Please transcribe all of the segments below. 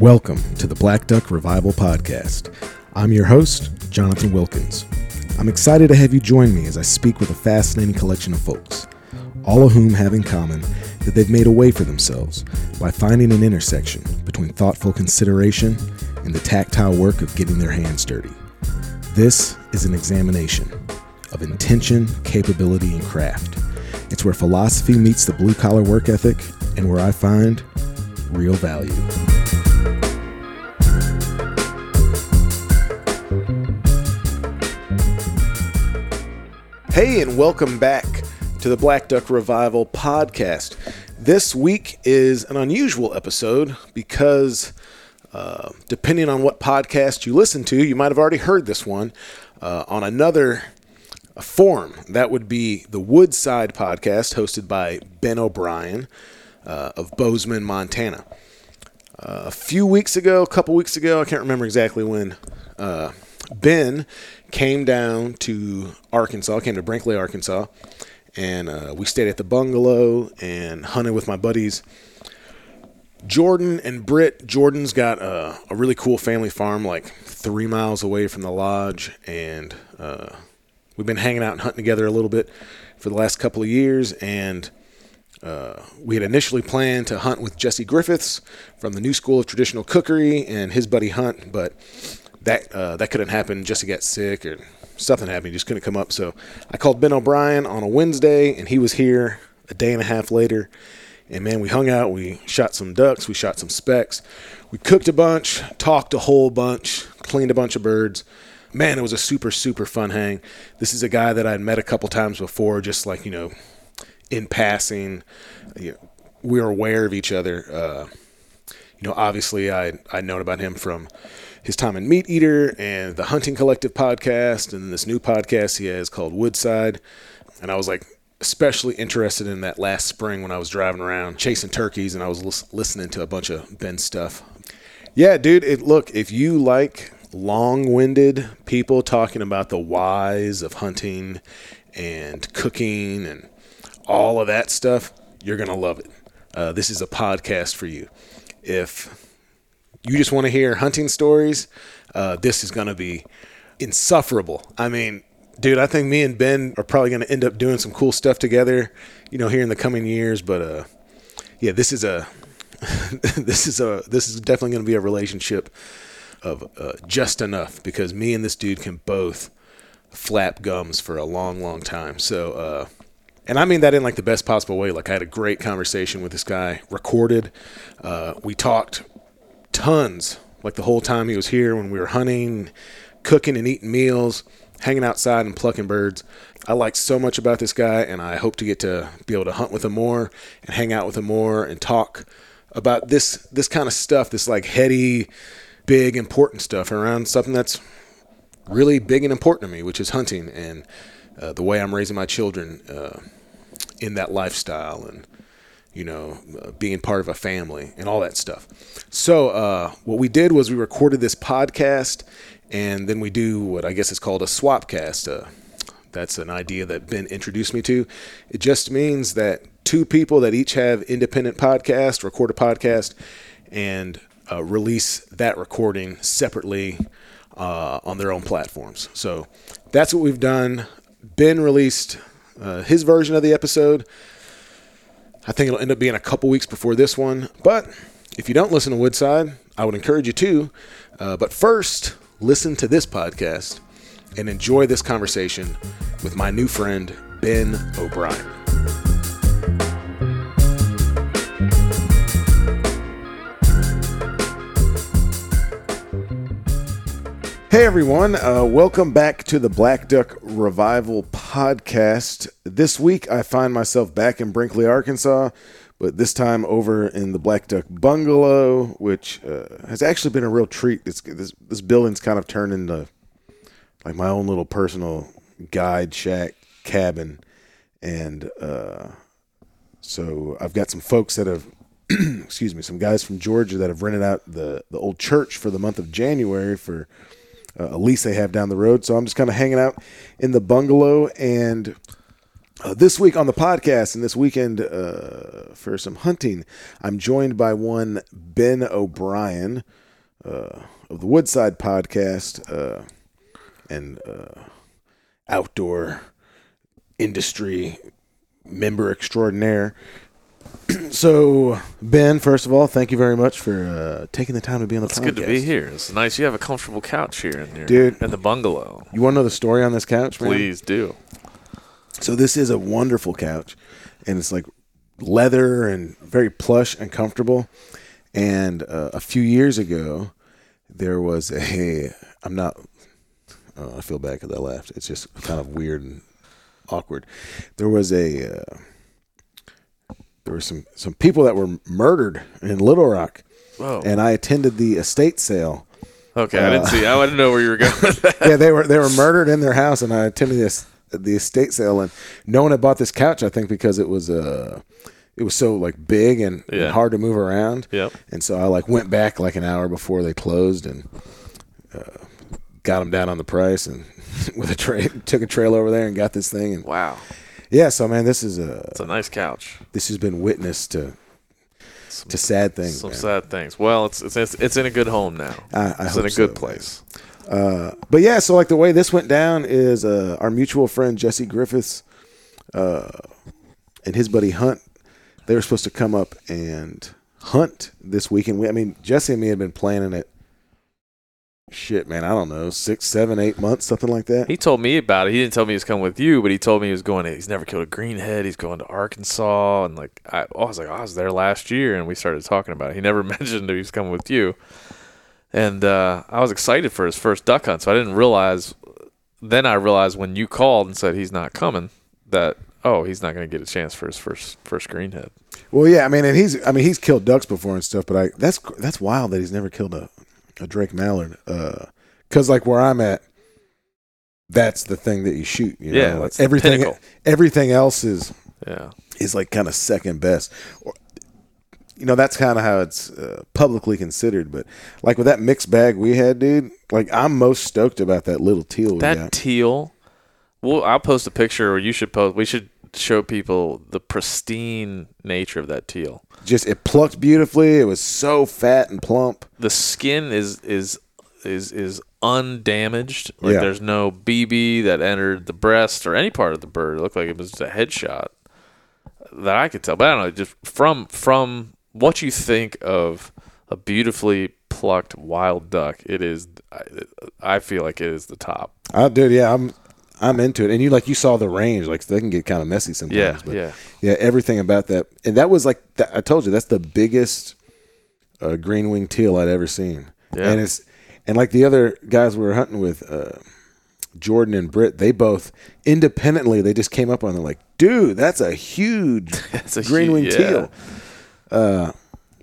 Welcome to the Black Duck Revival Podcast. I'm your host, Jonathan Wilkins. I'm excited to have you join me as I speak with a fascinating collection of folks, all of whom have in common that they've made a way for themselves by finding an intersection between thoughtful consideration and the tactile work of getting their hands dirty. This is an examination of intention, capability, and craft. It's where philosophy meets the blue collar work ethic and where I find real value. Hey, and welcome back to the Black Duck Revival podcast. This week is an unusual episode because, uh, depending on what podcast you listen to, you might have already heard this one uh, on another forum. That would be the Woodside podcast hosted by Ben O'Brien uh, of Bozeman, Montana. Uh, a few weeks ago, a couple weeks ago, I can't remember exactly when, uh, Ben came down to Arkansas, came to Brinkley, Arkansas, and uh, we stayed at the bungalow and hunted with my buddies. Jordan and Britt. Jordan's got a, a really cool family farm like three miles away from the lodge, and uh, we've been hanging out and hunting together a little bit for the last couple of years. And uh, we had initially planned to hunt with Jesse Griffiths from the New School of Traditional Cookery and his buddy Hunt, but that uh, that couldn't happen. Jesse got sick or something happened. He just couldn't come up. So I called Ben O'Brien on a Wednesday, and he was here a day and a half later. And man, we hung out. We shot some ducks. We shot some specks. We cooked a bunch, talked a whole bunch, cleaned a bunch of birds. Man, it was a super super fun hang. This is a guy that I'd met a couple times before, just like you know, in passing. You know, we were aware of each other. Uh, you know, obviously I I'd known about him from his time in Meat Eater and the Hunting Collective podcast, and this new podcast he has called Woodside. And I was like especially interested in that last spring when I was driving around chasing turkeys and I was listening to a bunch of Ben stuff. Yeah, dude. It, look, if you like long-winded people talking about the whys of hunting and cooking and all of that stuff, you're gonna love it. Uh, this is a podcast for you. If you just want to hear hunting stories, uh, this is going to be insufferable. I mean, dude, I think me and Ben are probably going to end up doing some cool stuff together, you know, here in the coming years. But uh, yeah, this is a this is a this is definitely going to be a relationship of uh, just enough because me and this dude can both flap gums for a long, long time. So, uh, and I mean that in like the best possible way. Like I had a great conversation with this guy, recorded. Uh, we talked tons. Like the whole time he was here when we were hunting, cooking and eating meals, hanging outside and plucking birds. I like so much about this guy, and I hope to get to be able to hunt with him more and hang out with him more and talk about this this kind of stuff, this like heady, big, important stuff around something that's really big and important to me, which is hunting and uh, the way I'm raising my children uh, in that lifestyle and you know, being part of a family and all that stuff. So, uh, what we did was we recorded this podcast and then we do what I guess is called a swapcast. Uh, that's an idea that Ben introduced me to. It just means that two people that each have independent podcast record a podcast and uh, release that recording separately uh, on their own platforms. So, that's what we've done. Ben released uh, his version of the episode. I think it'll end up being a couple weeks before this one. But if you don't listen to Woodside, I would encourage you to. Uh, but first, listen to this podcast and enjoy this conversation with my new friend, Ben O'Brien. Hey everyone, uh, welcome back to the Black Duck Revival podcast. This week I find myself back in Brinkley, Arkansas, but this time over in the Black Duck Bungalow, which uh, has actually been a real treat. It's, this, this building's kind of turned into like my own little personal guide shack cabin. And uh, so I've got some folks that have, excuse me, some guys from Georgia that have rented out the, the old church for the month of January for – a lease they have down the road. So I'm just kind of hanging out in the bungalow, and Uh, this week on the podcast and this weekend uh, for some hunting, I'm joined by one Ben O'Brien uh, of the Woodside podcast uh, and uh, outdoor industry member extraordinaire. so, Ben, first of all, thank you very much for uh, taking the time to be on the It's podcast. It's good to be here. It's nice. You have a comfortable couch here in your Dude. in the bungalow. You want to know the story on this couch, man? Please do. So this is a wonderful couch, and it's like leather and very plush and comfortable. And uh, a few years ago, there was a. I'm not. Oh, I feel bad because I laughed. It's just kind of weird and awkward. There was a. Uh, there were some some people that were murdered in Little Rock, Whoa. and I attended the estate sale. okay, I didn't uh, see. I didn't know where you were going. yeah, they were they were murdered in their house, and I attended this the estate sale, and no one had bought this couch. I think because it was uh it was so like big and, and hard to move around. Yep. And so I like went back like an hour before they closed and uh, got them down on the price and with a tray took a trail over there and got this thing and Wow, yeah. So man, this is a it's a nice couch. this has been witness to to sad things. Some man. sad things. Well, it's it's it's, it's in a good home now. I, I it's in a so, good place. Uh, but yeah, so like the way this went down is uh, our mutual friend Jesse Griffiths uh, and his buddy Hunt. They were supposed to come up and hunt this weekend. We, I mean, Jesse and me had been planning it. Shit, man, I don't know, six, seven, eight months, something like that. He told me about it. He didn't tell me he was coming with you, but he told me he was going. To, he's never killed a greenhead. He's going to Arkansas, and like I, I was like, oh, I was there last year, and we started talking about it. He never mentioned that he was coming with you, and uh, I was excited for his first duck hunt. So I didn't realize. Then I realized when you called and said he's not coming that oh he's not going to get a chance for his first first greenhead. Well, yeah, I mean, and he's, I mean, he's killed ducks before and stuff, but I that's that's wild that he's never killed a, a Drake mallard. Uh, cause like where I'm at, that's the thing that you shoot. You know? Yeah, like that's everything. Everything else is Yeah, is like kind of second best. Or, you know, that's kind of how it's uh, publicly considered. But like with that mixed bag we had, dude, like I'm most stoked about that little teal we that got. teal. Well, I'll post a picture, or you should post. We should show people the pristine nature of that teal. Just it plucked beautifully. It was so fat and plump. the skin is is is is undamaged. Like Yeah. there's no BB that entered the breast or any part of the bird. It looked like it was just a headshot that I could tell. But I don't know, just from from what you think of a beautifully plucked wild duck, it is. I, I feel like it is the top. I dude, yeah, I'm I'm into it. And you like you saw the range, like they can get kind of messy sometimes. Yeah, but yeah. yeah, everything about that, and that was like I told you that's the biggest uh, green wing teal I'd ever seen. Yeah. And it's and like the other guys we were hunting with, uh, Jordan and Britt, they both independently they just came up on. They're like, dude, that's a huge It's a green wing yeah. teal. Uh,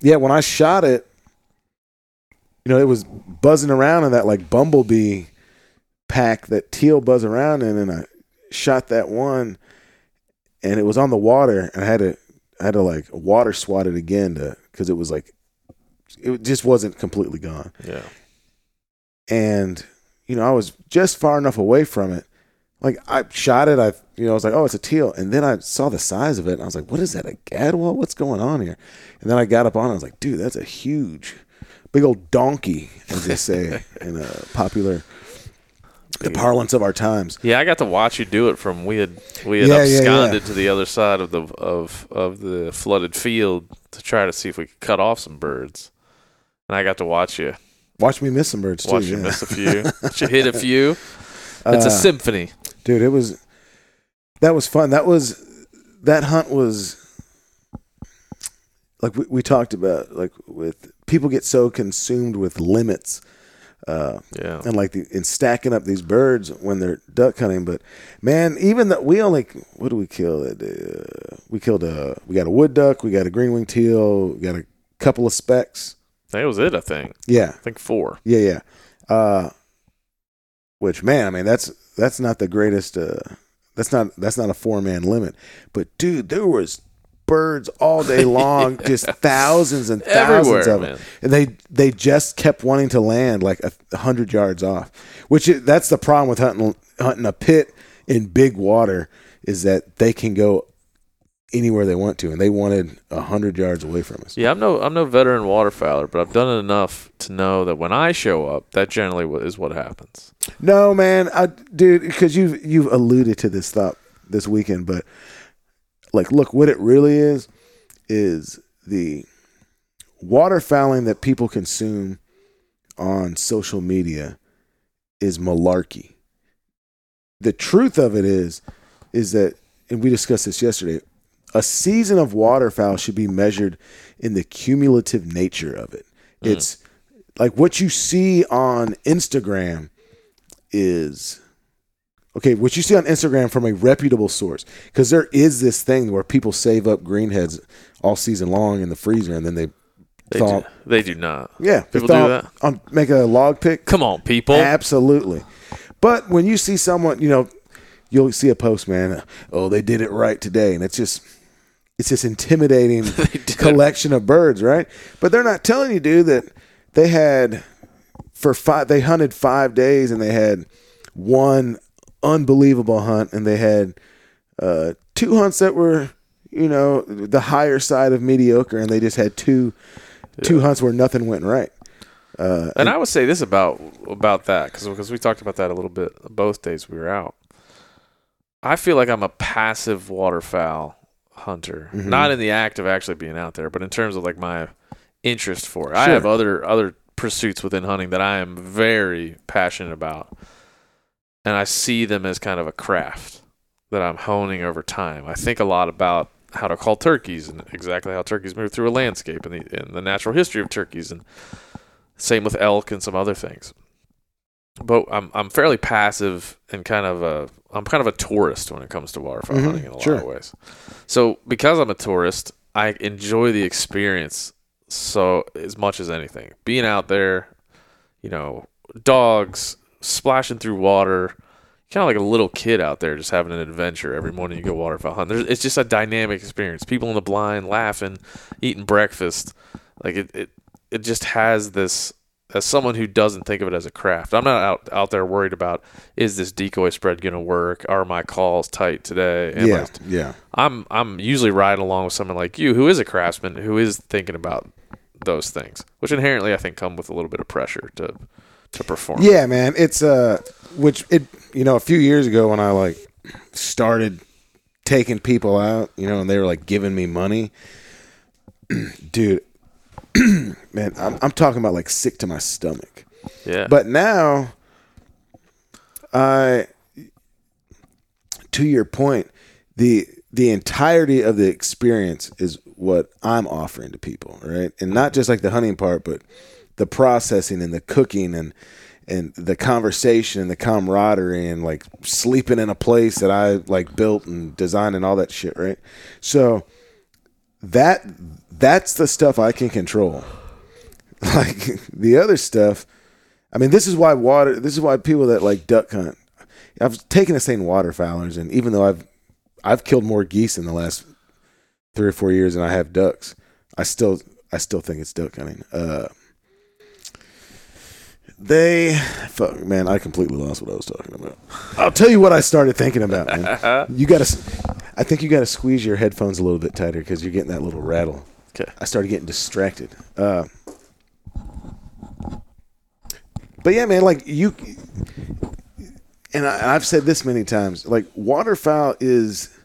yeah, when I shot it, you know, it was buzzing around in that like bumblebee pack that teal buzz around in, and I shot that one, and it was on the water, and I had to I had to like water swat it again to because it was like it just wasn't completely gone, Yeah. and you know I was just far enough away from it. Like I shot it, I you know I was like, oh, it's a teal, and then I saw the size of it, and I was like, what is that, a gadwall? What's going on here? And then I got up on it, I was like, dude, that's a huge, big old donkey, as they say in a popular, the parlance of our times. Yeah, I got to watch you do it from we had we had Yeah, yeah, absconded yeah. to the other side of the of of the flooded field to try to see if we could cut off some birds. And I got to watch you Watch me miss some birds too. watch you yeah. miss a few. watch you hit a few. It's Uh, a symphony. dude it was that was fun that was that hunt was like we, we talked about like with people get so consumed with limits uh, Yeah. and like the, in stacking up these birds when they're duck hunting but man even that we only what do we kill uh, we killed a we got a wood duck we got a green wing teal we got a couple of specks That was it, I think. yeah I think four. yeah, yeah. Uh, which man, I mean, that's that's not the greatest. Uh, that's not that's not a four man limit. But dude, there was birds all day long, just thousands and thousands Everywhere, of them, man. and they they just kept wanting to land like a, a hundred yards off. Which is, that's the problem with hunting hunting a pit in big water is that they can go anywhere they want to, and they wanted a hundred yards away from us. Yeah, I'm no I'm no veteran waterfowler, but I've done it enough to know that when I show up, that generally is what happens. No, man, I, dude, because you've you've alluded to this thought this weekend, but like, look, what it really is is the waterfowling that people consume on social media is malarkey. The truth of it is, is that, and we discussed this yesterday. A season of waterfowl should be measured in the cumulative nature of it. Mm. It's like what you see on Instagram is okay what you see on instagram from a reputable source because there is this thing where people save up greenheads all season long in the freezer and then they They thaw do, they do not. yeah People do that? um, make a log pick Come on, people. absolutely but when you see someone you know you'll see a post man oh they did it right today and it's just it's this intimidating collection of birds right but they're not telling you dude that they had for five they hunted five days and they had one unbelievable hunt and they had uh, two hunts that were you know the higher side of mediocre and they just had two two hunts where nothing went right uh, And I would say this about about that because we talked about that a little bit both days we were out. I feel like I'm a passive waterfowl hunter, Mhm. not in the act of actually being out there, but in terms of like my interest for it. I have other other pursuits within hunting that I am very passionate about, and I see them as kind of a craft that I'm honing over time. I think a lot about how to call turkeys and exactly how turkeys move through a landscape and the and the natural history of turkeys and same with elk and some other things. But I'm I'm fairly passive and kind of a I'm kind of a tourist when it comes to waterfowl Mhm, hunting in a sure. lot of ways. So because I'm a tourist, I enjoy the experience so as much as anything. Being out there, you know, dogs splashing through water, kind of like a little kid out there just having an adventure every morning you go waterfowl hunt. There's, it's just a dynamic experience. People in the blind laughing, eating breakfast. Like it, it, it just has this. As someone who doesn't think of it as a craft, I'm not out out there worried about is this decoy spread going to work? Are my calls tight today? Am I yeah yeah I'm I'm usually riding along with someone like you who is a craftsman who is thinking about those things, which inherently I think come with a little bit of pressure to to perform. Yeah, man. It's uh which it you know, a few years ago when I like started taking people out, you know, and they were like giving me money. Dude, man, I'm I'm talking about like sick to my stomach. Yeah. But now I to your point, the the entirety of the experience is what I'm offering to people, right? And not just like the hunting part, but the processing and the cooking and and the conversation and the camaraderie and like sleeping in a place that I like built and designed and all that shit, right? So that that's the stuff I can control. Like the other stuff, I mean, this is why water. This is why people that like duck hunt. I've taken a saying waterfowlers, and even though I've I've killed more geese in the last three or four years than I have ducks, I still I still think it's duck hunting. Uh, they, fuck, man, I completely lost what I was talking about. I'll tell you what I started thinking about, man. You got to, I think you got to squeeze your headphones a little bit tighter because you're getting that little rattle. Okay. I started getting distracted. Uh, but yeah, man, like you, and I, I've said this many times, like waterfowl is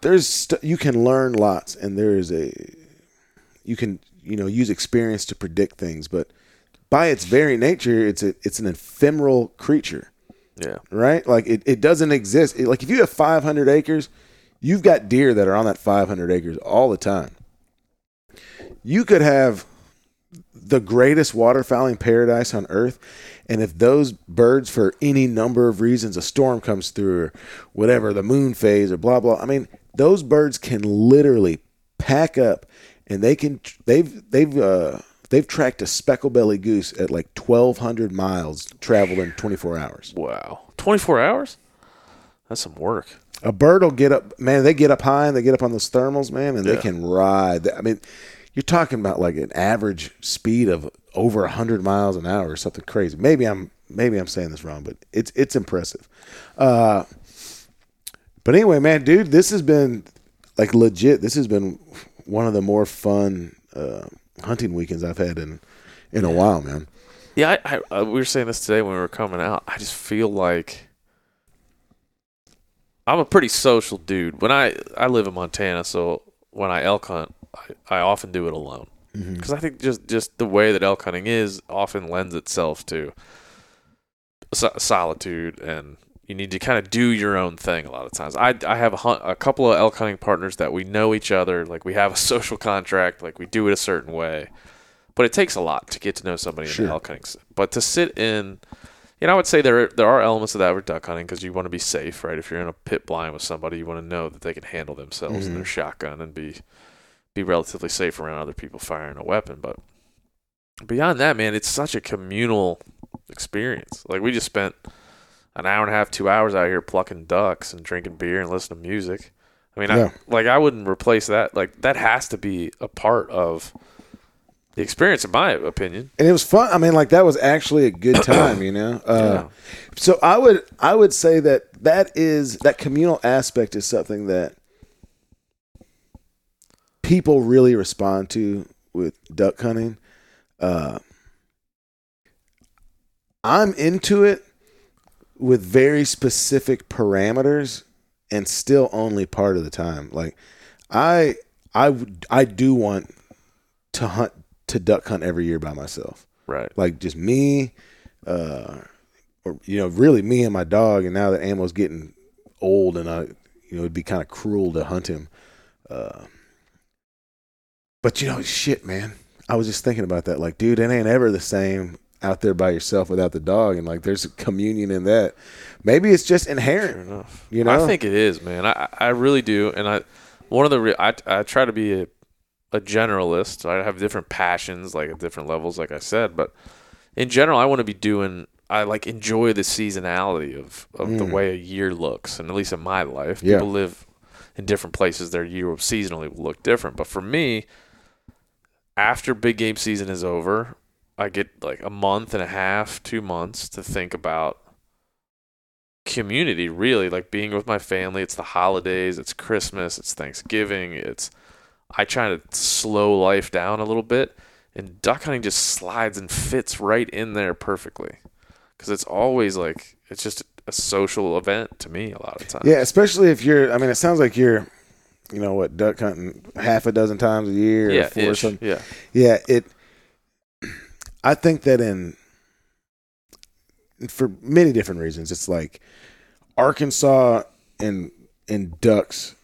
there's st- you can learn lots, and there is a you can you know use experience to predict things, but by its very nature, it's a it's an ephemeral creature Yeah. right? Like it, it doesn't exist. It- like if you have 500 acres, you've got deer that are on that 500 acres all the time. You could have the greatest waterfowling paradise on earth, and if those birds, for any number of reasons, a storm comes through or whatever, the moon phase or blah blah. I mean, those birds can literally pack up, and they can they've they've uh, they've tracked a speckle belly goose at like 1,200 miles traveled in 24 hours. Wow. 24 hours? That's some work. A bird will get up, man. They get up high and they get up on those thermals, man, and they can ride. I mean, you're talking about like an average speed of over hundred miles an hour or something crazy. Maybe I'm maybe I'm saying this wrong, but it's it's impressive. Uh, but anyway, man, dude, this has been like legit. This has been one of the more fun uh, hunting weekends I've had in in a while, man. Yeah, I, I, uh, we were saying this today when we were coming out. I just feel like I'm a pretty social dude. When I I live in Montana, so when I elk hunt, I, I often do it alone because I think just just the way that elk hunting is often lends itself to so- solitude and you need to kind of do your own thing a lot of times. I, I have a, hunt, a couple of elk hunting partners that we know each other, like we have a social contract, like we do it a certain way. But it takes a lot to get to know somebody Sure. in the elk hunting. But to sit in, you know, I would say there there are elements of that with duck hunting because you want to be safe, right? If you're in a pit blind with somebody, you want to know that they can handle themselves and their mm-hmm. shotgun and be be relatively safe around other people firing a weapon. But beyond that, man, it's such a communal experience. Like we just spent an hour and a half, two hours out here plucking ducks and drinking beer and listening to music. I mean, Yeah. I, like I wouldn't replace that. Like that has to be a part of the experience, in my opinion. and it was fun. I mean, like that was actually a good time, you know. Uh, Yeah. So I would I would say that that is that communal aspect is something that people really respond to with duck hunting. Uh, I'm into it with very specific parameters and still only part of the time. Like I I I do want to hunt to duck hunt every year by myself Right. like just me, uh, or you know, really me and my dog. And now that Amo's getting old, and I, you know, it'd be kind of cruel to hunt him. Uh, but you know, shit, man. I was just thinking about that. Like, dude, it ain't ever the same out there by yourself without the dog, and like, there's a communion in that. Maybe it's just inherent. enough. You know? I think it is, man. I I really do, and I one of the re- I I try to be a a generalist. I have different passions, like at different levels, like I said, but in general, I want to be doing. I like enjoy the seasonality of of the Mm. way a year looks, and at least in my life, Yeah. people live in different places. Their year seasonally will look different, but for me, after big game season is over, I get like a month and a half, two months to think about community really like being with my family it's the holidays it's christmas it's thanksgiving it's i try to slow life down a little bit and duck hunting just slides and fits right in there perfectly because it's always like it's just a social event to me a lot of times Yeah, especially if you're. I mean, it sounds like you're. You know what? Duck hunting half a dozen times a year, or yeah four or something. yeah Yeah, it. I think that in for many different reasons, it's like Arkansas and and ducks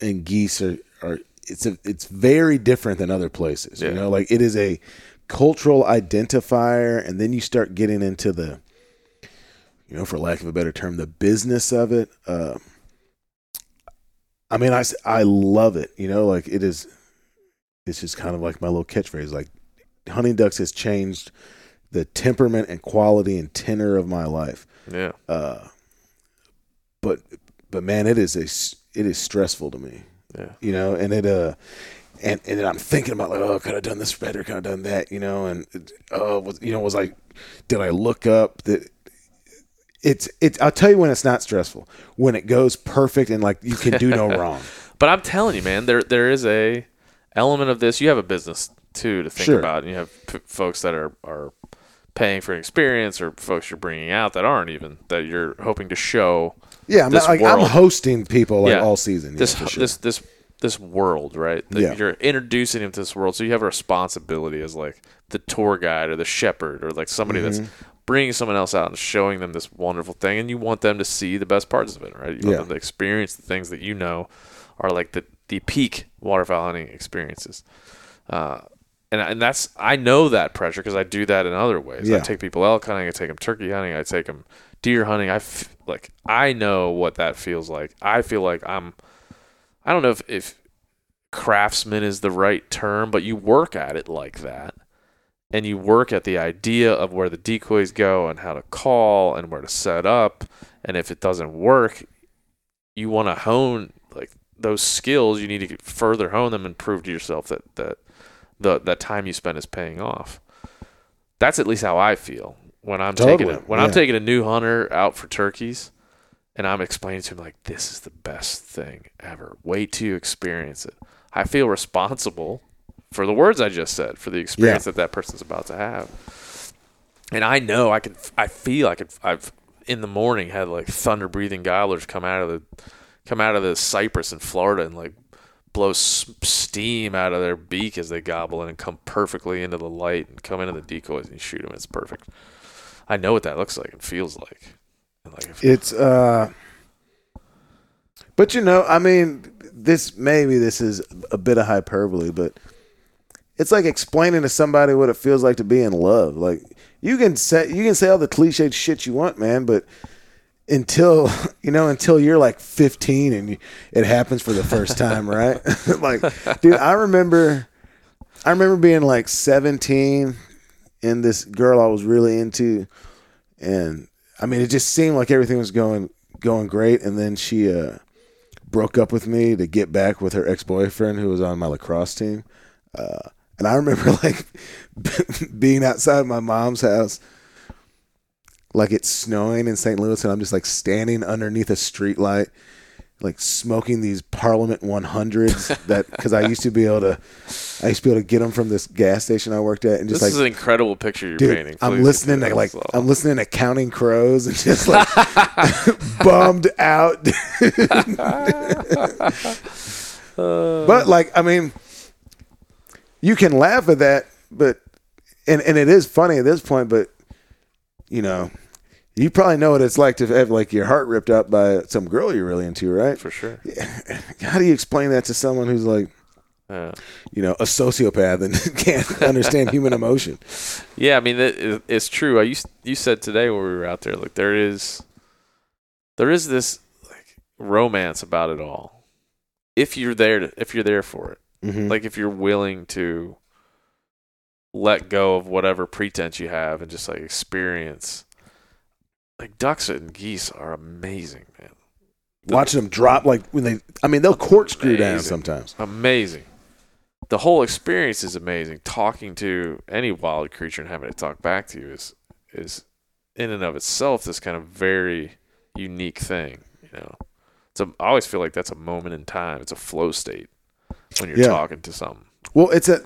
and geese are are it's a it's very different than other places. You know, like it is a cultural identifier, and then you start getting into the, you know, for lack of a better term, the business of it. Uh, I mean, I, I love it. You know, like it is. It's just kind of like my little catchphrase. Like hunting ducks has changed the temperament and quality and tenor of my life. yeah Uh, but but man, it is a it is stressful to me. yeah You know, and it uh. And and then I'm thinking about like, oh, could I have done this better? Could I have done that? You know, and oh, was you know, was I, did I look up that? It's it's. I'll tell you when it's not stressful when it goes perfect and like you can do no wrong. But I'm telling you, man, there there is a element of this. You have a business too to think Sure. about, and you have p- folks that are are paying for an experience, or folks you're bringing out that aren't even that you're hoping to show Yeah, I'm like I'm hosting people like Yeah. all season. Yeah, this sure. this this this world, right? That Yeah. You're introducing them to this world, so you have a responsibility as like the tour guide or the shepherd or like somebody Mm-hmm. that's bringing someone else out and showing them this wonderful thing, and you want them to see the best parts of it, right? You want Yeah. them to experience the things that you know are like the the peak waterfowl hunting experiences. Uh, and and that's I know that pressure because I do that in other ways. I take people elk hunting, I take them turkey hunting, I take them deer hunting. I f- like I know what that feels like. I feel like I'm. I don't know if if craftsman is the right term, but you work at it like that, and you work at the idea of where the decoys go and how to call and where to set up, and if it doesn't work, you want to hone like those skills. You need to further hone them and prove to yourself that that the that time you spend is paying off. That's at least how I feel when I'm taking a, when yeah. I'm taking a new hunter out for turkeys, and I'm explaining to him like this is the best thing ever. Wait till you experience it. I feel responsible for the words I just said, for the experience that that person's about to have. And I know I could, I feel I could, I've in the morning had like thunder breathing gobblers come out of the, come out of the cypress in Florida and like blow steam out of their beak as they gobble in and come perfectly into the light and come into the decoys and shoot them. It's perfect. I know what that looks like and feels like. And like if, It's uh But you know, I mean, this maybe this is a bit of hyperbole, but it's like explaining to somebody what it feels like to be in love. Like you can say you can say all the cliched shit you want, man, but until you know until you're like 15 and you, it happens for the first time, right? like dude, I remember I remember being like 17 and this girl I was really into and I mean, it just seemed like everything was going going great, and then she uh, broke up with me to get back with her ex boyfriend who was on my lacrosse team. Uh, and I remember like being outside my mom's house, like it's snowing in St. Louis, and I'm just like standing underneath a street light, like smoking these Parliament 100s that because I used to be able to, I used to be able to get them from this gas station I worked at, and just this like is an incredible picture you're Dude, painting. I'm listening to like I'm listening to Counting Crows and just like bummed out. but like, I mean, you can laugh at that, but and and it is funny at this point, but you know, you probably know what it's like to have like your heart ripped out by some girl you're really into, right? for sure. How do you explain that to someone who's like, Yeah. you know, a sociopath and can't understand human emotion? Yeah, I mean it, it- it's true. I used you said today when we were out there, like there is, there is this like romance about it all. If you're there, to, if you're there for it, Mhm. like if you're willing to let go of whatever pretense you have and just like experience, like ducks and geese are amazing, man. The- watching them drop like when they i mean they'll corkscrew down sometimes amazing. The whole experience is amazing. Talking to any wild creature and having it talk back to you is is in and of itself this kind of very unique thing. You know, it's a, I always feel like that's a moment in time. It's a flow state when you're Yeah. talking to something. well it's a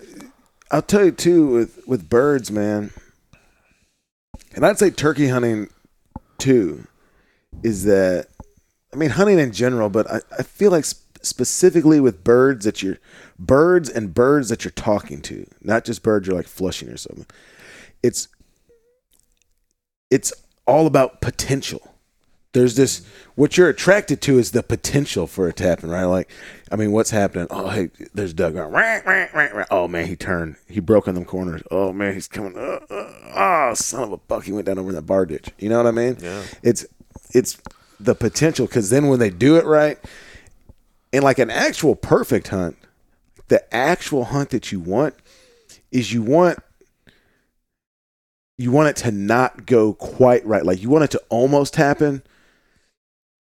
i'll tell you too with with birds man and i'd say turkey hunting too is that i mean hunting in general but i, I feel like sp- specifically with birds that you're birds and birds that you're talking to not just birds you're like flushing or something it's it's all about potential there's this what you're attracted to is the potential for it to happen, right? Like, I mean, what's happening? Oh, hey, there's Doug. Oh man, he turned. He broke on them corners. Oh man, he's coming. Uh, uh, oh, son of a buck, he went down over in that bar ditch. You know what I mean? Yeah. It's it's the potential because then when they do it right, in like an actual perfect hunt, the actual hunt that you want is you want you want it to not go quite right. Like you want it to almost happen,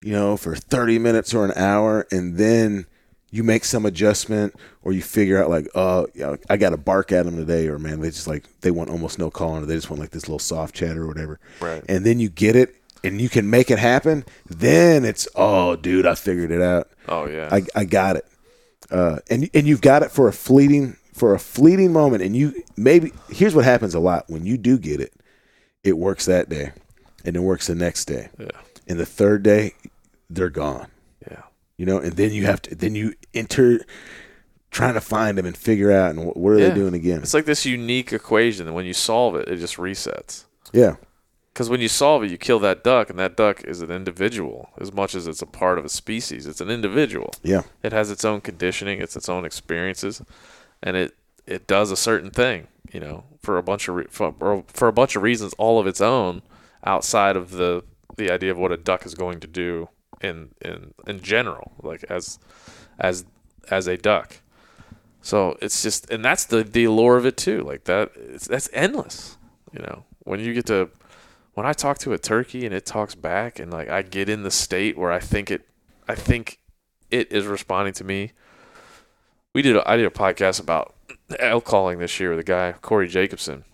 you know, for 30 minutes or an hour, and then you make some adjustment or you figure out like, oh, I got to bark at them today, or man, they just like they want almost no calling, or they just want like this little soft chatter or whatever. Right. And then you get it, and you can make it happen. Then it's oh, dude, I figured it out. Oh yeah. I, I got it. Uh, and and you've got it for a fleeting for a fleeting moment. And you maybe here's what happens a lot when you do get it, it works that day, and it works the next day, yeah. and the third day, they're gone. Yeah. You know, and then you have to then you enter trying to find them and figure out and what, are Yeah. they doing again? It's like this unique equation that when you solve it, it just resets. Yeah, Because when you solve it, you kill that duck, and that duck is an individual as much as it's a part of a species. It's an individual. yeah, It has its own conditioning, it's its own experiences, and it it does a certain thing, you know, for a bunch of re- for, for a bunch of reasons, all of its own, outside of the the idea of what a duck is going to do in in in general, like as as as a duck. So it's just, and that's the the allure of it too. Like that, it's, that's endless. You know, when you get to when I talk to a turkey and it talks back, and like I get in the state where I think it, I think it is responding to me. We did. A, I did a podcast about elk calling this year with a guy Corey Jacobsen,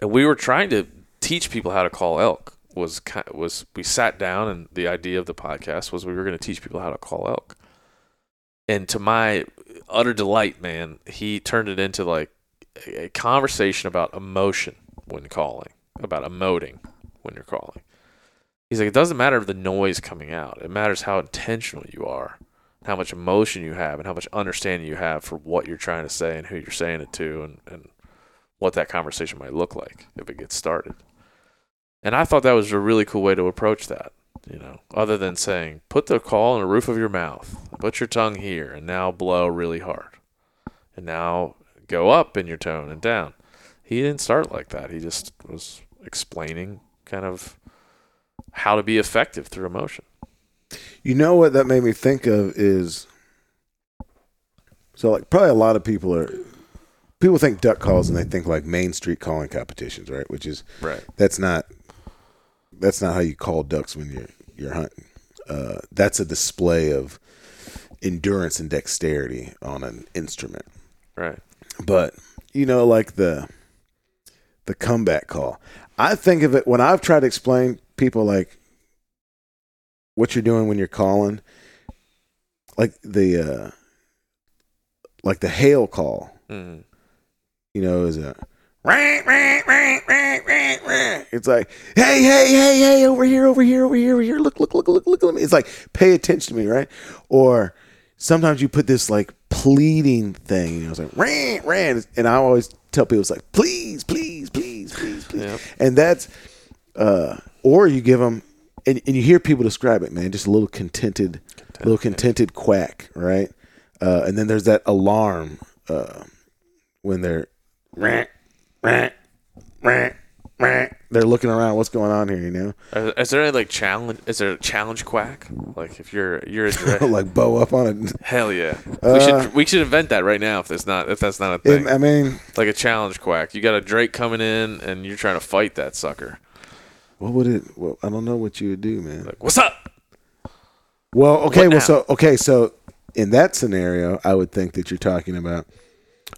and we were trying to teach people how to call elk was was we sat down and the idea of the podcast was we were going to teach people how to call elk. And to my utter delight, man, he turned it into like a conversation about emotion when calling, about emoting when you're calling. He's like, it doesn't matter the noise coming out. It matters how intentional you are, how much emotion you have, and how much understanding you have for what you're trying to say and who you're saying it to, and, and what that conversation might look like if it gets started. And I thought that was a really cool way to approach that, you know, other than saying, put the call in the roof of your mouth, put your tongue here, and now blow really hard. And now go up in your tone and down. He didn't start like that. He just was explaining kind of how to be effective through emotion. You know what that made me think of is so like probably a lot of people are people think duck calls and they think like Main Street calling competitions, right? Which is Right. that's not that's not how you call ducks when you're you're hunting. Uh, that's a display of endurance and dexterity on an instrument. Right. But you know, like the the comeback call. I think of it when I've tried to explain people like what you're doing when you're calling, like the uh like the hail call, Mm. you know, is a it's like, hey, hey, hey, hey, over here, over here, over here, over here. Look, look, look, look, look at me. It's like, pay attention to me, right? Or sometimes you put this like pleading thing, you know, it's like, ran, ran. And I always tell people, it's like, please, please, please, please, please. Yep. And that's, uh, or you give them, and, and you hear people describe it, man, just a little contented, little contented quack, right? Uh, and then there's that alarm uh, when they're they're looking around. What's going on here? You know, Is, is there any like challenge? Is there a challenge quack? Like if you're you're a dra- like bow up on it. hell yeah, we Uh, should we should invent that right now. If that's not if that's not a thing, I mean, like a challenge quack. You got a Drake coming in and you're trying to fight that sucker. what would it? Well, I don't know what you would do, man. Like what's up? Well, okay, What well, so okay, so in that scenario, I would think that you're talking about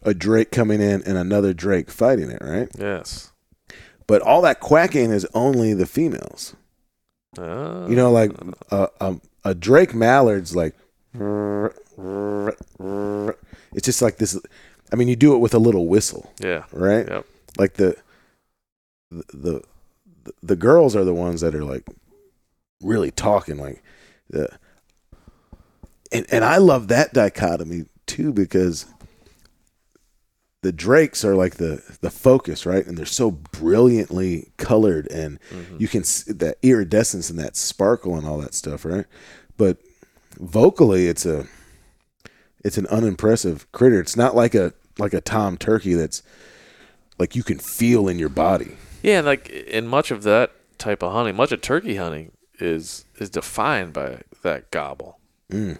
a Drake coming in and another Drake fighting it, right? Yes. But all that quacking is only the females. Uh, You know, like a, a, a Drake mallard's like, it's just like this. I mean, you do it with a little whistle, yeah. right? Yep. Like the, the the the girls are the ones that are like really talking, like the. And and I love that dichotomy too because the Drakes are like the the focus, right? And they're so brilliantly colored, and Mm-hmm. you can s that iridescence and that sparkle and all that stuff, right? But vocally, it's a it's an unimpressive critter. It's not like a like a tom turkey that's like you can feel in your body. Yeah, and like in much of that type of hunting, much of turkey hunting is is defined by that gobble. Mm.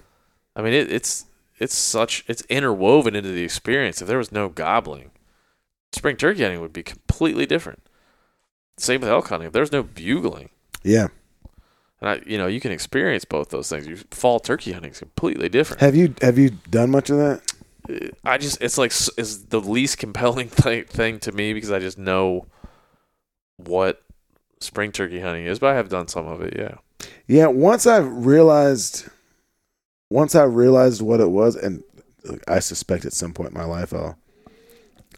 I mean, it, it's it's such it's interwoven into the experience. If there was no gobbling, spring turkey hunting would be completely different. Same with elk hunting. If there's no bugling, Yeah. and I, you know, you can experience both those things. You, fall turkey hunting is completely different. Have you have you done much of that? Uh, I just it's like is the least compelling th- thing to me because I just know what spring turkey hunting is, but I have done some of it. Yeah. Yeah. Once I've realized, once I realized what it was, and I suspect at some point in my life I'll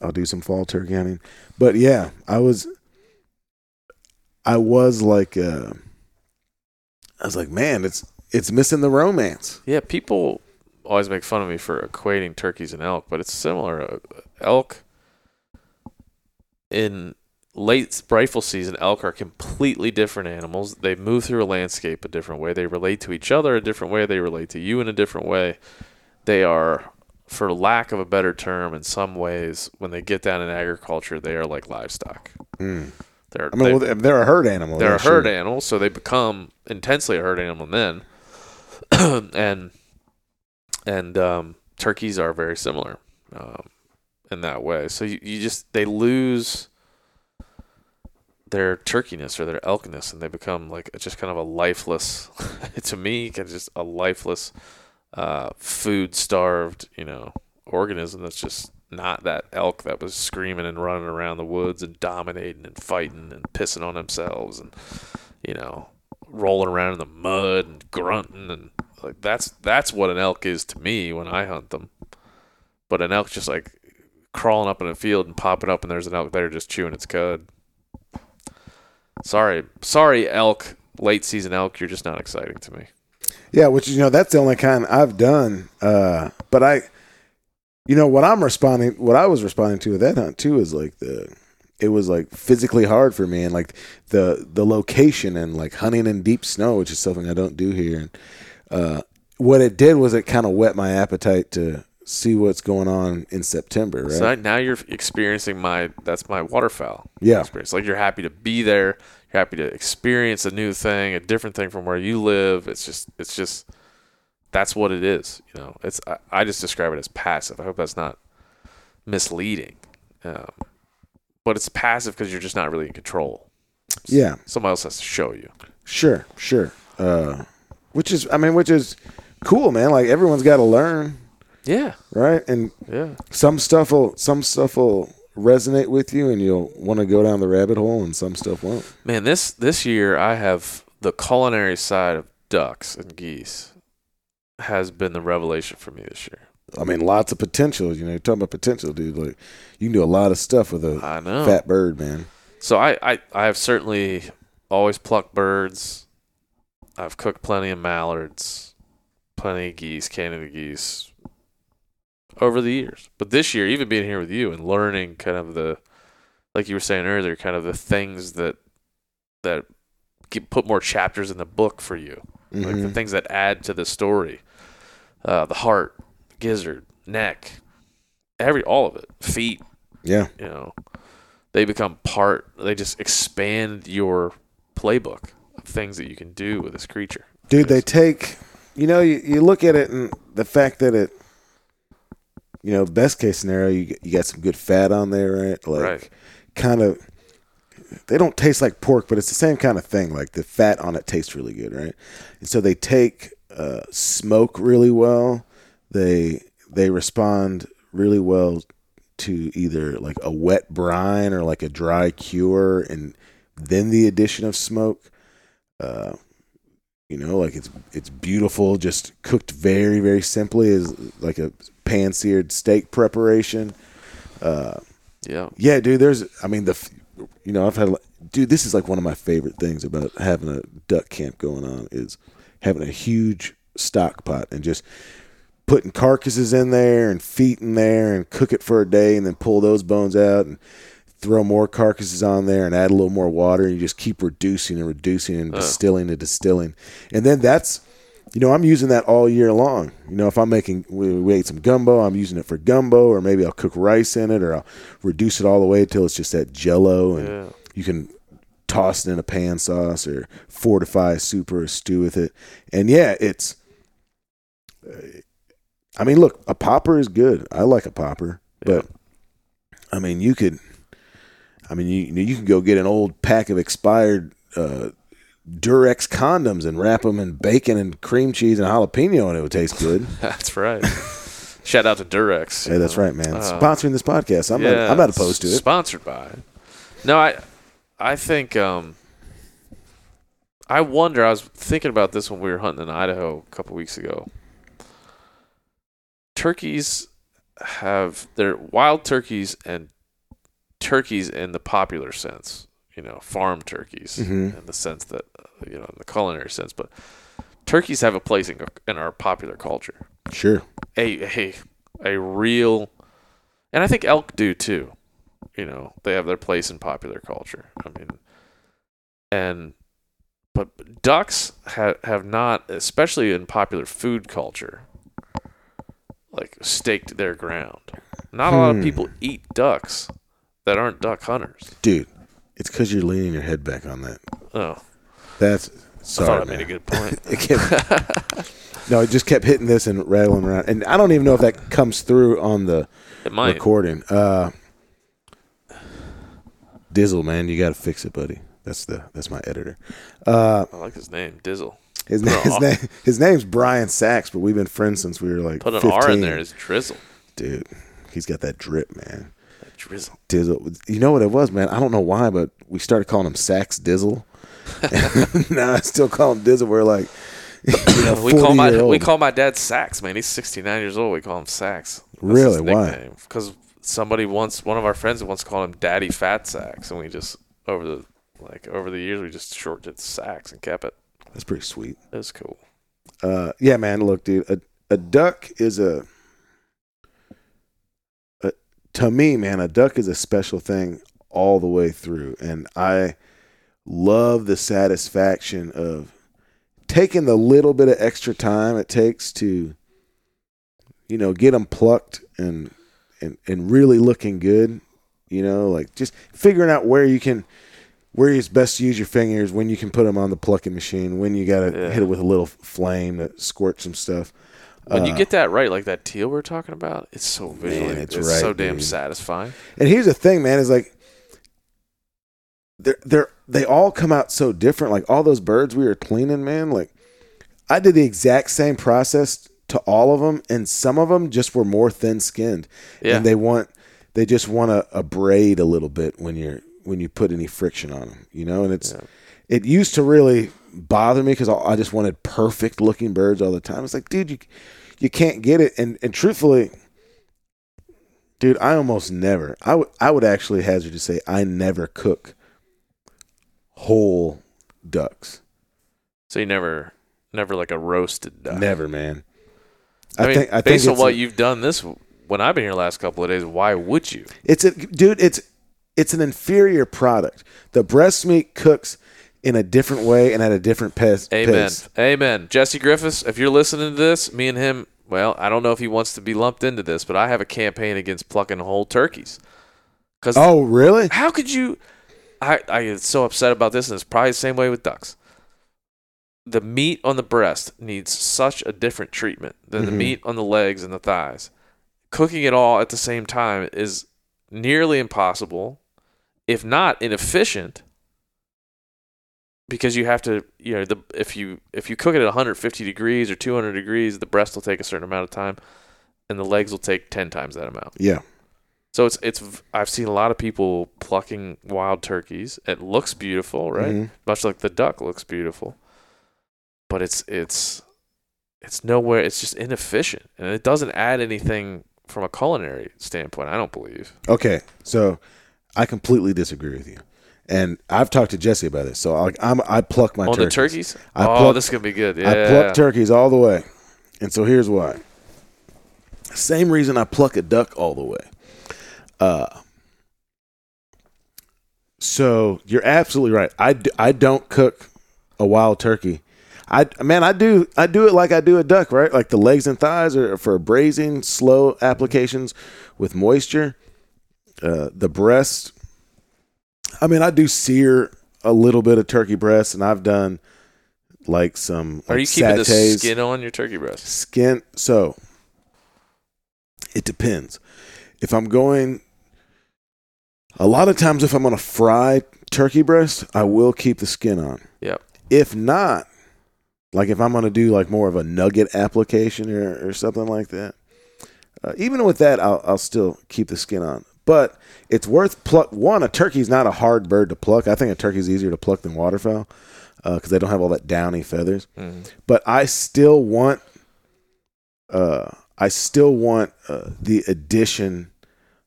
I'll do some fall turkey hunting. But yeah, I was I was like uh I was like, man, it's it's missing the romance. Yeah, people always make fun of me for equating turkeys and elk, but it's similar. Uh, Elk in late rifle season, elk are completely different animals. They move through a landscape a different way. They relate to each other a different way. They relate to you in a different way. They are, for lack of a better term, in some ways, when they get down in agriculture, they are like livestock. Mm. They're, I mean, they- well, they're a herd animal. they're a herd sure. animal, so they become intensely a herd animal then. and and um, turkeys are very similar um, in that way. So you, you just they lose their turkeyness or their elkness, and they become like just kind of a lifeless. to me, kind of just a lifeless, uh, food starved, you know, organism that's just not that elk that was screaming and running around the woods and dominating and fighting and pissing on themselves and you know rolling around in the mud and grunting and like that's that's what an elk is to me when I hunt them. But an elk just like crawling up in a field and popping up and there's an elk there just chewing its cud. Sorry, sorry, elk, late season elk, you're just not exciting to me. Yeah, which you know that's the only kind I've done. Uh, but I, you know, what I'm responding, what I was responding to with that hunt too is like the, it was like physically hard for me and like the the location and like hunting in deep snow, which is something I don't do here. And uh, what it did was it kind of whet my appetite to see what's going on in September. Right? So now you're experiencing my that's my waterfowl Yeah. experience. Like you're happy to be there, you're happy to experience a new thing, a different thing from where you live. It's just it's just that's what it is. You know, it's I, I just describe it as passive. I hope that's not misleading. Um, but it's passive because you're just not really in control. yeah. Somebody else has to show you. Sure, sure. Uh, which is, I mean, which is cool, man. Like everyone's got to learn, Yeah, right? And yeah. some stuff will, some stuff will resonate with you, and you'll want to go down the rabbit hole, and some stuff won't. Man, this this year I have the culinary side of ducks and geese has been the revelation for me this year. I mean, lots of potential. You know, you're talking about potential, dude. Like you can do a lot of stuff with a I know. fat bird, man. So I, I I have certainly always plucked birds. I've cooked plenty of mallards, plenty of geese, Canada geese over the years. But this year, even being here with you and learning kind of the like you were saying earlier, kind of the things that that get, put more chapters in the book for you. Like the Mhm. things that add to the story. Uh, the heart, gizzard, neck, every all of it. Feet, Yeah, you know they become part they just expand your playbook of things that you can do with this creature dude. They take, you know, you, you look at it and the fact that it, you know, best case scenario, you you got some good fat on there, right? Like, Right. kind of. They don't taste like pork, but it's the same kind of thing. Like the fat on it tastes really good, right? And so they take uh, smoke really well. They they respond really well to either like a wet brine or like a dry cure, and then the addition of smoke. Uh, you know, like it's it's beautiful, just cooked very very simply, is like a pan seared steak preparation. Uh, yeah yeah, dude. There's, I mean, the, you know, I've had, dude. This is like one of my favorite things about having a duck camp going on is having a huge stock pot and just putting carcasses in there and feet in there and cook it for a day and then pull those bones out and throw more carcasses on there and add a little more water and you just keep reducing and reducing and distilling and distilling and then that's you know i'm using that all year long you know if i'm making we, we ate some gumbo i'm using it for gumbo or maybe i'll cook rice in it or i'll reduce it all the way until it's just that jello and yeah you can toss it in a pan sauce or fortify a soup or a stew with it. And yeah, it's. I mean, look, a popper is good. I like a popper, but I mean, you could. I mean, you you can go get an old pack of expired uh, Durex condoms and wrap them in bacon and cream cheese and jalapeno, and it would taste good. that's right. Shout out to durex hey, that's right, man. Uh, Sponsoring this podcast, I'm not, I'm not opposed to it. sponsored by no i i think um i wonder i was thinking about this when we were hunting in idaho a couple weeks ago. Turkeys have they're wild turkeys and turkeys in the popular sense you know farm turkeys Mhm. in the sense that uh, you know in the culinary sense but turkeys have a place in, in our popular culture Sure. a a a real and I think elk do too. You know, they have their place in popular culture. I mean and but ducks have have not especially in popular food culture like staked their ground. Not a lot of Hmm. people eat ducks that aren't duck hunters. Dude, it's because you're leaning your head back on that. Oh, That's I sorry. thought I man. made a good point. It kept, no, it just kept hitting this and rattling around, and I don't even know if that comes through on the It might. recording. Uh, Dizzle, man, you got to fix it, buddy. That's the that's my editor. Uh, I like his name, Dizzle. his name his name his name's Brian Sachs, but we've been friends since we were like Put an 15. R in there, it's Drizzle. dude. He's got that drip, man. Drizzle. Dizzle. You know what it was, man? I don't know why, but we started calling him Sax Dizzle. now I still call him Dizzle. We're like, you know, We call my 40-year-old. we call my dad Sax, man. He's 69 years old. We call him Sax. Really? Why? Because somebody once, one of our friends once called him Daddy Fat Sax, and we just over the like over the years we just shortened it Sax and kept it. That's pretty sweet. That's cool. Uh, yeah, man. Look, dude, a, a duck is a to me, man. A duck is a special thing all the way through, and I love the satisfaction of taking the little bit of extra time it takes to, you know, get them plucked and and and really looking good. You know, like just figuring out where you can. Where it's best to use your fingers, when you can put them on the plucking machine, when you got to Yeah. hit it with a little flame that squirt some stuff. When you Uh, get that right, like that teal we're talking about, it's so visually, it's it's, right, so damn dude. satisfying. And here's the thing, man, is like they're they're they all come out so different. Like all those birds we were cleaning, man. Like I did the exact same process to all of them, and some of them just were more thin skinned, Yeah. and they want they just want to abrade a little bit when you're when you put any friction on them, you know. And it's Yeah. it used to really bother me because I just wanted perfect looking birds all the time. It's like, dude, you you can't get it, and and truthfully. Dude, I almost never. I would I would actually hazard to say I never cook whole ducks. So you never, never like a roasted duck. Never, man. I, mean, think I think based on what a- you've done this when I've been here the last couple of days, why would you? It's a dude. It's it's an inferior product. The breast meat cooks in a different way and at a different pace. Amen. Amen. Jesse Griffiths, if you're listening to this, me and him, well, I don't know if he wants to be lumped into this, but I have a campaign against plucking whole turkeys. Because Oh, really? how could you? I, I get so upset about this, and it's probably the same way with ducks. The meat on the breast needs such a different treatment than the Mhm. meat on the legs and the thighs. Cooking it all at the same time is nearly impossible, if not inefficient, because you have to, you know, the if you if you cook it at 150 degrees or 200 degrees, the breast will take a certain amount of time, and the legs will take 10 times that amount. Yeah. So it's it's I've seen a lot of people plucking wild turkeys. It looks beautiful, right? Mhm. Much like the duck looks beautiful. But it's it's it's nowhere it's just inefficient and it doesn't add anything from a culinary standpoint, I don't believe. Okay, so I completely disagree with you, and I've talked to Jesse about this. So I, I'm I pluck my On turkeys. the turkeys? I oh, pluck- this is gonna be good. Yeah. I pluck turkeys all the way, and so here's why. Same reason I pluck a duck all the way. Uh, so you're absolutely right. I I don't cook a wild turkey. I man, I do I do it like I do a duck, right? Like the legs and thighs are for braising, slow applications with moisture. Uh, the breast, I mean, I do sear a little bit of turkey breast, and I've done like some. Are like you keeping the skin on your turkey breast? skin so it depends if i'm going a lot of times if i'm going to fry turkey breast i will keep the skin on Yep. if not like if i'm going to do like more of a nugget application or, or something like that uh, even with that I'll, I'll still keep the skin on but it's worth pluck one a turkey's not a hard bird to pluck i think a turkey's easier to pluck than waterfowl because they don't have all that downy feathers Mhm. but I still want uh I still want uh, the addition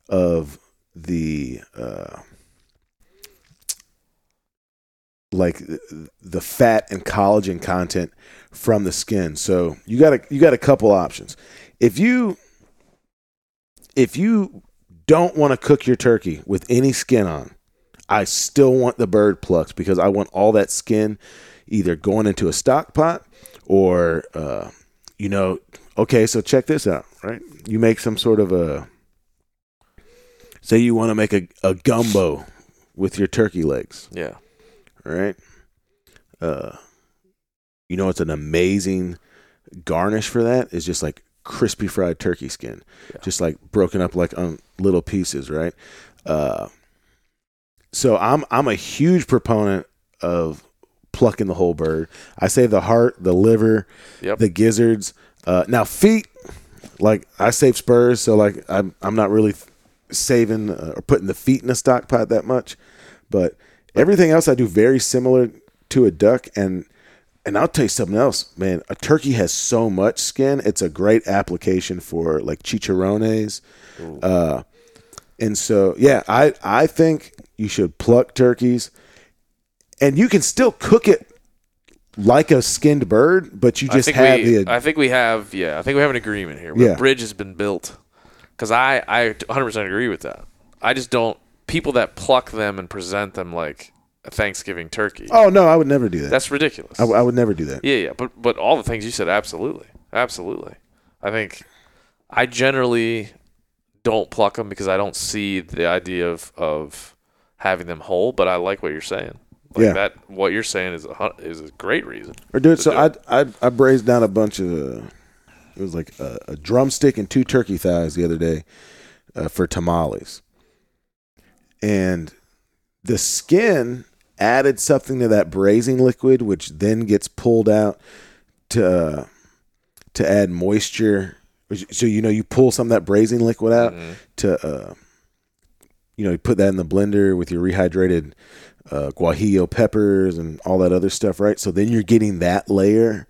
of the uh like the fat and collagen content from the skin. So you got a you got a couple options. If you if you don't want to cook your turkey with any skin on, I still want the bird plucked because I want all that skin either going into a stock pot or uh, you know okay so check this out right? You make some sort of a say you want to make a, a gumbo with your turkey legs. Yeah. right? Uh, you know it's an amazing garnish for that? Is just like crispy fried turkey skin Yeah. just like broken up like on little pieces right uh, so i'm i'm a huge proponent of plucking the whole bird i say the heart the liver Yep. the gizzards uh, now feet Like I save spurs, so like I'm I'm not really saving uh, or putting the feet in a stock pot that much, but everything else I do very similar to a duck and and I'll tell you something else, man. A turkey has so much skin; it's a great application for like chicharrones. Uh, and so, yeah, I I think you should pluck turkeys, and you can still cook it like a skinned bird, but you just have we, the I think we have, yeah, I think we have an agreement here. Yeah. a bridge has been built. Because I, I 100% agree with that. I just don't. People that pluck them and present them like a Thanksgiving turkey. Oh no, I would never do that. That's ridiculous. I, w- I would never do that. Yeah, yeah, but but all the things you said, absolutely, absolutely. I think I generally don't pluck them because I don't see the idea of of having them whole. But I like what you're saying. Like Yeah. that, what you're saying is a is a great reason. Or do it. So do I I I braised down a bunch of. Uh, it was like a, a drumstick and two turkey thighs the other day uh, for tamales, and the skin added something to that braising liquid, which then gets pulled out to uh, to add moisture. So you know you pull some of that braising liquid out Mhm. to uh, you know you put that in the blender with your rehydrated uh, guajillo peppers and all that other stuff, right? So then you're getting that layer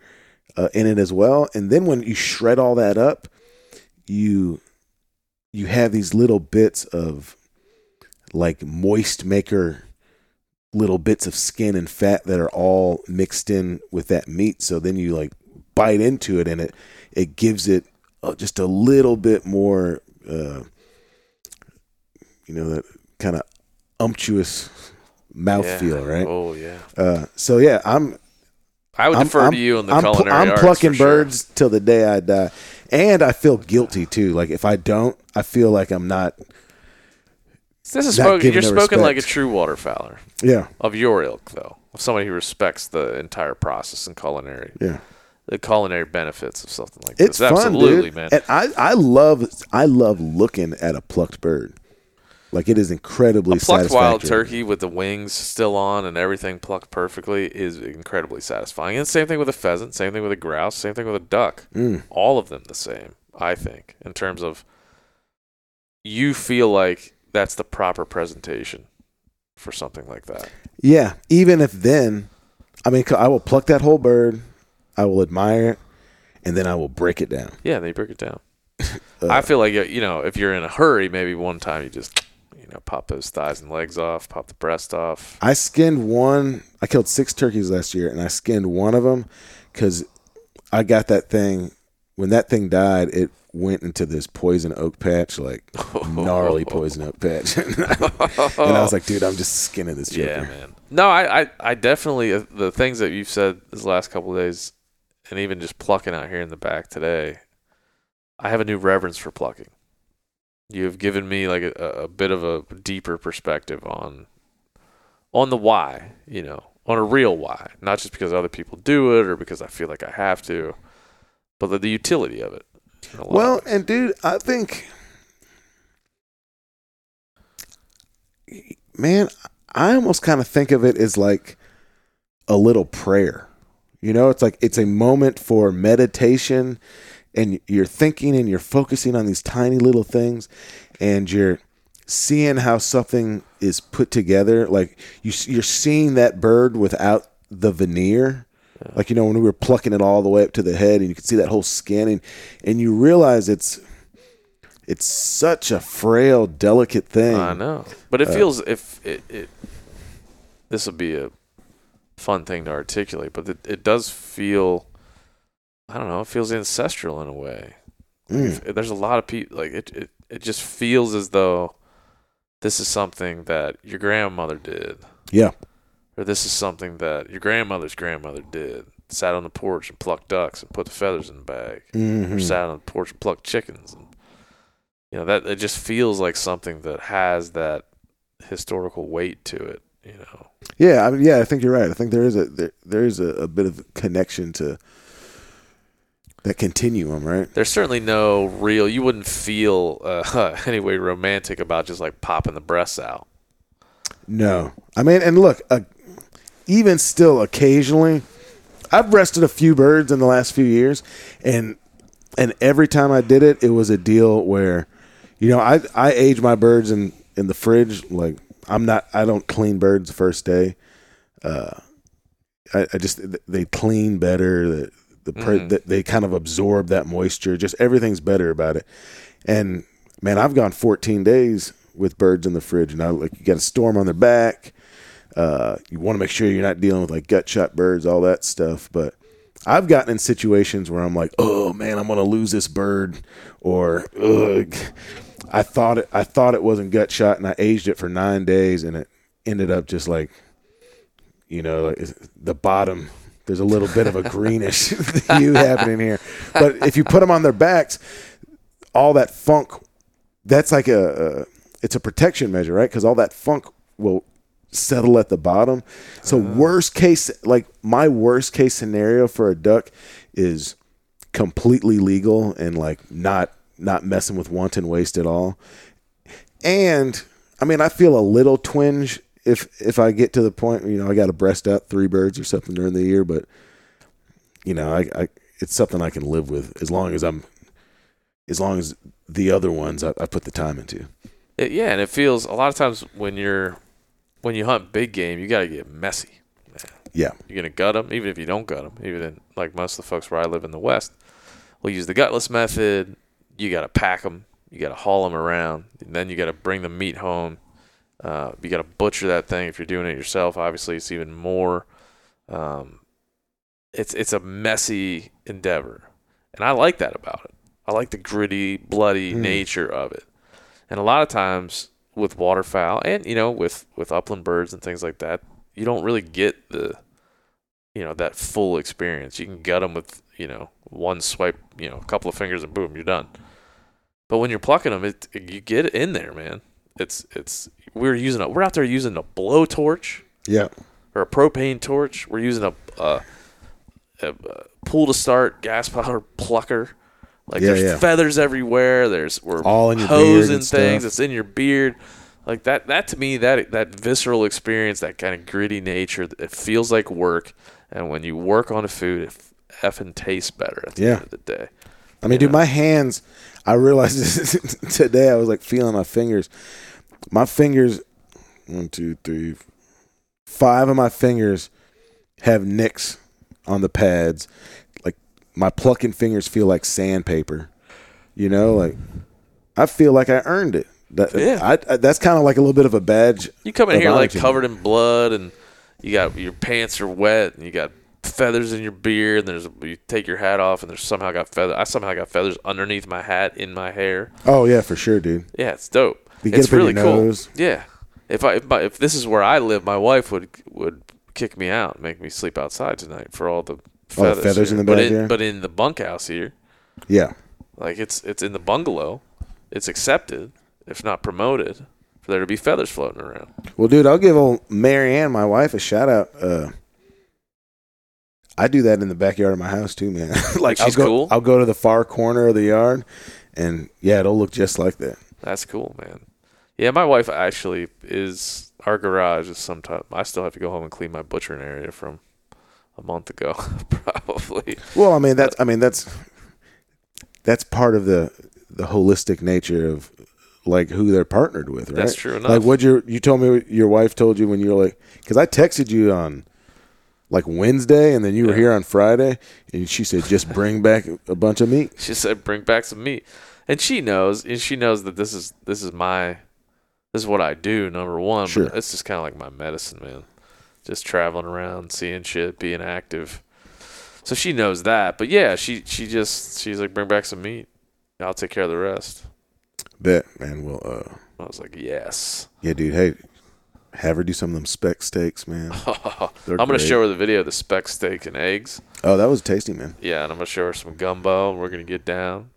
uh, in it as well, and then when you shred all that up, you you have these little bits of like moist maker little bits of skin and fat that are all mixed in with that meat so then you like bite into it and it it gives it uh, just a little bit more uh you know that kind of umptuous mouthfeel Yeah. right Oh yeah. uh so yeah i'm I would I'm, defer I'm- to you on the I'm, culinary I'm arts plucking sure. birds till the day I die, and I feel guilty too. Like if I don't, I feel like I'm not. This is spoken. You're spoken like a true waterfowler Yeah, of your ilk, though, of somebody who respects the entire process and culinary, yeah. the culinary benefits of something like It's this. fun, Absolutely, dude. man. And I, I love, I love looking at a plucked bird. Like it is incredibly satisfying. a plucked wild turkey with the wings still on and everything plucked perfectly is incredibly satisfying. And same thing with a pheasant, same thing with a grouse, same thing with a duck. Mm. All of them the same, I think, in terms of you feel like that's the proper presentation for something like that. Yeah, even if then, I mean, I will pluck that whole bird, I will admire it, and then I will break it down. Yeah, they break it down. Uh, I feel like you know, if you're in a hurry, maybe one time you just you know pop those thighs and legs off, pop the breast off. I skinned one. I killed six turkeys last year, and I skinned one of them because I got that thing. When that thing died, it went into this poison oak patch, like gnarly poison oak patch, and I was like, "Dude, I'm just skinning this joker." Yeah, man. No, I, I, I definitely uh, the things that you've said this last couple of days, and even just plucking out here in the back today, I have a new reverence for plucking. You've given me like a, a bit of a deeper perspective on on the why, you know, on a real why, not just because other people do it or because I feel like I have to, but the, the utility of it. In a lot of Well, and dude, I think, man, I almost kind of think of it as like a little prayer. You know, it's like it's a moment for meditation, and you're thinking and you're focusing on these tiny little things, and you're seeing how something is put together. Like you, you're seeing that bird without the veneer. Like you know when we were plucking it all the way up to the head, and you could see that whole skin, and and you realize it's it's such a frail, delicate thing. I know, but it Uh, feels if it, it this will be a fun thing to articulate, but it, it does feel. I don't know. It feels ancestral in a way. Mm. there's a lot of people like it, it. It just feels as though this is something that your grandmother did, Yeah, or this is something that your grandmother's grandmother did. Sat on the porch and plucked ducks and put the feathers in the bag, or Mhm. sat on the porch and plucked chickens. And, you know that it just feels like something that has that historical weight to it. You know, yeah, I mean, yeah. I think you're right. I think there is a there, there is a, a bit of connection to that continuum, right? there's certainly no real. You wouldn't feel uh, anyway romantic about just like popping the breasts out. No, I mean, and look, uh, even still, occasionally, I've rested a few birds in the last few years, and and every time I did it, it was a deal where, you know, I I age my birds in in the fridge. Like I'm not, I don't clean birds the first day. Uh, I, I just they clean better. The the, Mhm. the they kind of absorb that moisture. Just everything's better about it. And man, I've gone 14 days with birds in the fridge, and I like you got a storm on their back. Uh, you want to make sure you're not dealing with like gut shot birds, all that stuff. But I've gotten in situations where I'm like, oh man, I'm gonna lose this bird, or ugh, I thought it, I thought it wasn't gut shot, and I aged it for nine days, and it ended up just like, you know, like the bottom. There's a little bit of a greenish hue happening here, but if you put them on their backs, all that funk, that's like a, a it's a protection measure, right? Because all that funk will settle at the bottom. So ah. worst case, like my worst case scenario for a duck is completely legal and like not not messing with wanton waste at all. And I mean, I feel a little twinge if if I get to the point, you know, I got to breast out three birds or something during the year, but you know, I, I it's something I can live with as long as I'm as long as the other ones I, I put the time into. It, yeah, and it feels a lot of times when you're when you hunt big game, you got to get messy. Yeah. You're gonna gut them, even if you don't gut them. Even in, like most of the folks where I live in the West, will use the gutless method. You got to pack them. You got to haul them around. And then you got to bring the meat home. Uh, you got to butcher that thing. If you're doing it yourself, obviously it's even more. Um, it's it's a messy endeavor, and I like that about it. I like the gritty, bloody Mm. nature of it. And a lot of times with waterfowl, and you know with with upland birds and things like that, you don't really get the you know that full experience. You can gut them with you know one swipe, you know, a couple of fingers, and boom, you're done. But when you're plucking them, it you get it in there, man. It's it's we're using a we're out there using a blowtorch Yeah. or a propane torch. We're using a, a, a, a pull to start gas powder plucker. Like Yeah, there's yeah. feathers everywhere. There's we're All in your beard hosing and things. stuff. It's in your beard. Like that. That to me, that that visceral experience, that kind of gritty nature, it feels like work. And when you work on a food, it effing tastes better at the Yeah. end of the day. I mean, dude, my hands. I realized this today. I was like feeling my fingers. My fingers, one, two, three, five of my fingers have nicks on the pads. My plucking fingers feel like sandpaper. You know, like I feel like I earned it. That, Yeah. I, I, that's kind of like a little bit of a badge. You come in here like covered in blood, and you got your pants are wet, and you got feathers in your beard. And there's you take your hat off, and there's somehow got feather. I somehow got feathers underneath my hat in my hair. Oh yeah, for sure, dude. Yeah, it's dope. You it's really cool. Yeah. If I if, my, if this is where I live, my wife would would kick me out, and make me sleep outside tonight for all the All the feathers. feathers in the but in, here? But in the bunkhouse here, Yeah. like it's it's in the bungalow, it's accepted, if not promoted, for there to be feathers floating around. Well, dude, I'll give old Marianne, my wife, a shout out. Uh, I do that in the backyard of my house too, man. like She's I'll go, cool? I'll go to the far corner of the yard, and yeah, it'll look just like that. That's cool, man. Yeah, my wife actually is our garage is sometimes I still have to go home and clean my butchering area from a month ago, probably. Well, I mean that's, I mean that's, that's part of the the holistic nature of like who they're partnered with, right? That's true enough. Like what your you told me your wife told you when you were like, because I texted you on like Wednesday, and then you were Yeah. here on Friday, and she said just bring back a bunch of meat. She said, "Bring back some meat," and she knows, and she knows that this is this is my this is what I do. Number one, Sure. but it's just kind of like my medicine, man. Just traveling around, seeing shit, being active. So she knows that, but yeah, she she just she's like, "Bring back some meat. I'll take care of the rest." Bet, man. Well, uh, I was like, "Yes." yeah, dude. Hey, have her do some of them speck steaks, man. I'm gonna great. show her the video of the speck steak and eggs. Oh, that was tasty, man. Yeah, and I'm gonna show her some gumbo. And we're gonna get down,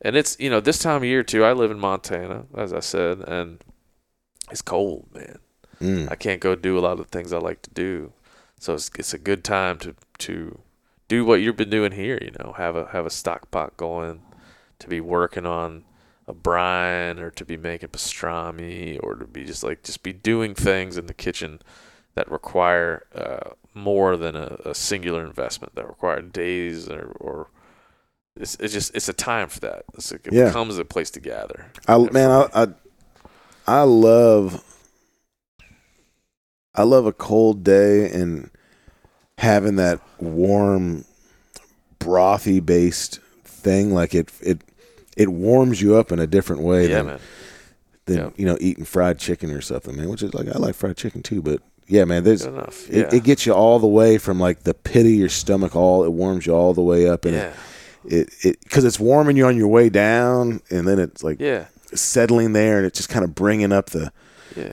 and it's you know this time of year too. I live in Montana, as I said, and it's cold, man. Mm. I can't go do a lot of the things I like to do, so it's it's a good time to to do what you've been doing here. You know, have a have a stock pot going, to be working on a brine or to be making pastrami or to be just like just be doing things in the kitchen that require uh, more than a, a singular investment that require days or, or it's, it's just it's a time for that. It's like it Yeah. becomes a place to gather. I man, I, I I love I love a cold day and having that warm brothy based thing like it it it warms you up in a different way yeah, than, man. than Yeah. you know eating fried chicken or something man which is like I like fried chicken too but yeah man there's Good enough. it, yeah. it gets you all the way from like the pit of your stomach all it warms you all the way up and yeah. it it because it's warming you on your way down and then it's like Yeah. settling there and it's just kind of bringing up the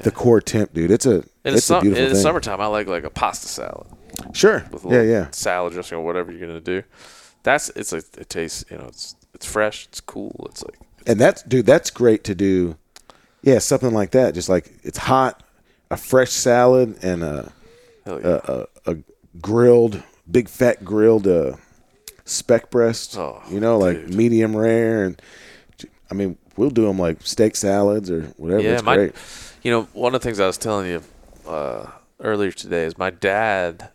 the core temp, dude. It's a in, it's the a sum- beautiful in the summertime, I like like a pasta salad sure. with a Yeah, yeah. salad dressing or whatever you're gonna do. That's it's like it tastes. You know, it's it's fresh. It's cool. It's like And that's dude, that's great to do. Yeah, something like that. Just like it's hot, a fresh salad and a hell a, a, a grilled, big fat grilled uh, speck breast. Oh, you know, like dude. medium rare and I mean, we'll do them like steak salads or whatever. Yeah, it's my- great. You know, one of the things I was telling you uh, earlier today is my dad.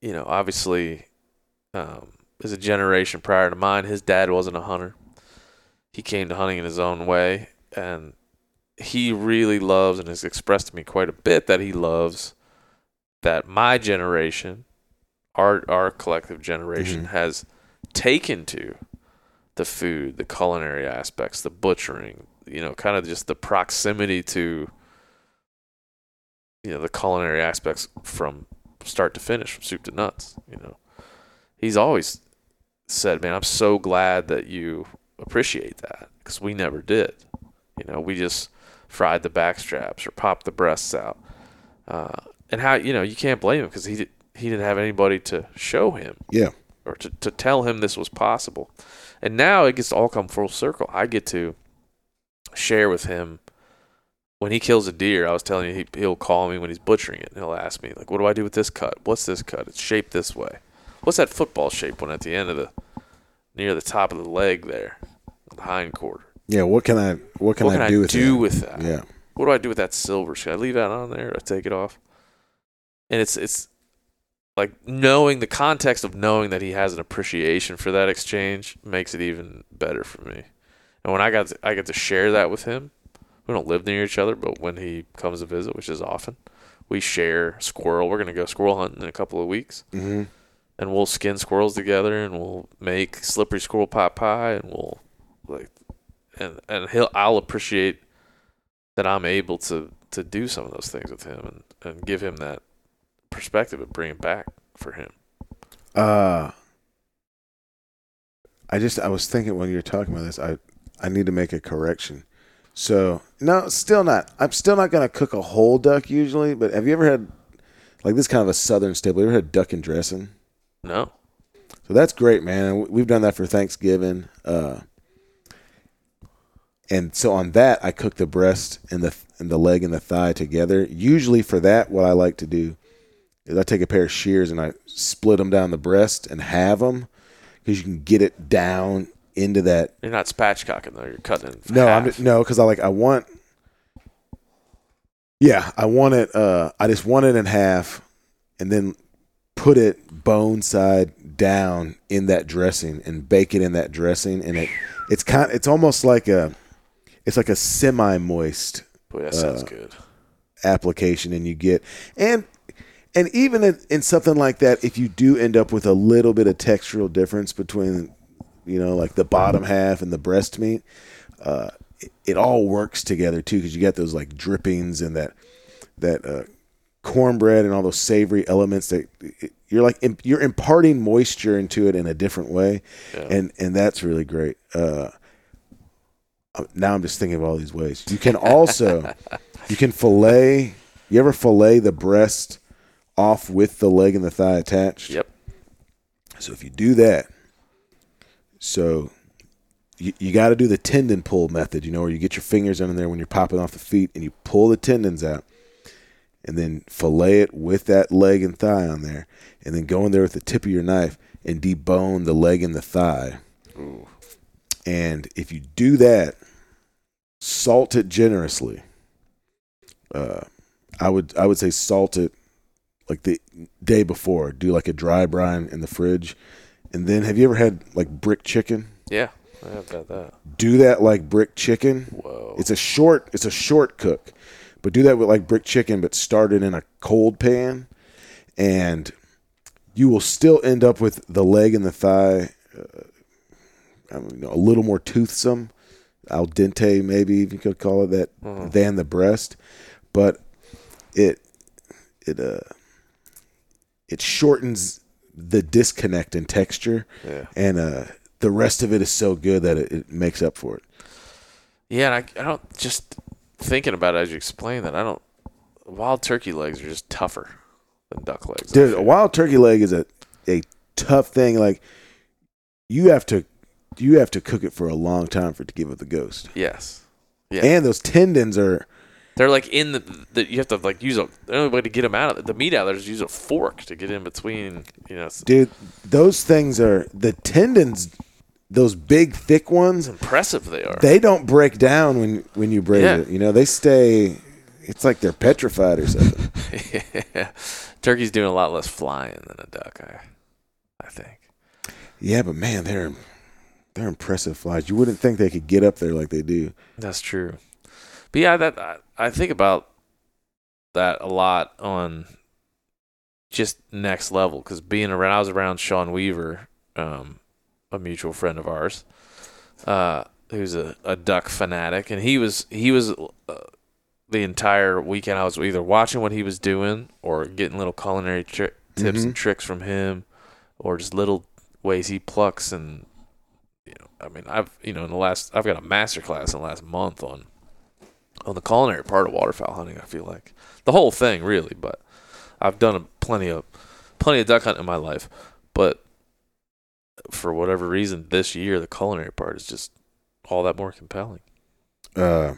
You know, obviously, um, is a generation prior to mine. His dad wasn't a hunter. He came to hunting in his own way, and he really loves and has expressed to me quite a bit that he loves that my generation, our our collective generation, Mhm. has taken to the food, the culinary aspects, the butchering, you know, kind of just the proximity to you know, the culinary aspects from start to finish, from soup to nuts, you know. He's always said, "Man, I'm so glad that you appreciate that because we never did. You know, we just fried the back straps or popped the breasts out. Uh, and how, you know, you can't blame him because he did, he didn't have anybody to show him Yeah. or to, to tell him this was possible. And now it gets to all come full circle. I get to share with him when he kills a deer. I was telling you, he, he'll call me when he's butchering it. And he'll ask me, like, what do I do with this cut? What's this cut? It's shaped this way. What's that football shape one at the end of the, near the top of the leg there, the hind quarter? Yeah, what can I what can what can I do with do that? with that? Yeah. what do I do with that silver? Should I leave that on there or take it off? And it's it's like knowing the context of knowing that he has an appreciation for that exchange makes it even better for me. And when I got to, I get to share that with him, we don't live near each other, but when he comes to visit, which is often, we share squirrel. We're gonna go squirrel hunting in a couple of weeks, hmm and we'll skin squirrels together, and we'll make slippery squirrel pot pie, and we'll like, and and he'll I'll appreciate that I'm able to to do some of those things with him and and give him that perspective and bring it back for him. Uh I just I was thinking when you were talking about this, I I need to make a correction. So no, still not. I'm still not gonna cook a whole duck usually. But have you ever had like this kind of a southern staple? You ever had duck and dressing? No, So that's great, man. We've done that for Thanksgiving. Uh, and so on that, I cook the breast and the and the leg and the thigh together. Usually for that, what I like to do is I take a pair of shears and I split them down the breast and have them because you can get it down into that. you're not spatchcocking though. You're cutting it. No, half. I'm no, because I like I want. Yeah, I want it. Uh, I just want it in half, and then put it bone side down in that dressing and bake it in that dressing, and it it's kind. It's almost like a, it's like a semi moist Boy, that sounds uh, good. application, and you get and and even in, in something like that, if you do end up with a little bit of textural difference between, you know, like the bottom half and the breast meat, uh, it, it all works together too because you get those like drippings and that that uh, cornbread and all those savory elements that it- you're like im- you're imparting moisture into it in a different way, Yeah. and and that's really great. Uh, now I'm just thinking of all these ways. You can also you can fillet. You ever fillet the breast off with the leg and the thigh attached? Yep. So if you do that, so you, you got to do the tendon pull method, you know, where you get your fingers under there when you're popping off the feet and you pull the tendons out and then fillet it with that leg and thigh on there and then go in there with the tip of your knife and debone the leg and the thigh. Ooh. And if you do that, salt it generously. Uh, I would I would say salt it like the day before. Do like a dry brine in the fridge, and then have you ever had like brick chicken? Yeah, I have got that. Do that like brick chicken. Whoa. It's a short. It's a short cook, but do that with like brick chicken, but start it in a cold pan, and you will still end up with the leg and the thigh. Uh, I don't know, a little more toothsome, al dente, maybe if you could call it that, than the breast, but it it uh it shortens the disconnect in texture, Yeah. and uh the rest of it is so good that it, it makes up for it. Yeah, and I, I don't just thinking about it as you explain that. I don't. Wild turkey legs are just tougher than duck legs. Dude, a wild turkey leg is a a tough thing. Like you have to you have to cook it for a long time for it to give up the ghost. Yes. Yeah. And those tendons are They're like in the, the. You have to like use a. The only way to get them out of the meat out of there is use a fork to get in between. You know, dude. Those things are the tendons. Those big thick ones. impressive they are. They don't break down when when you braise Yeah. it. You know they stay. It's like they're petrified or something. yeah. Turkey's doing a lot less flying than a duck. I, I think. yeah, but man, they're they're impressive flies. You wouldn't think they could get up there like they do. That's true. But yeah, that I, I think about that a lot on just next level because being around, I was around Sean Weaver, um, a mutual friend of ours, uh, who's a, a duck fanatic, and he was he was uh, the entire weekend. I was either watching what he was doing or getting little culinary tri- tips and tricks from him, or just little ways he plucks and you know, I mean, I've you know in the last I've got a master class in the last month on on the culinary part of waterfowl hunting. I feel like the whole thing really, but I've done a, plenty of plenty of duck hunting in my life, but for whatever reason, this year the culinary part is just all that more compelling. Uh,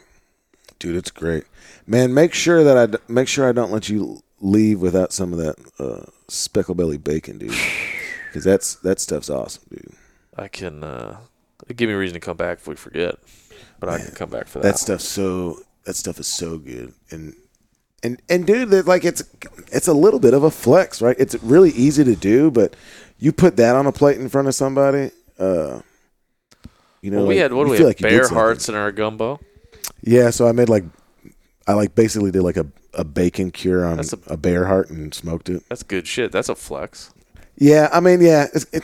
dude, it's great, man. Make sure that I d- make sure I don't let you leave without some of that uh, speckle belly bacon, dude. Because that's that stuff's awesome, dude. I can uh, give me a reason to come back if we forget, but I can come back for that. That stuff's so that stuff is so good, and and and dude, that like it's it's a little bit of a flex, right? It's really easy to do, but you put that on a plate in front of somebody, uh, you know, well, we like, had what do we have? like Bear hearts in our gumbo. Yeah, so I made like I like basically did like a, a bacon cure on a, a- bear heart and smoked it. That's good shit. That's a flex Yeah, I mean, yeah, it's, it,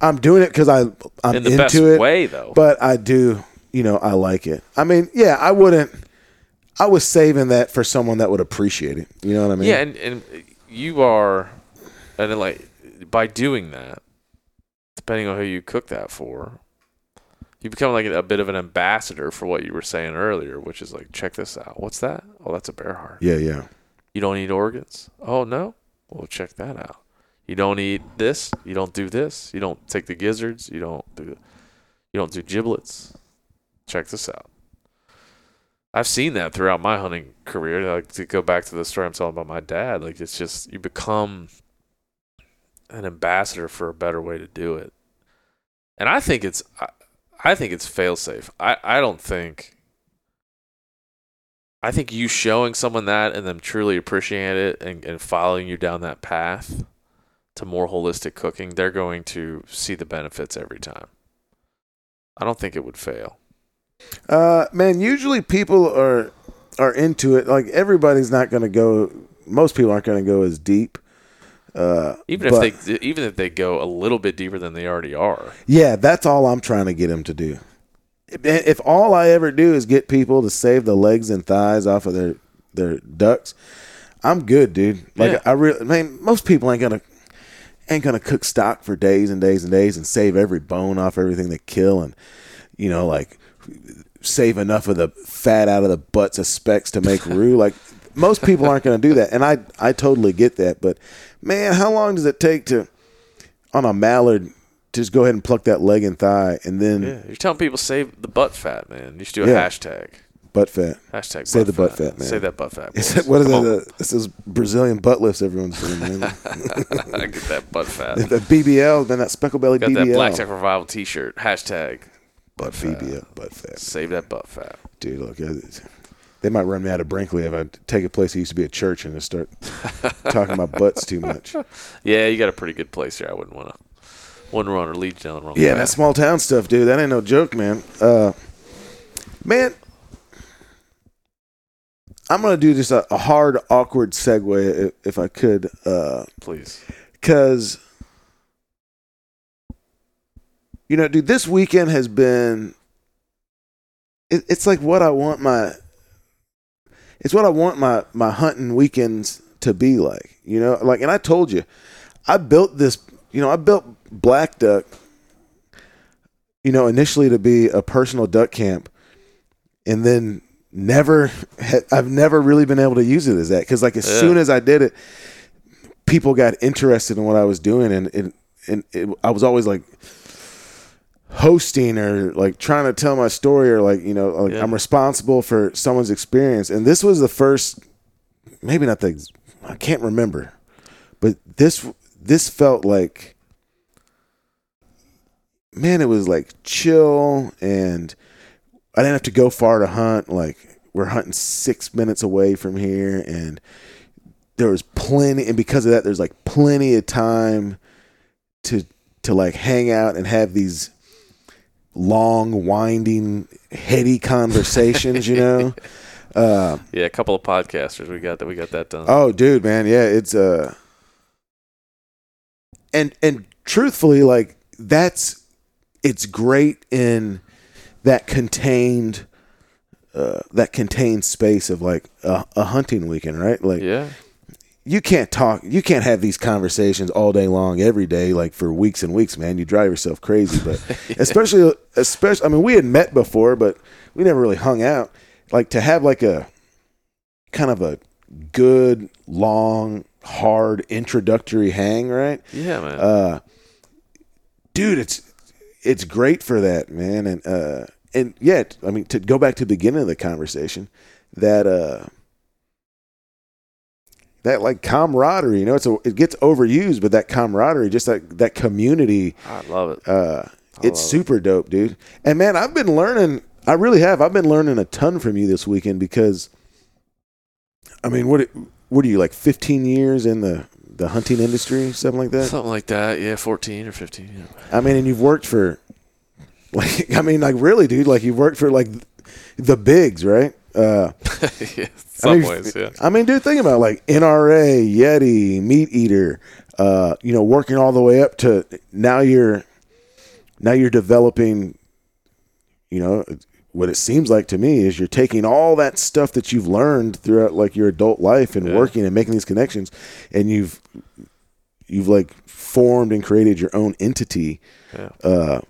I'm doing it because I I'm in the into best it, way, though. but I do, you know, I like it. I mean, yeah, I wouldn't. I was saving that for someone that would appreciate it. You know what I mean? Yeah, and, and you are, and then like by doing that, depending on who you cook that for, you become like a, bit of an ambassador for what you were saying earlier, which is like, check this out. What's that? Oh, that's a bear heart. yeah, yeah. You don't eat organs? Oh no. Well, check that out. You don't eat this. You don't do this. You don't take the gizzards. You don't do. You don't do giblets. Check this out. I've seen that throughout my hunting career. Like to go back to the story I'm telling about my dad. Like it's just you become an ambassador for a better way to do it. And I think it's I, I think it's fail safe. I, I don't think I think you showing someone that and them truly appreciating it and, and following you down that path to more holistic cooking, they're going to see the benefits every time. I don't think it would fail. Uh, man, usually people are are into it. Like everybody's not going to go. Most people aren't going to go as deep. Uh, Even but- if they even if they go a little bit deeper than they already are. Yeah, that's all I'm trying to get them to do. If, if all I ever do is get people to save the legs and thighs off of their their ducks, I'm good, dude. Like Yeah. I really, I mean, most people ain't gonna ain't gonna cook stock for days and days and days and save every bone off everything they kill and you know like save enough of the fat out of the butts of specks to make roux. Like most people aren't gonna do that, and I I totally get that. But man, how long does it take to on a mallard? Just go ahead and pluck that leg and thigh, and then Yeah, you're telling people save the butt fat, man. You should do a Yeah. hashtag. butt fat. Hashtag Save the butt fat, man. Save that butt fat. Boys. it, what is Come it? Uh, this is Brazilian butt lifts everyone's doing, man. I get that butt fat. the BBL, then that speckle belly Got BBL. that Black Duck Revival T-shirt. Hashtag butt fat. BBL, butt fat. Save that butt fat. Dude, look, uh, they might run me out of Brinkley if I take a place that used to be a church and just start talking about butts too much. Yeah, you got a pretty good place here. I wouldn't want to. one runner leads down the wrong Yeah, path. that small town stuff, dude. That ain't no joke, man. Uh, man, I'm gonna do just a, a hard, awkward segue if, if I could, please. because you know, dude, this weekend has been. It, it's like what I want my. It's what I want my my hunting weekends to be like, you know. Like, and I told you, I built this. You know, I built Black Duck. You know, initially to be a personal duck camp, and then never. Had, I've never really been able to use it as that because, like, as Yeah. soon as I did it, people got interested in what I was doing, and and, and it, I was always like hosting or like trying to tell my story or like you know like Yeah. I'm responsible for someone's experience. And this was the first, maybe not the, I can't remember, but this this felt like, man, it was like chill and I didn't have to go far to hunt. Like we're hunting six minutes away from here and there was plenty and because of that there's like plenty of time to to like hang out and have these long winding heady conversations you know? Uh Yeah, a couple of podcasters we got that we got that done. oh dude man yeah it's uh and and truthfully like that's it's great in that contained uh that contained space of like a, a hunting weekend right? Like yeah, you can't talk you can't have these conversations all day long every day like for weeks and weeks man. You drive yourself crazy but especially especially i mean we had met before but we never really hung out. Like to have like a kind of a good long hard introductory hang right? Yeah, man. uh dude it's it's great for that man. And uh and yet i mean to go back to the beginning of the conversation that uh that like camaraderie you know it's a, it gets overused but that camaraderie just that that community I love it. uh it's love it. super dope dude and man i've been learning i really have i've been learning a ton from you this weekend because i mean what what are you like 15 years in the the hunting industry something like that Something like that. Yeah, fourteen or fifteen. Yeah. I mean, and you've worked for, like, I mean, like, really, dude, like, you've worked for, like, the bigs, right? Uh, yeah, I mean, ways. Yeah. I mean, dude, think about it, like NRA, Yeti, MeatEater, uh, you know, working all the way up to now you're, now you're developing, you know, what it seems like to me is you're taking all that stuff that you've learned throughout like your adult life and Yeah. working and making these connections, and you've, you've like formed and created your own entity Yeah. uh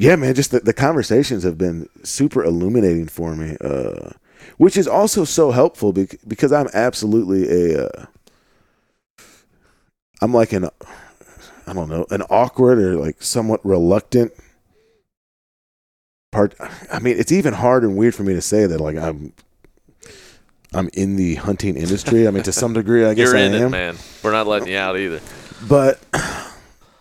yeah man just the, the conversations have been super illuminating for me uh which is also so helpful bec- because i'm absolutely a uh i'm like an i don't know an awkward or like somewhat reluctant part i mean it's even hard and weird for me to say that like i'm i'm in the hunting industry i mean to some degree i guess You're i in am it, man. We're not letting you out either. but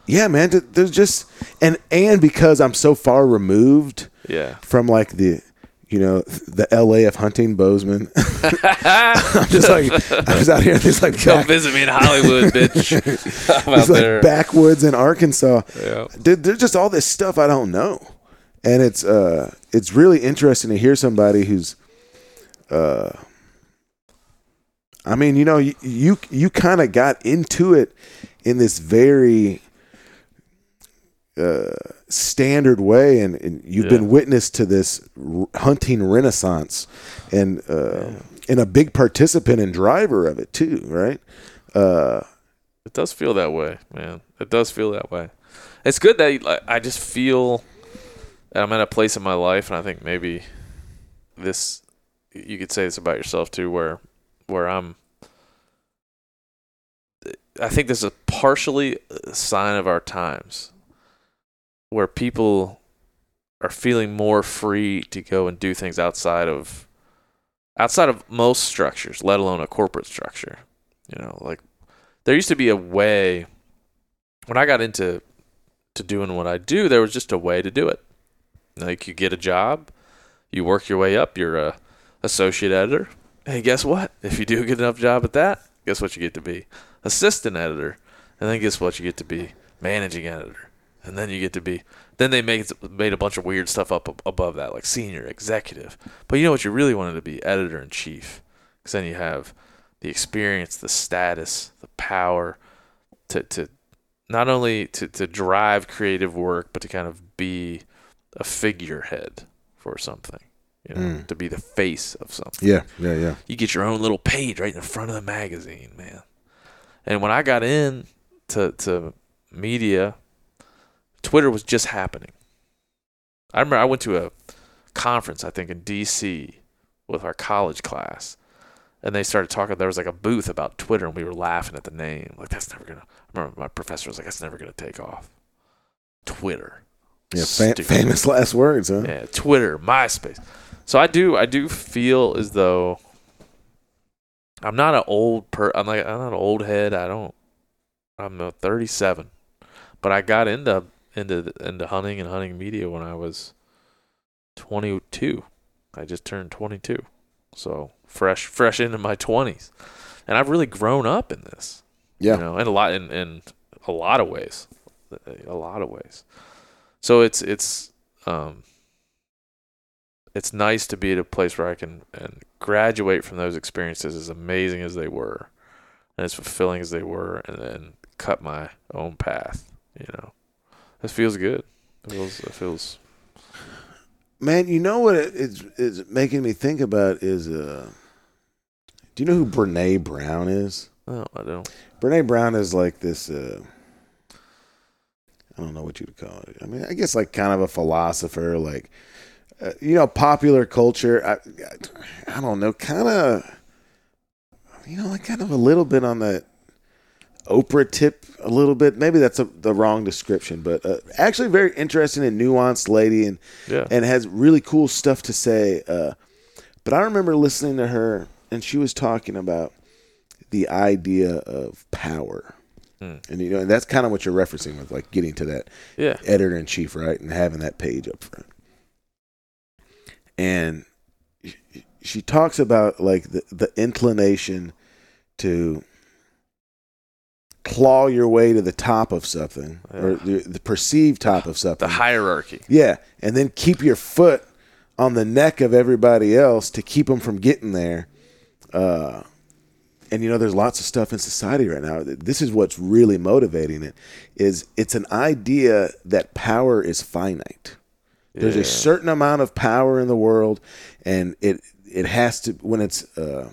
yeah man there's just and and because i'm so far removed Yeah. from like the you know the la of hunting bozeman i'm just like i was out here this like Come back, visit me in Hollywood, bitch. I'm out like there. backwoods in arkansas Yeah. Dude, there's just all this stuff i don't know and it's uh it's really interesting to hear somebody who's uh i mean you know you you, you kind of got into it in this very uh standard way and, and you've Yeah. been witness to this r- hunting renaissance and uh and a big participant and driver of it too right uh It does feel that way, man. It does feel that way. It's good that like, I just feel that I'm at a place in my life, and I think maybe this you could say this about yourself too, where where I'm. I think this is partially a sign of our times, where people are feeling more free to go and do things outside of outside of most structures, let alone a corporate structure. You know, like there used to be a way when I got into to doing what I do, there was just a way to do it. Like you get a job, you work your way up, you're a associate editor. Hey, guess what? If you do a good enough job at that, guess what you get to be? Assistant editor. And then guess what? You get to be managing editor, and then you get to be. Then they made made a bunch of weird stuff up above that, like senior executive. But you know what? You really wanted to be editor in chief, because then you have the experience, the status, the power to to not only to to drive creative work, but to kind of be a figurehead for something. You know, Mm. to be the face of something Yeah, yeah, yeah. you get your own little page right in the front of the magazine, man. And when I got in to to media, Twitter was just happening. I remember I went to a conference, I think in DC with our college class. And they started talking there was like a booth about Twitter and we were laughing at the name. Like that's never gonna I remember my professor was like, That's never gonna take off. Twitter. Yeah, fa- Stupid. famous last words, huh? Yeah, Twitter, MySpace. So I do I do feel as though I'm not an old per I'm like I'm not an old head. I don't I'm a 37. But I got into into into hunting and hunting media when I was 22. I just turned 22. So fresh fresh into my 20s. And I've really grown up in this. Yeah. You know, in a lot in, in a lot of ways. A lot of ways. So it's it's um it's nice to be at a place where I can and graduate from those experiences as amazing as they were and as fulfilling as they were and then cut my own path, you know. It feels good. It feels it feels Man, you know what it's, it's making me think about is uh do you know who Brene Brown is? oh, I don't Brene Brown is like this uh I don't know what you'd call it. I mean, I guess like kind of a philosopher, like uh, you know, popular culture. I, I, I don't know, kind of, you know, like kind of a little bit on the Oprah tip, a little bit. Maybe that's a, the wrong description, but uh, actually very interesting and nuanced lady, and yeah. and has really cool stuff to say. Uh, but I remember listening to her, and she was talking about the idea of power. Hmm. And you know, and that's kind of what you're referencing with like getting to that Yeah. editor in chief, right? And having that page up front. And she- she talks about like the, the inclination to claw your way to the top of something or the, the perceived top of something. The hierarchy. Yeah, and then keep your foot on the neck of everybody else to keep them from getting there. Uh, and you know, there's lots of stuff in society right now. This is what's really motivating it. Is it's an idea that power is finite. There's Yeah. a certain amount of power in the world, and it it has to when it's uh,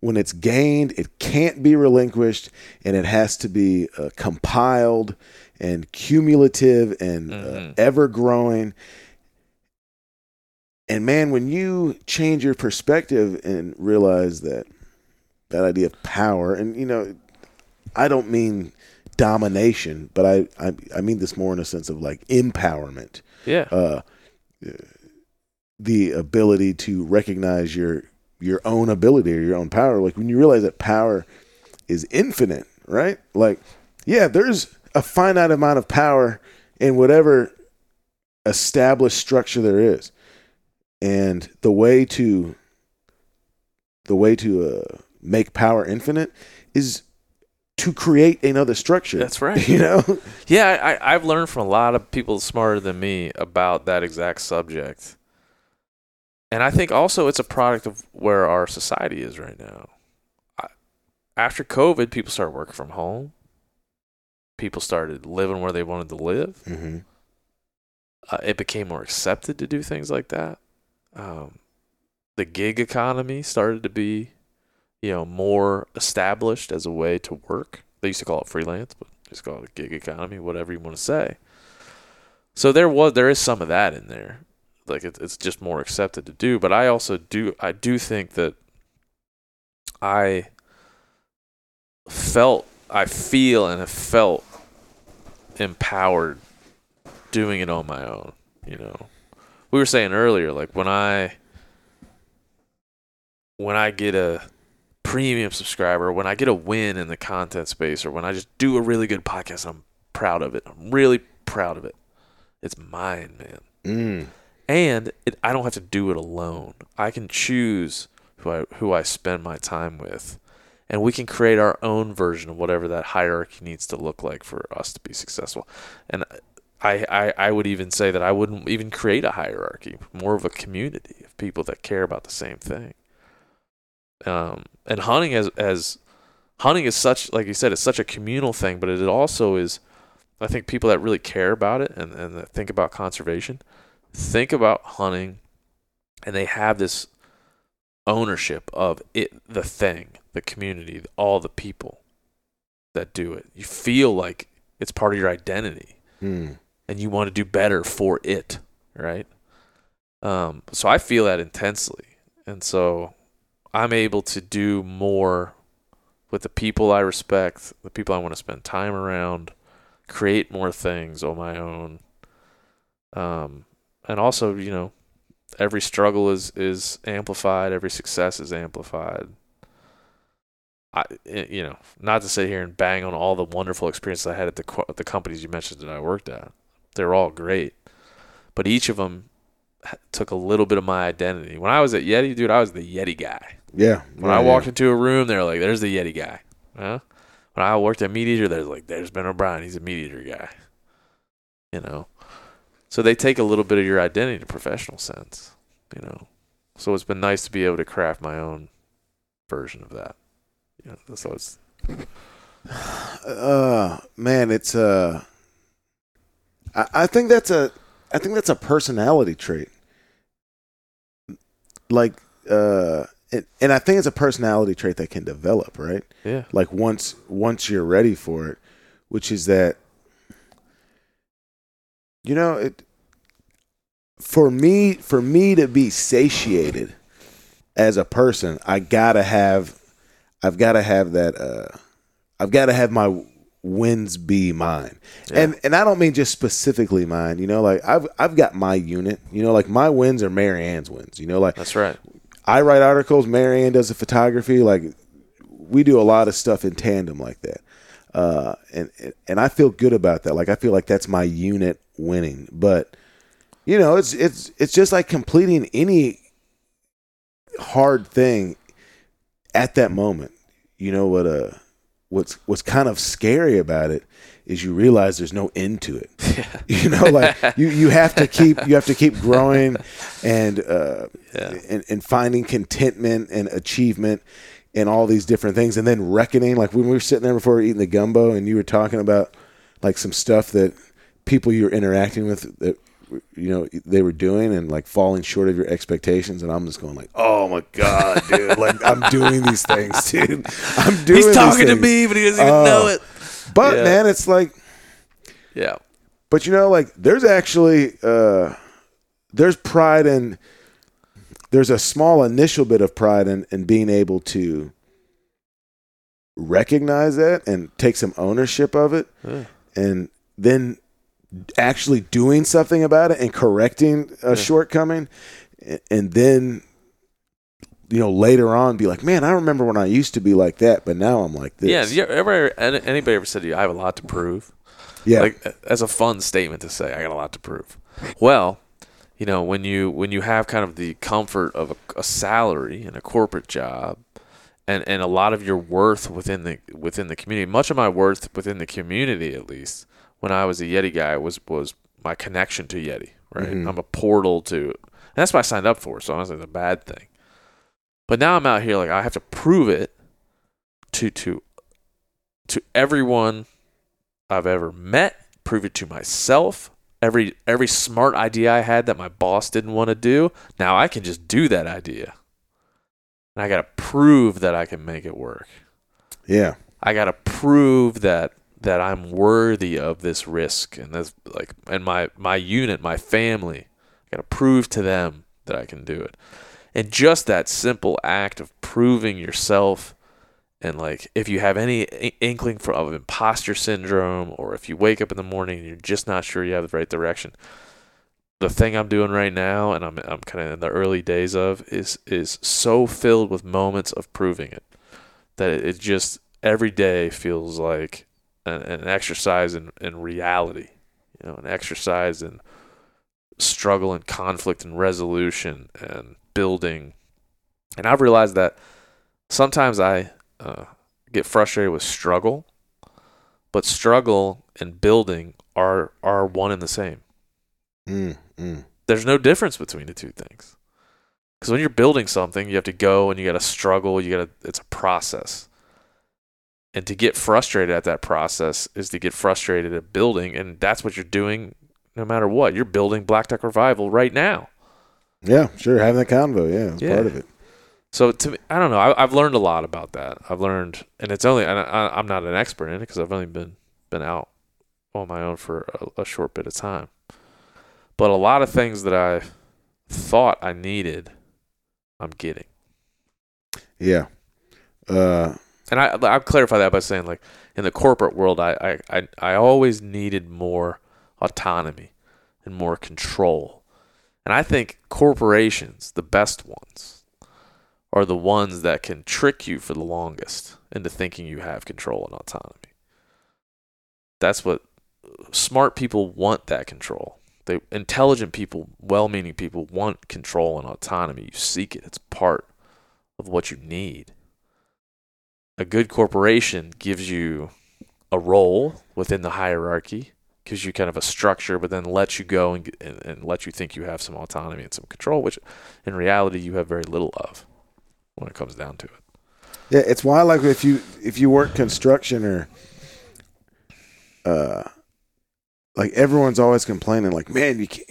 when it's gained, it can't be relinquished, and it has to be uh, compiled and cumulative and uh, Mhm. ever growing. And man, when you change your perspective and realize that that idea of power, and you know, I don't mean domination, but I I, I mean this more in a sense of like empowerment Yeah. uh, the ability to recognize your your own ability or your own power. Like when you realize that power is infinite, right? Like, yeah, there's a finite amount of power in whatever established structure there is, and the way to the way to uh, make power infinite is to create another structure. That's right. You know, Yeah, I, I've learned from a lot of people smarter than me about that exact subject. And I think also it's a product of where our society is right now. I, after COVID, people started working from home. People started living where they wanted to live. mm-hmm. Uh, it became more accepted to do things like that. Um, the gig economy started to be, you know, more established as a way to work. They used to call it freelance, but just call it a gig economy, whatever you want to say. So there was there is some of that in there, like it, it's just more accepted to do. But I also do I do think that I felt I feel and have felt empowered doing it on my own. You know, we were saying earlier, like when I when I get a premium subscriber, when I get a win in the content space, or when I just do a really good podcast, I'm proud of it. I'm really proud of it. It's mine, man. mm. And it, I don't have to do it alone. I can choose who I who I spend my time with, and we can create our own version of whatever that hierarchy needs to look like for us to be successful. And I, I, I would even say that I wouldn't even create a hierarchy, more of a community of people that care about the same thing. Um, and hunting as as hunting is such like you said, it's such a communal thing, but it also is I think people that really care about it and, and think about conservation think about hunting and they have this ownership of it the thing, the community, all the people that do it. You feel like it's part of your identity. Mm. And you want to do better for it, right? Um, so I feel that intensely. And so I'm able to do more with the people I respect, the people I want to spend time around, create more things on my own. Um, and also, you know, every struggle is is amplified, every success is amplified. I, eh, you know, not to sit here and bang on all the wonderful experiences I had at the the companies you mentioned that I worked at. They're all great, but each of them took a little bit of my identity. When I was at Yeti, dude, I was the Yeti guy. Yeah. When yeah, I walked yeah. into a room, they're like, "There's the Yeti guy." Huh? When I worked at MeatEater, there's like, "There's Ben O'Brien. He's a MeatEater guy." You know, so they take a little bit of your identity in a professional sense. You know, so it's been nice to be able to craft my own version of that. You know, so it's uh man it's uh I, I think that's a i think that's a personality trait like uh and, and i think it's a personality trait that can develop right yeah, like once once you're ready for it which is that you know it for me for me to be satiated as a person i gotta have i've gotta have that uh i've gotta have my wins be mine Yeah. and and i don't mean just specifically mine you know like i've i've got my unit you know like my wins are mary ann's wins you know like that's right. I write articles. Marianne does the photography. Like we do a lot of stuff in tandem like that, uh, and and I feel good about that. Like I feel like that's my unit winning. But you know, it's it's it's just like completing any hard thing at that moment. You know what? Uh, what's what's kind of scary about it is you realize there's no end to it. You know, like you, you have to keep you have to keep growing and uh, Yeah. and, and finding contentment and achievement and all these different things and then reckoning like when we were sitting there before eating the gumbo and you were talking about like some stuff that people you're interacting with that you know they were doing and like falling short of your expectations and I'm just going like oh my god dude like I'm doing these things dude I'm doing He's talking to me, but he doesn't even Oh. know it. but Yeah. man it's like Yeah, but you know, like there's actually uh, there's pride in there's a small initial bit of pride in, in being able to recognize that and take some ownership of it Yeah. and then actually doing something about it and correcting a Yeah. shortcoming and then you know later on be like man i remember when i used to be like that but now i'm like this yeah. You ever anybody ever said to you, "I have a lot to prove"? yeah like that's a fun statement to say. I got a lot to prove. Well, you know when you when you have kind of the comfort of a, a salary and a corporate job, and and a lot of your worth within the within the community. Much of my worth within the community, at least when I was a Yeti guy, was was my connection to Yeti. Right, Mhm. I'm a portal to. And that's what I signed up for. So honestly, it's a bad thing. But now I'm out here like I have to prove it to to to everyone I've ever met, prove it to myself. Every every smart idea I had that my boss didn't want to do, now I can just do that idea. And I got to prove that I can make it work. yeah I got to prove that that I'm worthy of this risk and this like and my my unit, my family. I got to prove to them that I can do it. And just that simple act of proving yourself and like if you have any inkling for of imposter syndrome or if you wake up in the morning and you're just not sure you have the right direction the thing I'm doing right now and I'm I'm kind of in the early days of is is so filled with moments of proving it that it, it just every day feels like an, an exercise in, in reality you know an exercise in struggle and conflict and resolution and building. And I've realized that sometimes I uh, get frustrated with struggle, but struggle and building are are one and the same. Mm, mm. There's no difference between the two things. Because when you're building something, you have to go and you got to struggle. You got to. It's a process. And to get frustrated at that process is to get frustrated at building, and that's what you're doing. No matter what, you're building Black Duck Revival right now. Yeah, sure. Having that convo, yeah, it's Yeah. part of it. So to me, I don't know. I, I've learned a lot about that. I've learned, and it's only and I, I'm not an expert in it because I've only been been out on my own for a, a short bit of time. But a lot of things that I thought I needed, I'm getting. Yeah. Uh, And I I clarify that by saying like in the corporate world, I I I, I always needed more autonomy and more control. And I think corporations, the best ones, are the ones that can trick you for the longest into thinking you have control and autonomy. That's what smart people want that control. They intelligent people, well-meaning people want control and autonomy. You seek it. It's part of what you need. A good corporation gives you a role within the hierarchy, gives you kind of a structure, but then lets you go and, and, and let you think you have some autonomy and some control, which in reality you have very little of when it comes down to it. yeah, it's why like if you if you work construction or uh like everyone's always complaining like man you can't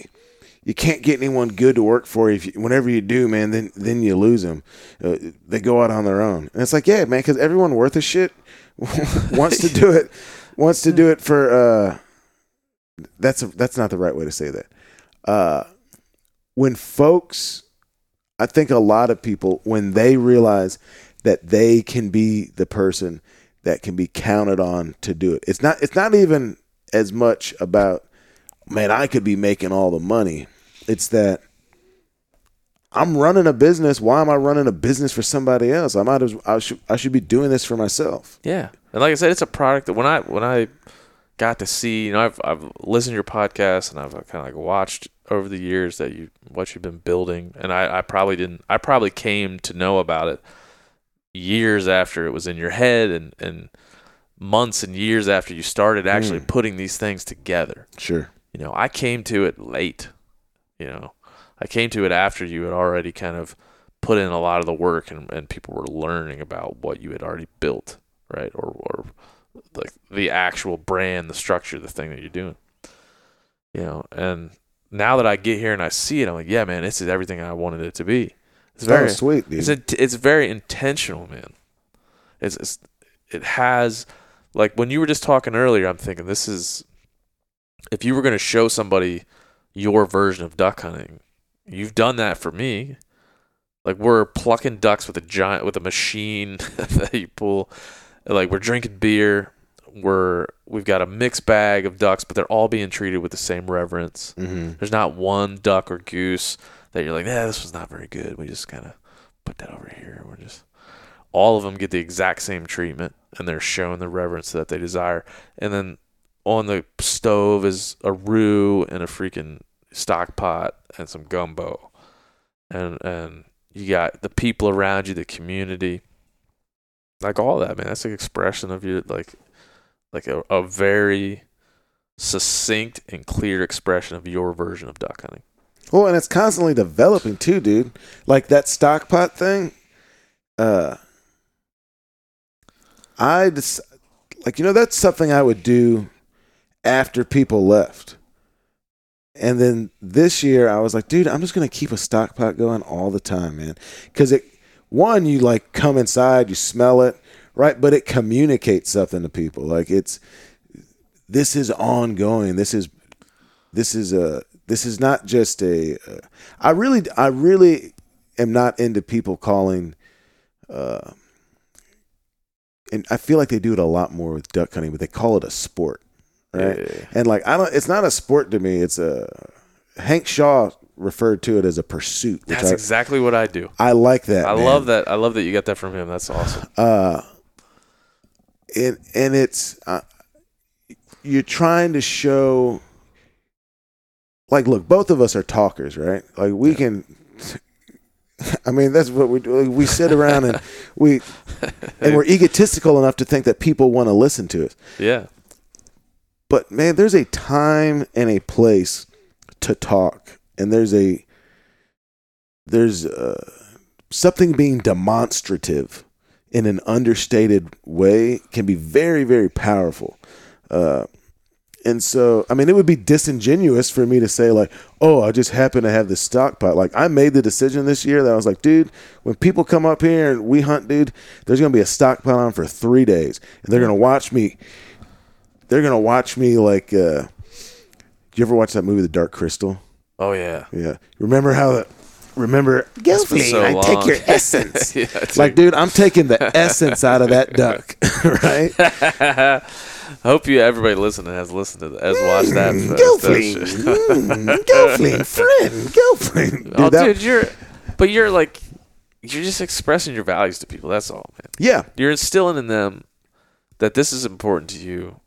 you can't get anyone good to work for you if you, whenever you do man then then you lose them uh, they go out on their own. And it's like yeah man because everyone worth a shit wants to do it wants to do it for uh that's a, that's not the right way to say that. Uh when folks i think a lot of people when they realize that they can be the person that can be counted on to do it it's not it's not even as much about man i could be making all the money. It's that i'm running a business. Why am i running a business for somebody else? I might as i should i should be doing this for myself. Yeah, and like I said, it's a product that when I when I got to see, you know, I've I've listened to your podcast and I've uh, kind of like watched over the years that you what you've been building, and I I probably didn't I probably came to know about it years after it was in your head and and months and years after you started actually hmm. putting these things together. sure You know, I came to it late. You know, I came to it after you had already kind of put in a lot of the work and, and people were learning about what you had already built, right? Or, or like the actual brand, the structure, the thing that you're doing. You know, and now that I get here and I see it, I'm like, yeah, man, this is everything I wanted it to be. It's very very sweet dude it's a, it's very intentional, man. It's, it's it has like when you were just talking earlier, I'm thinking this is if you were going to show somebody your version of duck hunting, you've done that for me. Like we're plucking ducks with a giant with a machine that you pull. Like we're drinking beer. We're we've got a mixed bag of ducks, but they're all being treated with the same reverence. mm-hmm. There's not one duck or goose that you're like, yeah, this was not very good. We just kind of put that over here. We're just all of them get the exact same treatment, and they're showing the reverence that they desire. And then on the stove is a roux and a freaking stock pot and some gumbo, and and you got the people around you, the community, like all that, man. That's an expression of you, like like a, a very succinct and clear expression of your version of duck hunting. Well, and it's constantly developing too, dude. Like that stock pot thing. Uh, I just like you know that's something I would do after people left. And then this year I was like, dude, I'm just gonna keep a stock pot going all the time, man. Because it one, you like come inside, you smell it, right? But it communicates something to people. Like it's this is ongoing. This is this is a this is not just a. Uh, I really I really am not into people calling. Uh, and I feel like they do it a lot more with duck hunting, but they call it a sport, right? Yeah. And like I don't, it's not a sport to me. It's a Hank Shaw referred to it as a pursuit, That's I, exactly what I do. I like that. I man. love that. I love that you got that from him. That's awesome. uh and and it's uh, you're trying to show like look both of us are talkers right like we can I mean, that's what we do. We sit around and we and we're egotistical enough to think that people want to listen to us. Yeah. But man, there's a time and a place to talk, and there's a there's uh, something being demonstrative in an understated way can be very very powerful. Uh, and so, I mean, it would be disingenuous for me to say like, "Oh, I just happen to have this stockpile." Like, I made the decision this year that I was like, "Dude, when people come up here and we hunt, dude, there's gonna be a stockpile on for three days, and they're gonna watch me. They're gonna watch me like." Uh, you ever watch that movie, The Dark Crystal? Oh yeah. Yeah. Remember how the remember been Gelfling, so I take your essence. Yeah, like, dude, I'm taking the essence out of that duck, right? I hope you everybody listening has listened to has watched that. Mm, that- Gelfling, mm, Gelfling, friend, Gelfling. Dude, oh, that- dude, you're, but you're like, you're just expressing your values to people. That's all, man. yeah, You're instilling in them that this is important to you,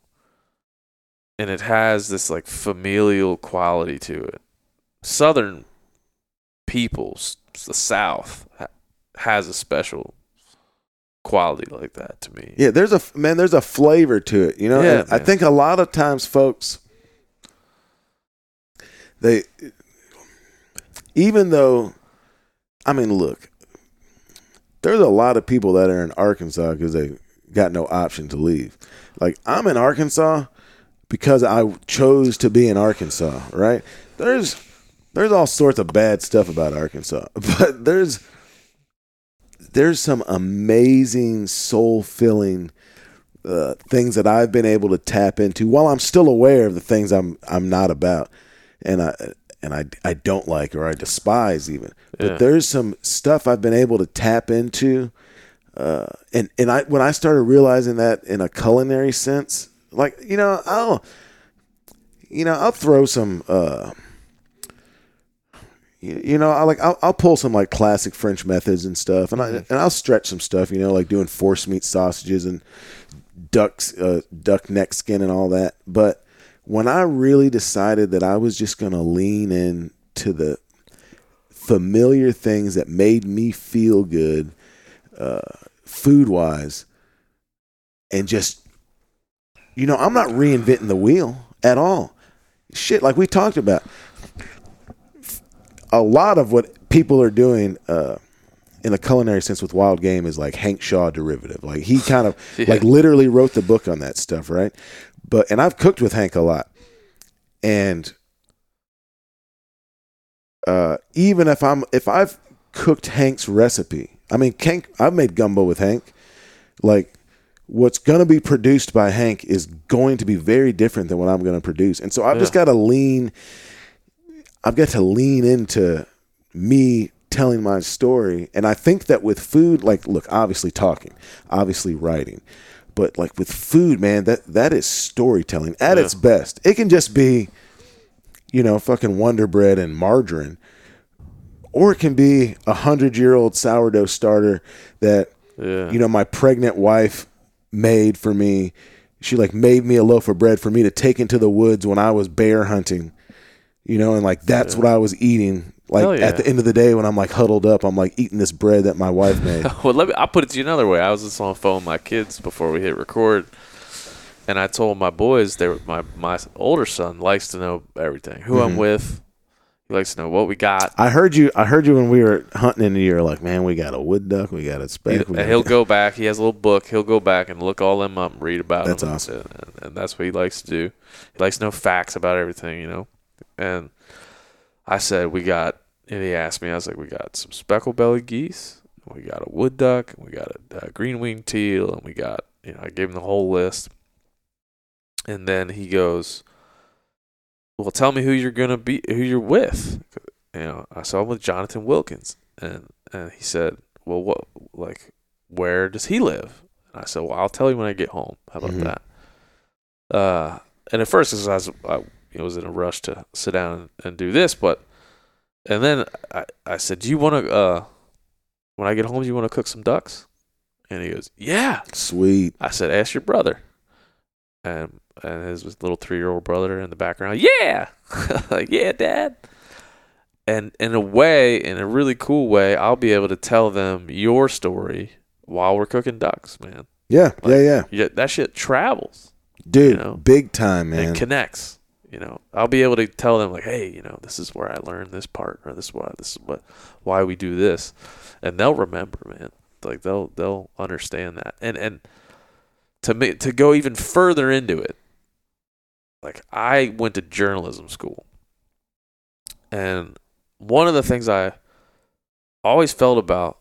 and it has this like familial quality to it. Southern peoples, the South, has a special quality like that to me. yeah. There's a man. There's a flavor to it, you know. Yeah, I think a lot of times, folks, they, even though, I mean, look, there's a lot of people that are in Arkansas because they got no option to leave. Like I'm in Arkansas because I chose to be in Arkansas, right? There's there's all sorts of bad stuff about Arkansas, but there's there's some amazing soul filling uh, things that I've been able to tap into while I'm still aware of the things I'm I'm not about, and I and I I don't like or I despise even. But there's some stuff I've been able to tap into, uh, and and I when I started realizing that in a culinary sense, like you know I'll you know I'll throw some. Uh, you, know, I like I'll, I'll pull some like classic French methods and stuff, and I and I'll stretch some stuff. You know, like doing force meat sausages and ducks, uh, duck neck skin and all that. But when I really decided that I was just gonna lean in to the familiar things that made me feel good, uh, food wise, and just you know, I'm not reinventing the wheel at all. Shit, like we talked about a lot of what people are doing uh, in a culinary sense with wild game is like Hank Shaw derivative. Like he kind of Yeah. like literally wrote the book on that stuff, right? But and I've cooked with Hank a lot, and uh, even if I'm if I've cooked Hank's recipe, I mean Hank, I've made gumbo with Hank. Like what's going to be produced by Hank is going to be very different than what I'm going to produce, and so I've just got to lean. I've got to lean into me telling my story. And I think that with food, like, look, obviously talking, obviously writing, but like with food, man, that that is storytelling at Yeah. its best. It can just be, you know, fucking Wonder Bread and margarine, or it can be a hundred year old sourdough starter that Yeah. you know my pregnant wife made for me. She like made me a loaf of bread for me to take into the woods when I was bear hunting. You know, and like that's what I was eating. Like yeah. at the end of the day when I'm like huddled up, I'm like eating this bread that my wife made. well, let me. I'll put it to you another way. I was just on the phone with my kids before we hit record, and I told my boys they were my my older son likes to know everything. Who Mm-hmm. I'm with, he likes to know what we got. I heard you I heard you when we were hunting in the year like, man, we got a wood duck, we got a speck. we he'll go back. He has a little book. He'll go back and look all them up and read about That's them. awesome. And, and that's what he likes to do. He likes to know facts about everything, you know. And I said we got. And he asked me, I was like, we got some speckle bellied geese, we got a wood duck, we got a, a green winged teal, and we got you know I gave him the whole list. And then he goes, "Well, tell me who you're gonna be, who you're with." You know, I saw him with Jonathan Wilkins, and and he said, "Well, what like where does he live?" And I said, "Well, I'll tell you when I get home. How about Mhm. that?" Uh, and at first, I was I it was in a rush to sit down and, do this, but and then I I said, "Do you want to uh when I get home, do you want to cook some ducks?" And he goes, "Yeah." Sweet. I said, "Ask your brother." And and his little three year old brother in the background, yeah, like yeah, dad. and in a way, in a really cool way, I'll be able to tell them your story while we're cooking ducks, man. Yeah, yeah, yeah. Yeah, that shit travels Dude, know, big time, man. and connects. You know, I'll be able to tell them like, hey, you know, this is where I learned this part, or this is why this is what why we do this, and they'll remember, man. Like they'll they'll understand that, and and to me to go even further into it, like I went to journalism school, and one of the things I always felt about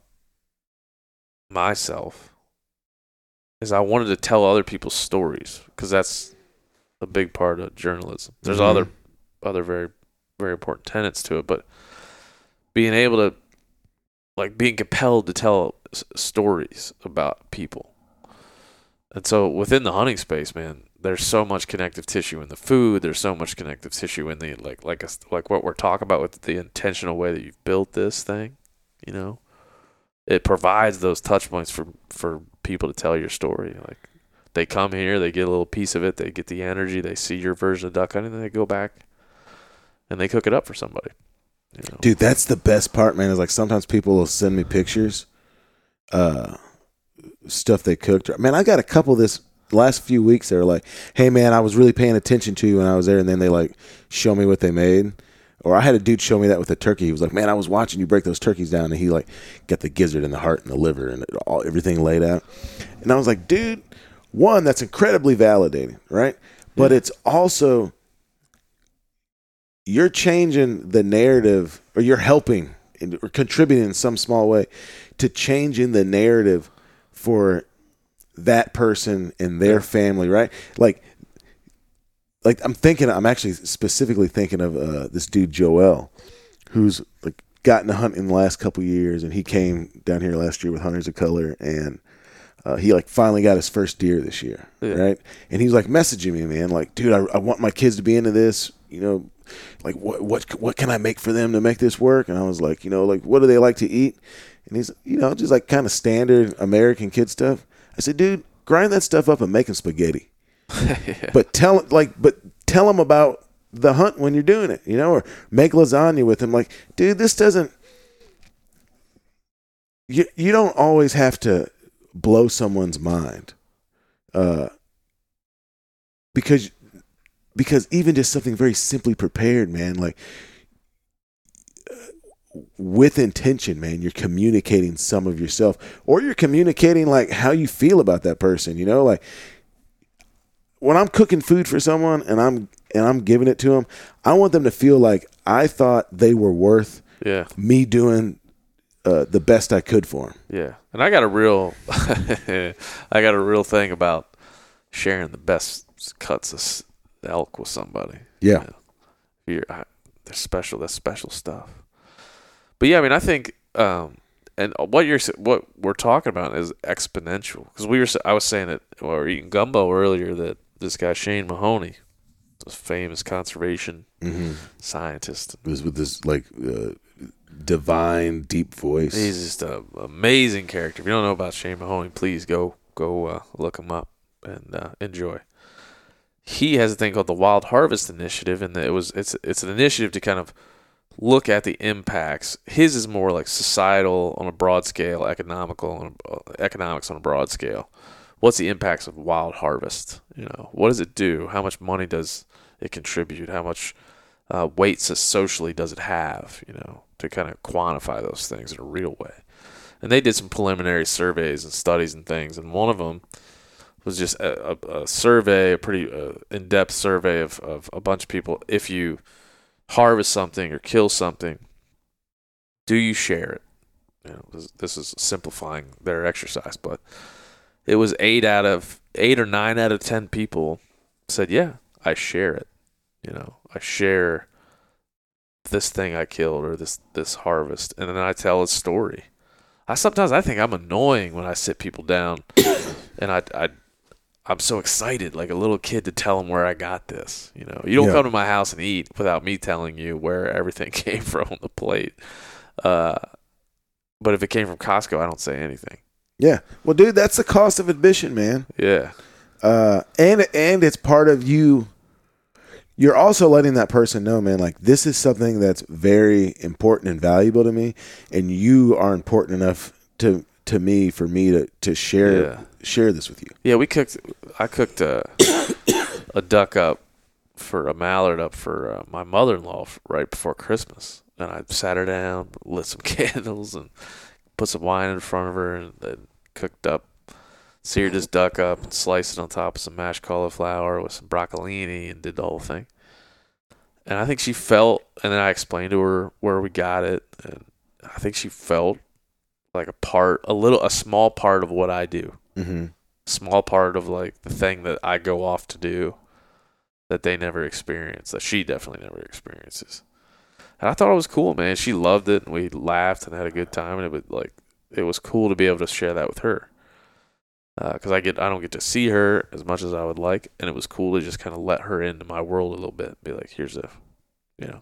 myself is I wanted to tell other people's stories because that's a big part of journalism. There's Mhm. other other very very important tenets to it, but being able to like being compelled to tell s- stories about people. And so within the hunting space, man, there's so much connective tissue in the food. There's so much connective tissue in the like like us like what we're talking about with the intentional way that you've built this thing. You know, it provides those touch points for for people to tell your story. Like they come here, they get a little piece of it, they get the energy, they see your version of duck hunting, and they go back and they cook it up for somebody. You know? Dude, that's the best part, man. Is like sometimes people will send me pictures, uh, stuff they cooked. Man, I got a couple this last few weeks. They were like, "Hey, man, I was really paying attention to you when I was there," and then they like show me what they made. Or I had a dude show me that with a turkey. He was like, "Man, I was watching you break those turkeys down," and he like got the gizzard and the heart and the liver and all everything laid out. And I was like, "Dude, one, that's incredibly validating, right? But it's also you're changing the narrative or you're helping or contributing in some small way to changing the narrative for that person and their family right? Like like i'm thinking i'm actually specifically thinking of uh, this dude joel who's like gotten to hunt in the last couple years and he came down here last year with hunters of color and uh, he like finally got his first deer this year, Yeah. right? And he was like messaging me, man, like, dude, I, I want my kids to be into this, you know, like what what what can I make for them to make this work? And I was like, you know, like what do they like to eat? And he's, you know, just like kind of standard American kid stuff. I said, dude, grind that stuff up and make them spaghetti. But tell like, but tell them about the hunt when you're doing it, you know, or make lasagna with them. Like, dude, this doesn't. You you don't always have to blow someone's mind, uh, because because even just something very simply prepared, man, like uh, with intention, man, you're communicating some of yourself, or you're communicating like how you feel about that person. You know, like when I'm cooking food for someone and I'm and I'm giving it to them, I want them to feel like I thought they were worth Yeah. me doing uh, the best I could for them. Yeah, and I got a real, I got a real thing about sharing the best cuts of elk with somebody. Yeah. You're, I, they're special. That's special stuff. But yeah, I mean, I think, um, and what you're what we're talking about is exponential because we were I was saying it while we were eating gumbo earlier that this guy Shane Mahoney, this famous conservation Mm-hmm. scientist, was with this like uh, divine deep voice. He's just an amazing character. If you don't know about Shane Mahoney, please go go uh, look him up and uh, enjoy. He has a thing called the Wild Harvest Initiative, and it was it's it's an initiative to kind of look at the impacts. His is more like societal on a broad scale, economical on a, uh, economics on a broad scale. What's the impacts of wild harvest? You know, what does it do? How much money does it contribute? How much uh, weight socially does it have? You know, to kind of quantify those things in a real way. And they did some preliminary surveys and studies and things, and one of them was just a, a, a survey, a pretty uh, in-depth survey of, of a bunch of people. If you harvest something or kill something, do you share it? You know, this is simplifying their exercise, but it was eight out of eight or nine out of ten people said, "Yeah, I share it." You know, I share this thing I killed or this this harvest, and then I tell a story. I sometimes I think I'm annoying when I sit people down, and I I I'm so excited like a little kid to tell them where I got this. You know, you don't Yeah. come to my house and eat without me telling you where everything came from on the plate. Uh, but if it came from Costco, I don't say anything. Yeah. Well, dude, that's the cost of admission, man. Yeah, Uh, and and it's part of you you're also letting that person know, man, like this is something that's very important and valuable to me, and you are important enough to to me for me to to share Yeah. share this with you. Yeah, we cooked. I cooked a a duck up for a mallard up for uh, my mother in law right before Christmas, and I sat her down, lit some candles, and put some wine in front of her, and then cooked up, seared this duck up, and sliced it on top of some mashed cauliflower with some broccolini, and did the whole thing. And I think she felt, and then I explained to her where we got it, and I think she felt like a part, a little, a small part of what I do Mm-hmm. small part of like the thing that I go off to do that they never experience, that she definitely never experiences. And I thought it was cool, man. She loved it, and we laughed and had a good time, and it was like it was cool to be able to share that with her. Uh, because I get, I don't get to see her as much as I would like, and it was cool to just kind of let her into my world a little bit. Be like, here's a, you know,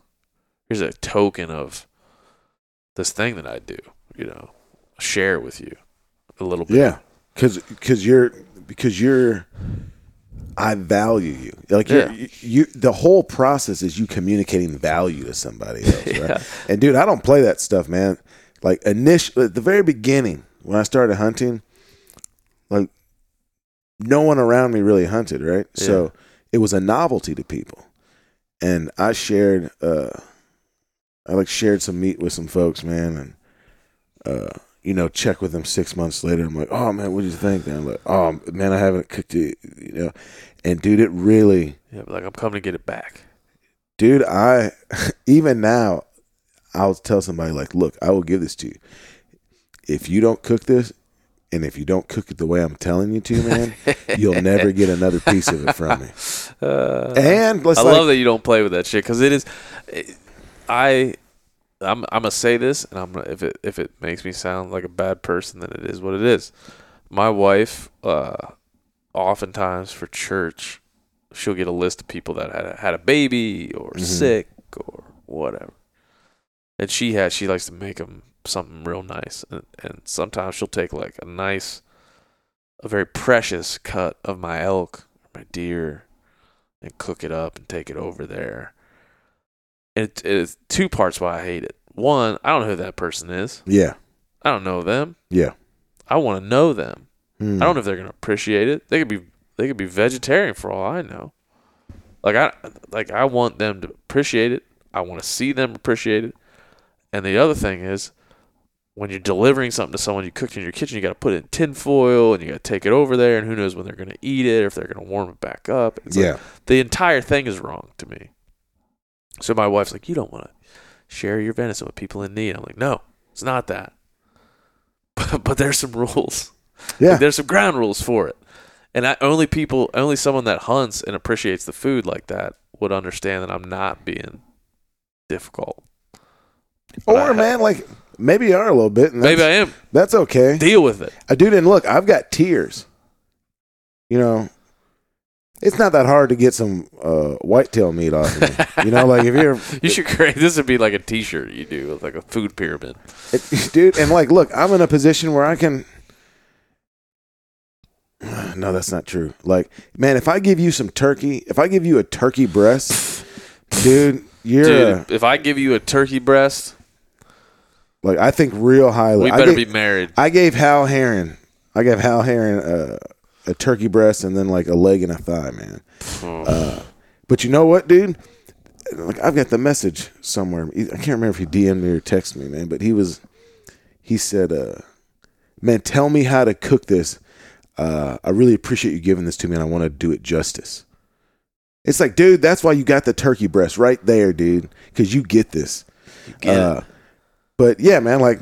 here's a token of this thing that I do. You know, share with you a little bit. Yeah, because because you're because you're. I value you. Like Yeah. you, you, the whole process is you communicating value to somebody else, right? Yeah. And dude, I don't play that stuff, man. Like initially, at the very beginning when I started hunting, like no one around me really hunted, right? So it was a novelty to people, and I shared, uh, I like shared some meat with some folks, man, and uh, you know, check with them six months later. I'm like, oh man, what do you think? And I'm like, oh man, I haven't cooked it, you know, and dude, it really Yeah, but like I'm coming to get it back. dude i even now i'll tell somebody like look i will give this to you if you don't cook this and if you don't cook it the way i'm telling you to man you'll never get another piece of it from me Uh, and let's I like, love that you don't play with that shit because it is. It, I, I'm I'm gonna say this, and I'm if it if it makes me sound like a bad person, then it is what it is. My wife, uh, oftentimes for church, she'll get a list of people that had a, had a baby or Mhm. sick or whatever, and she has she likes to make them something real nice, and, and sometimes she'll take like a nice, a very precious cut of my elk, my deer, and cook it up and take it over there. It, it's two parts why I hate it. One, I don't know who that person is. yeah I don't know them. yeah I want to know them. Hmm. I don't know if they're gonna appreciate it. They could be they could be vegetarian for all I know. Like I like I want them to appreciate it. I want to see them appreciate it. And the other thing is when you're delivering something to someone you cooked in your kitchen, you got to put it in tin foil and you got to take it over there, and who knows when they're going to eat it or if they're going to warm it back up. It's like- yeah the entire thing is wrong to me. So my wife's like, you don't want to share your venison with people in need. I'm like, no, it's not that. But, but there's some rules. yeah Like, there's some ground rules for it. And I, only people, only someone that hunts and appreciates the food like that would understand that I'm not being difficult. But or I- man like maybe you are a little bit Maybe I am. that's okay Deal with it. I dude, and look, I've got tiers. You know, it's not that hard to get some uh, whitetail meat off of me. You know, like if you're, You should create this would be like a T-shirt you do with like a food pyramid. it, dude, and like, look, I'm in a position where I can. No, that's not true. Like, man, if I give you some turkey, if I give you a turkey breast, dude, you're Dude, uh, if I give you a turkey breast, like I think real highly. we I better gave- be married. I gave Hal Herring, I gave Hal Herring uh, a turkey breast and then like a leg and a thigh, man. Uh, but you know what, dude? Like I've got the message somewhere. I can't remember if he DM'd me or texted me, man. But he was, he said, uh, "Man, tell me how to cook this. Uh, I really appreciate you giving this to me, and I want to do it justice." It's like, dude, that's why you got the turkey breast right there, dude, because you get this. Get it. Uh, but yeah, man, like,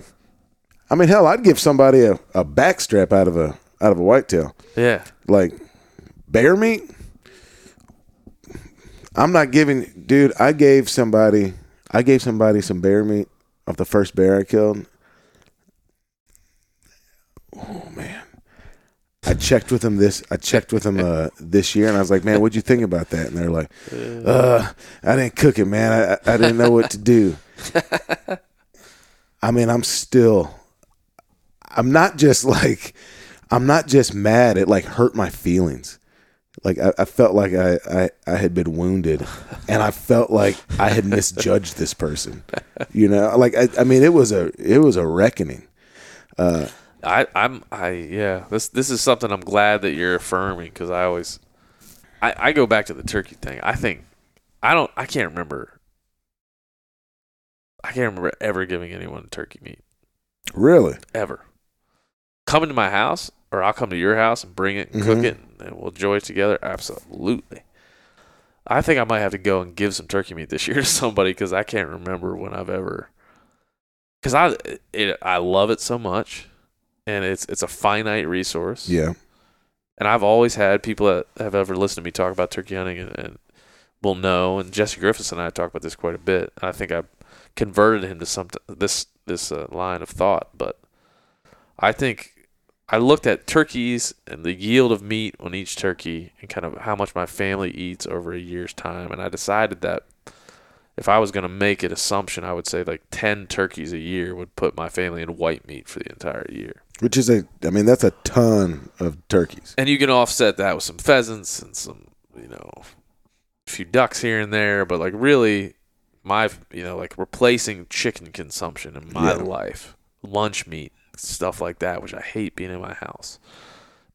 I mean, hell, I'd give somebody a, a back strap out of a out of a whitetail, yeah. like bear meat. I'm not giving, dude. I gave somebody, I gave somebody some bear meat of the first bear I killed. Oh man, I checked with them this. I checked with them uh, this year, and I was like, man, what'd you think about that? And they're like, uh, I didn't cook it, man. I, I didn't know what to do. I mean, I'm still, I'm not just like, I'm not just mad. It like hurt my feelings. like I, I felt like I, I I had been wounded, and I felt like I had misjudged this person. You know, like I, I mean, it was a it was a reckoning. Uh, I, I'm, I, yeah. This, this is something I'm glad that you're affirming because I always, I, I go back to the turkey thing. I think, I don't, I can't remember. I can't remember ever giving anyone turkey meat Really? ever. Coming to my house, or I'll come to your house and bring it and cook Mhm. it, and we'll enjoy it together. Absolutely. I think I might have to go and give some turkey meat this year to somebody because I can't remember when I've ever. Because I, it, I love it so much, and it's it's a finite resource. Yeah. And I've always had people that have ever listened to me talk about turkey hunting and, and will know. And Jesse Griffiths and I talk about this quite a bit. I think I've converted him to some this this uh, line of thought. But I think I looked at turkeys and the yield of meat on each turkey and kind of how much my family eats over a year's time, and I decided that if I was going to make an assumption, I would say like ten turkeys a year would put my family in white meat for the entire year. Which is a, I mean, that's a ton of turkeys. And you can offset that with some pheasants and some, you know, a few ducks here and there. But like really, my, you know, like replacing chicken consumption in my Yeah. life, lunch meat, stuff like that, which I hate being in my house.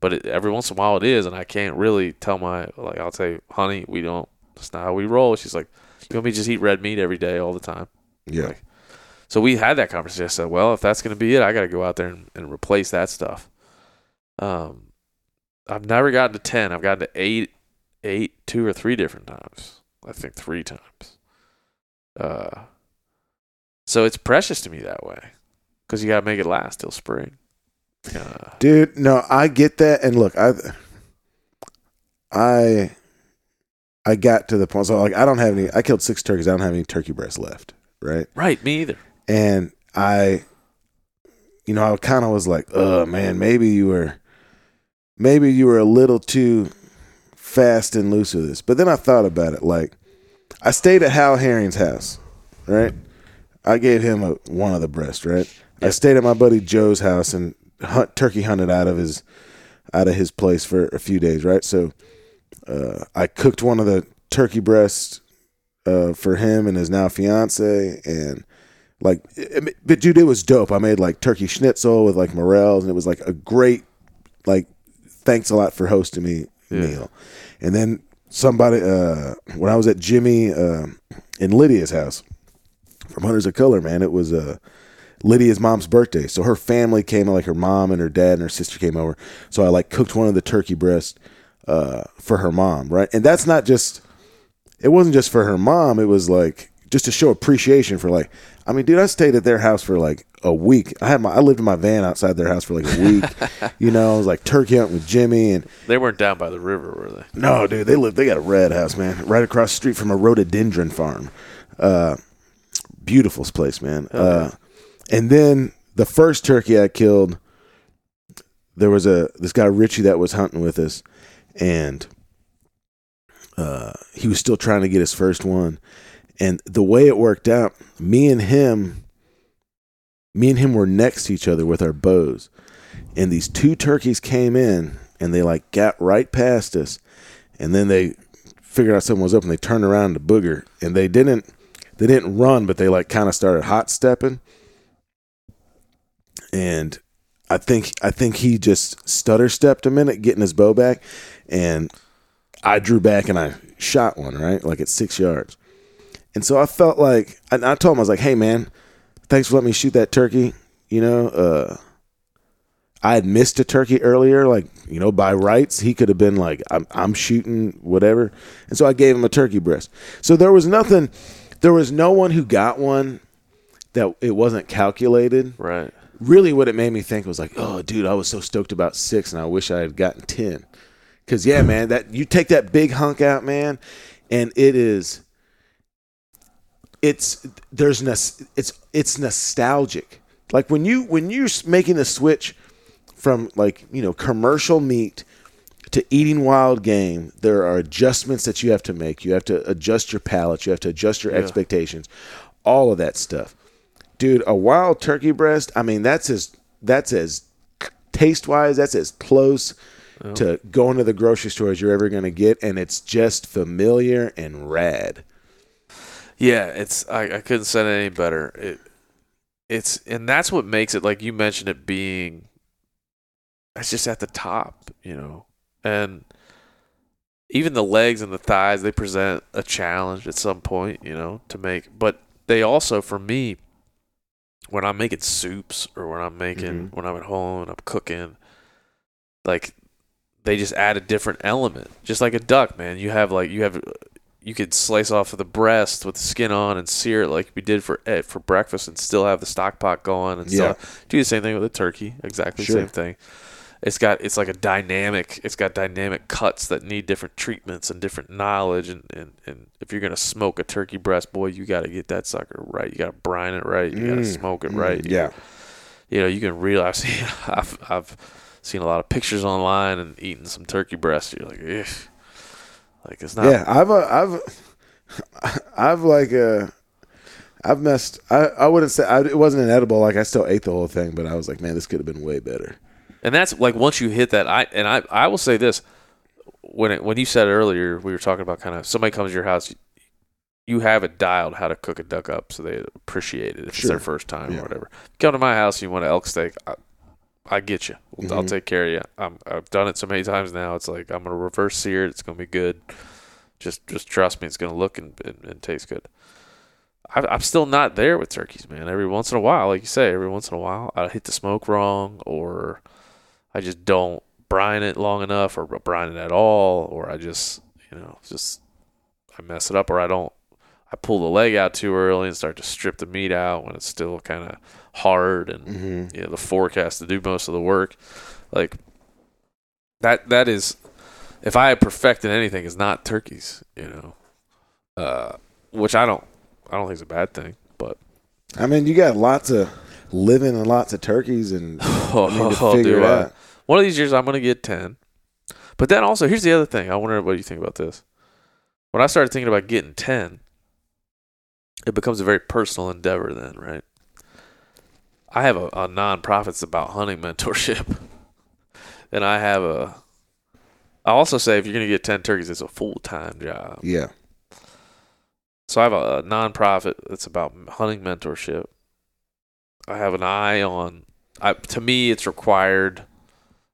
But it, every once in a while it is, and I can't really tell my like I'll say, honey, we don't. That's not how we roll. She's like, you want me to just eat red meat every day all the time? Yeah. Like, so we had that conversation. I said, well, if that's going to be it, I got to go out there and, and replace that stuff. Um, I've never gotten to 10. I've gotten to eight, eight, two or three different times. I think three times. Uh, so it's precious to me that way because you got to make it last till spring. Uh, Dude, no, I get that. And look, I, I, I got to the point. So like, I don't have any. I killed six turkeys. I don't have any turkey breasts left. Right. right, me either. And I, you know, I kind of was like, oh man, maybe you were, maybe you were a little too fast and loose with this. But then I thought about it. Like, I stayed at Hal Herring's house. Right. I gave him a one of the breast. Right. I stayed at my buddy Joe's house and hunt turkey hunted out of his out of his place for a few days, right? So uh, I cooked one of the turkey breasts uh, for him and his now fiance, and like, it- but dude, it was dope. I made like turkey schnitzel with like morels, and it was like a great, like, thanks a lot for hosting me Yeah. meal. And then somebody, uh, when I was at Jimmy uh, in Lydia's house from Hunters of Color, man, it was uh, Lydia's mom's birthday. So her family came, like her mom and her dad and her sister came over. So I like cooked one of the turkey breasts uh, for her mom, right? And that's not just, it wasn't just for her mom. It was like just to show appreciation for like, I mean, dude, I stayed at their house for like a week. I had my, I lived in my van outside their house for like a week. you know, I was like turkey hunting with Jimmy and They weren't down by the river, were they? no, dude, they lived They got a red house, man, right across the street from a rhododendron farm. Uh, beautiful place, man. Uh, and then the first turkey I killed, there was a this guy Richie that was hunting with us, and uh, he was still trying to get his first one. And the way it worked out, me and him, me and him were next to each other with our bows, and these two turkeys came in and they like got right past us, and then they figured out something was up and they turned around to booger. And they didn't they didn't run but they like kind of started hot stepping. And i think i think he just stutter stepped a minute getting his bow back. And i drew back and i shot one right? Like at six yards and so i felt like and i told him i was like hey man thanks for letting me shoot that turkey you know uh I had missed a turkey earlier, like you know, by rights, he could have been like, "I'm, I'm shooting whatever," and so I gave him a turkey breast. So there was nothing, there was no one who got one that it wasn't calculated. Right. Really, what it made me think was like, "Oh, dude, I was so stoked about six, and I wish I had gotten ten." Because yeah, man, that you take that big hunk out, man, and it is, it's there's nos- it's it's nostalgic. Like when you when you're making the switch from like you know commercial meat to eating wild game, there are adjustments that you have to make. You have to adjust your palate. You have to adjust your Yeah. expectations. All of that stuff, dude. A wild turkey breast. I mean, that's as that's as taste wise. That's as close to going to the grocery store as you're ever going to get, and it's just familiar and rad. Yeah, it's I, I couldn't say it any better. It it's and that's what makes it like you mentioned it being it's just at the top, you know. And even the legs and the thighs, they present a challenge at some point, you know, to make but they also for me when I'm making soups or when I'm making Mhm. when I'm at home and I'm cooking, like they just add a different element. Just like a duck, man. You have like you have you could slice off of the breast with the skin on and sear it like we did for eh, for breakfast and still have the stock pot going and Yeah. still do the same thing with a turkey. Exactly Sure. the same thing. It's got it's like a dynamic it's got dynamic cuts that need different treatments and different knowledge and, and, and if you're gonna smoke a turkey breast, boy, you gotta get that sucker right. You gotta brine it right. You gotta Mm, smoke it mm, right. yeah. You know, you can realize I've I've seen a lot of pictures online and eating some turkey breast. You're like, Ugh. Like it's not yeah, I've uh, I've I've like uh I've messed. I I wouldn't say I, it wasn't inedible. Like I still ate the whole thing, but I was like, man, this could have been way better. And that's like once you hit that, I and I I will say this when it, when you said earlier we were talking about kind of somebody comes to your house, you have it dialed how to cook a duck up so they appreciate it if it's their first time Yeah. or whatever. Come to my house, you want an elk steak, I, I get you. I'll Mhm. take care of you. I'm, I've done it so many times now. It's like I'm gonna reverse sear it. It's gonna be good. Just just trust me, it's gonna look and, and, and taste good. I, I'm still not there with turkeys, man. Every once in a while, like you say, every once in a while, I hit the smoke wrong, or I just don't brine it long enough, or brine it at all, or I just, you know, just I mess it up, or I don't. I pull the leg out too early and start to strip the meat out when it's still kind of hard, and Mm-hmm. you know, the forecast to do most of the work. Like that. That is, if I had perfected anything, is not turkeys. You know, uh, which I don't. I don't think is a bad thing, but I mean, you got lots of living and lots of turkeys, and oh, I mean, do it I. One of these years, I'm going to get 10. But then also, here's the other thing. I wonder what you think about this. When I started thinking about getting 10, it becomes a very personal endeavor then, right? I have a, a nonprofit that's about hunting mentorship. and I have a. I also say if you're going to get 10 turkeys, it's a full time job. Yeah. So I have a, a nonprofit that's about hunting mentorship. I have an eye on. I, to me, it's required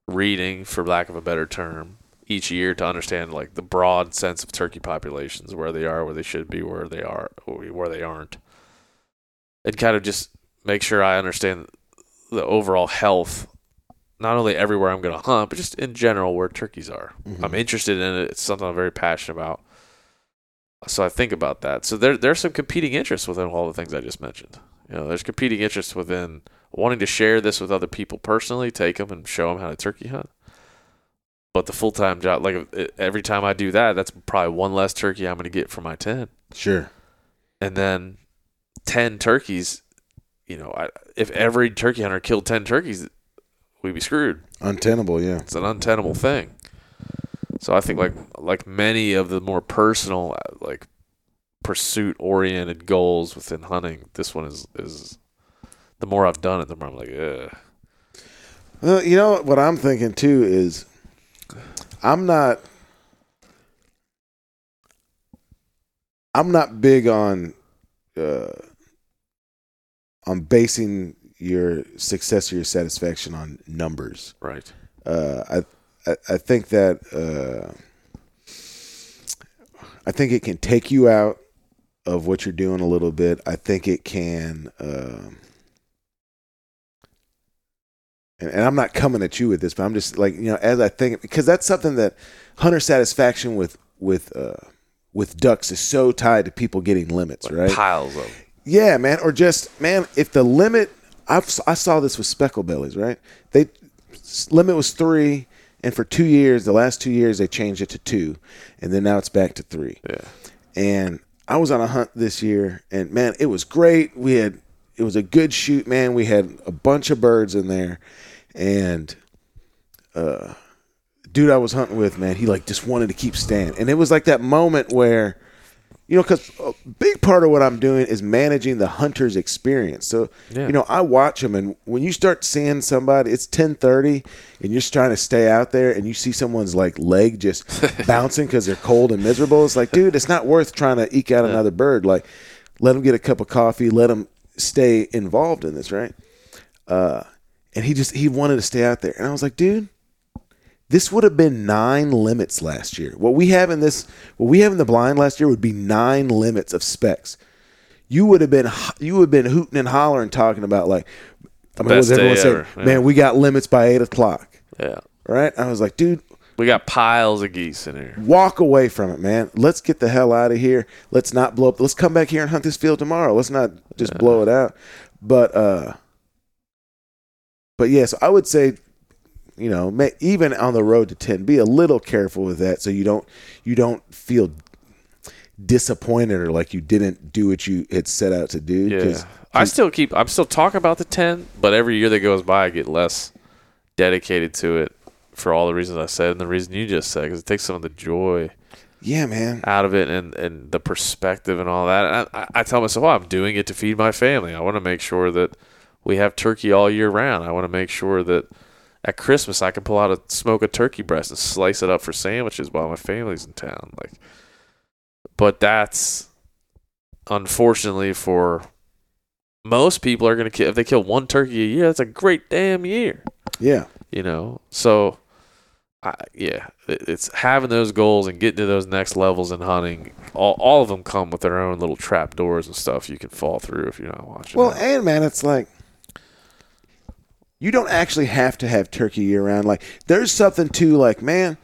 reading, for lack of a better term, each year to understand like the broad sense of turkey populations, where they are, where they should be, where they are, where they aren't, and kind of just make sure I understand the overall health, not only everywhere I'm going to hunt, but just in general where turkeys are. Mhm. I'm interested in it. It's something I'm very passionate about. So I think about that. So there there's some competing interests within all the things I just mentioned. You know, there's competing interests within wanting to share this with other people personally, take them and show them how to turkey hunt. But the full time job, like uh, every time I do that, that's probably one less turkey I'm going to get for my ten, Sure. and then ten turkeys. You know, I, if every turkey hunter killed ten turkeys, we'd be screwed. Untenable. Yeah. It's an untenable thing. So I think like like many of the more personal uh, like pursuit oriented goals within hunting, this one is is the more I've done it, the more I'm like, ugh. Well, you know what I'm thinking too is I'm not I'm not big on uh, on basing your success or your satisfaction on numbers. Right. Uh, I, I I think that uh, I think it can take you out of what you're doing a little bit. I think it can. Um, and, and I'm not coming at you with this, but I'm just like you know, as I think because that's something that hunter satisfaction with with uh, with ducks is so tied to people getting limits, Like right? piles of. Yeah, man. Or just man, if the limit, I've, I saw this with speckle bellies, right? They limit was three, and for two years, the last two years, they changed it to two, and then now it's back to three. Yeah. And I was on a hunt this year, and man, it was great. We had it was a good shoot, man. We had a bunch of birds in there, and uh, dude I was hunting with, man, he like just wanted to keep staying, and it was like that moment where you know, because a big part of what I'm doing is managing the hunter's experience. So, Yeah. you know, I watch them, and when you start seeing somebody, it's 10:30, and you're just trying to stay out there, and you see someone's like leg just bouncing because they're cold and miserable. It's like, dude, it's not worth trying to eke out another bird. Like, let them get a cup of coffee, let them stay involved in this, right? Uh, and he just he wanted to stay out there, and I was like, dude. This would have been nine limits last year. What we have in this, what we have in the blind last year would be nine limits of specs. You would have been, you would have been hooting and hollering, talking about like, I mean, what was everyone saying? yeah. Man, we got limits by eight o'clock, Yeah. right? I was like, dude, We got piles of geese in here. walk away from it, man. Let's get the hell out of here. Let's not blow up. Let's come back here and hunt this field tomorrow. Let's not just blow it out. But uh but yes, I would say you know, even on the road to 10, be a little careful with that so you don't you don't feel disappointed or like you didn't do what you had set out to do Yeah. I still keep I'm still talking about the 10, but every year that goes by I get less dedicated to it for all the reasons I said and the reason you just said cuz it takes some of the joy yeah, man. out of it and, and the perspective and all that. I, I tell myself, oh, I'm doing it to feed my family. I want to make sure that we have turkey all year round. I want to make sure that at Christmas I can pull out a smoke a turkey breast and slice it up for sandwiches while my family's in town. Like, but that's unfortunately for most people are to kill if they kill one turkey a year. That's a great damn year Yeah. you know so I, yeah it's having those goals and getting to those next levels in hunting all, all of them come with their own little trap doors and stuff you can fall through if you're not watching Well, out. and man, it's like you don't actually have to have turkey year round. Like there's something to like, man,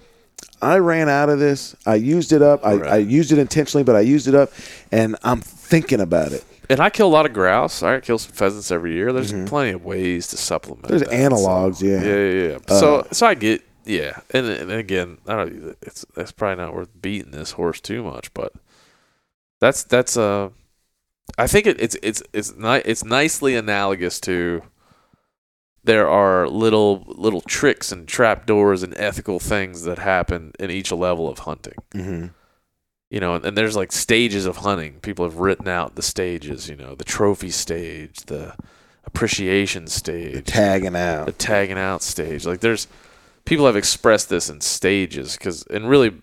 I ran out of this. I used it up. I, I used it intentionally, but I used it up, and I'm thinking about it. and i kill a lot of grouse i kill some pheasants every year there's plenty of ways to supplement There's that, analogs, so- yeah. yeah yeah, yeah. so so i get yeah and, and again i don't it's that's probably not worth beating this horse too much but that's that's uh I think it, it's it's it's ni- it's nicely analogous to there are little little tricks and trapdoors and ethical things that happen in each level of hunting. Mm-hmm. You know, and, and there's like stages of hunting. People have written out the stages. You know, the trophy stage, the appreciation stage, the Tagging out, the tagging out stage. Like there's people have expressed this in stages because and really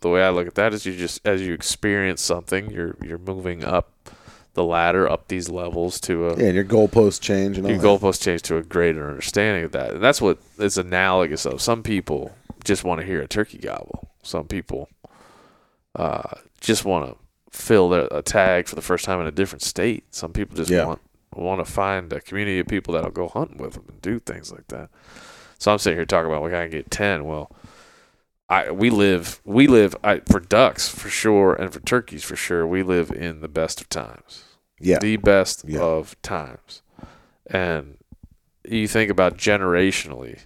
the way I look at that is you just as you experience something, you're you're moving up the ladder, up these levels to a Yeah, and your goalposts change and your goalposts change to a greater understanding of that. And that's what it's analogous of. Some people just want to hear a turkey gobble. Some people uh, just want to fill their, a tag for the first time in a different state. Some people just Yeah. want want to find a community of people that'll go hunting with them and do things like that. So I'm sitting here talking about we gotta get ten. Well, I we live we live I, for ducks for sure and for turkeys for sure. We live in the best of times Yeah. the best Yeah. of times. And you think about generationally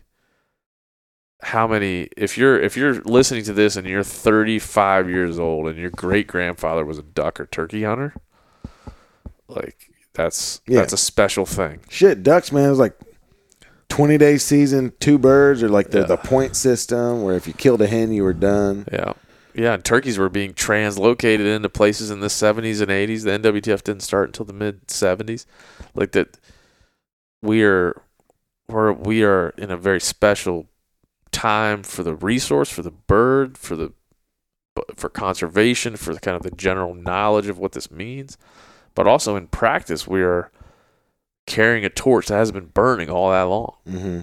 how many if you're if you're listening to this and you're 35 years old and your great grandfather was a duck or turkey hunter like that's Yeah. that's a special thing Shit, ducks, man. It was like 20 day season, two birds, or like the, Yeah. the point system where if you killed a hen, you were done. yeah yeah and turkeys were being translocated into places in the 70s and 80s the nwtf didn't start until the mid 70s like that we are we're, we are in a very special time for the resource for the bird for the for conservation for the kind of the general knowledge of what this means. But also in practice we are carrying a torch that hasn't been burning all that long. Mm-hmm.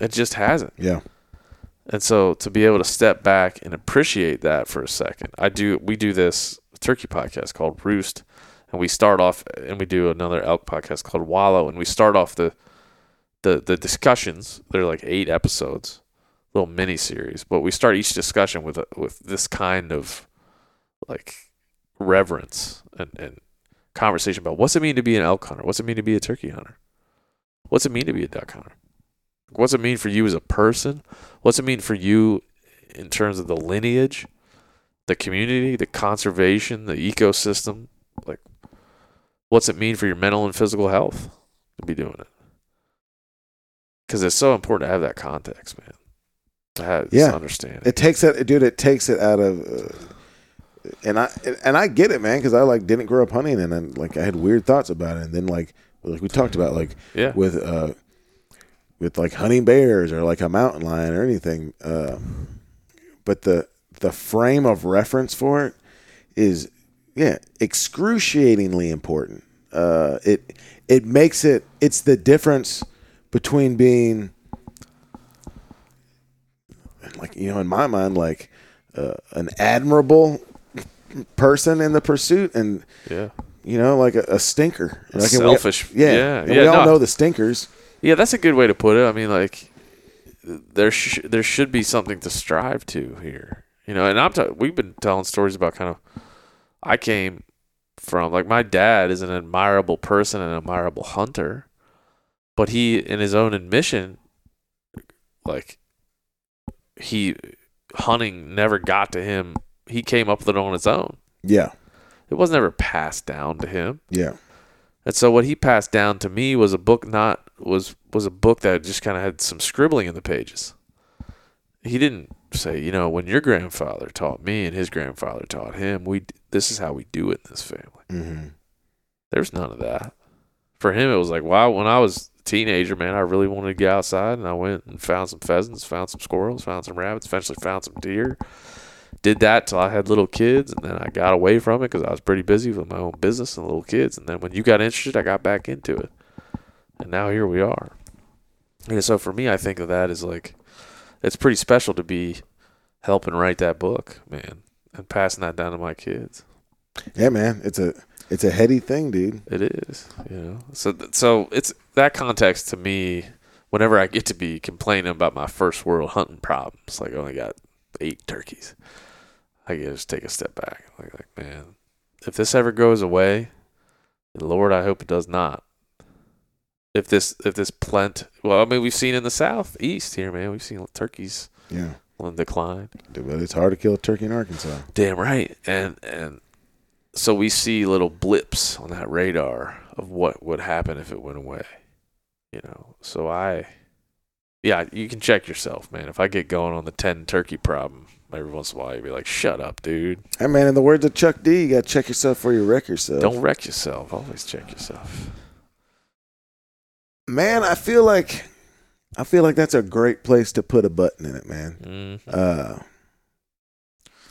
it just hasn't. Yeah. And so to be able to step back and appreciate that for a second, I do. We do this turkey podcast called Roost, and we start off and we do another elk podcast called Wallow, and we start off the the the discussions. They're like eight episodes, little mini series, but we start each discussion with a, with this kind of like reverence and and conversation about what's it mean to be an elk hunter, what's it mean to be a turkey hunter, what's it mean to be a duck hunter. What's it mean for you as a person? What's it mean for you in terms of the lineage, the community, the conservation, the ecosystem? Like, what's it mean for your mental and physical health to be doing it? Because it's so important to have that context, man. To have Yeah. understanding. It takes it, dude. It takes it out of. Uh, and I and I get it, man, because I like didn't grow up hunting, and then like I had weird thoughts about it, and then like like we talked about, like Yeah. with uh with like hunting bears or like a mountain lion or anything. Uh, but the the frame of reference for it is yeah excruciatingly important. Uh, it it makes it it's the difference between being like you know in my mind like uh, an admirable person in the pursuit and Yeah. you know like a, a stinker like, and we- selfish- yeah, yeah, yeah, we all no. know the stinkers Yeah, that's a good way to put it. I mean, like there sh- there should be something to strive to here, you know. And I'm t- we've been telling stories about kind of I came from like my dad is an admirable person and an admirable hunter, but he in his own admission, like he hunting never got to him. He came up with it on his own. yeah It was never passed down to him. yeah And so what he passed down to me was a book not was was a book that just kind of had some scribbling in the pages. He didn't say, you know, when your grandfather taught me and his grandfather taught him, we this is how we do it in this family. mm-hmm. There's none of that. For him, it was like, wow. When I was a teenager, man, I really wanted to get outside, and I went and found some pheasants, found some squirrels, found some rabbits, eventually found some deer. Did that till I had little kids, and then I got away from it because I was pretty busy with my own business and little kids. And then when you got interested, I got back into it, and now here we are. And so for me, I think of that as like, it's pretty special to be helping write that book, man, and passing that down to my kids. yeah man it's a it's a heady thing dude It is, you know. So th- so it's that context to me. Whenever I get to be complaining about my first world hunting problems, like I only got eight turkeys, I to just take a step back. Like, like man, if this ever goes away, Lord, I hope it does not. If this if this plant, well, I mean, we've seen in the southeast here, man, we've seen turkeys yeah on decline. Dude, but it's hard to kill a turkey in arkansas Damn right. And and so we see little blips on that radar of what would happen if it went away. You know. So I yeah, you can check yourself, man. If I get going on the 10 turkey problem, every once in a while you'd be like, "Shut up, dude. hey man in the words of chuck d you gotta check yourself before you wreck yourself Don't wreck yourself. Always check yourself." man i feel like i feel like that's a great place to put a button in it man Mhm. uh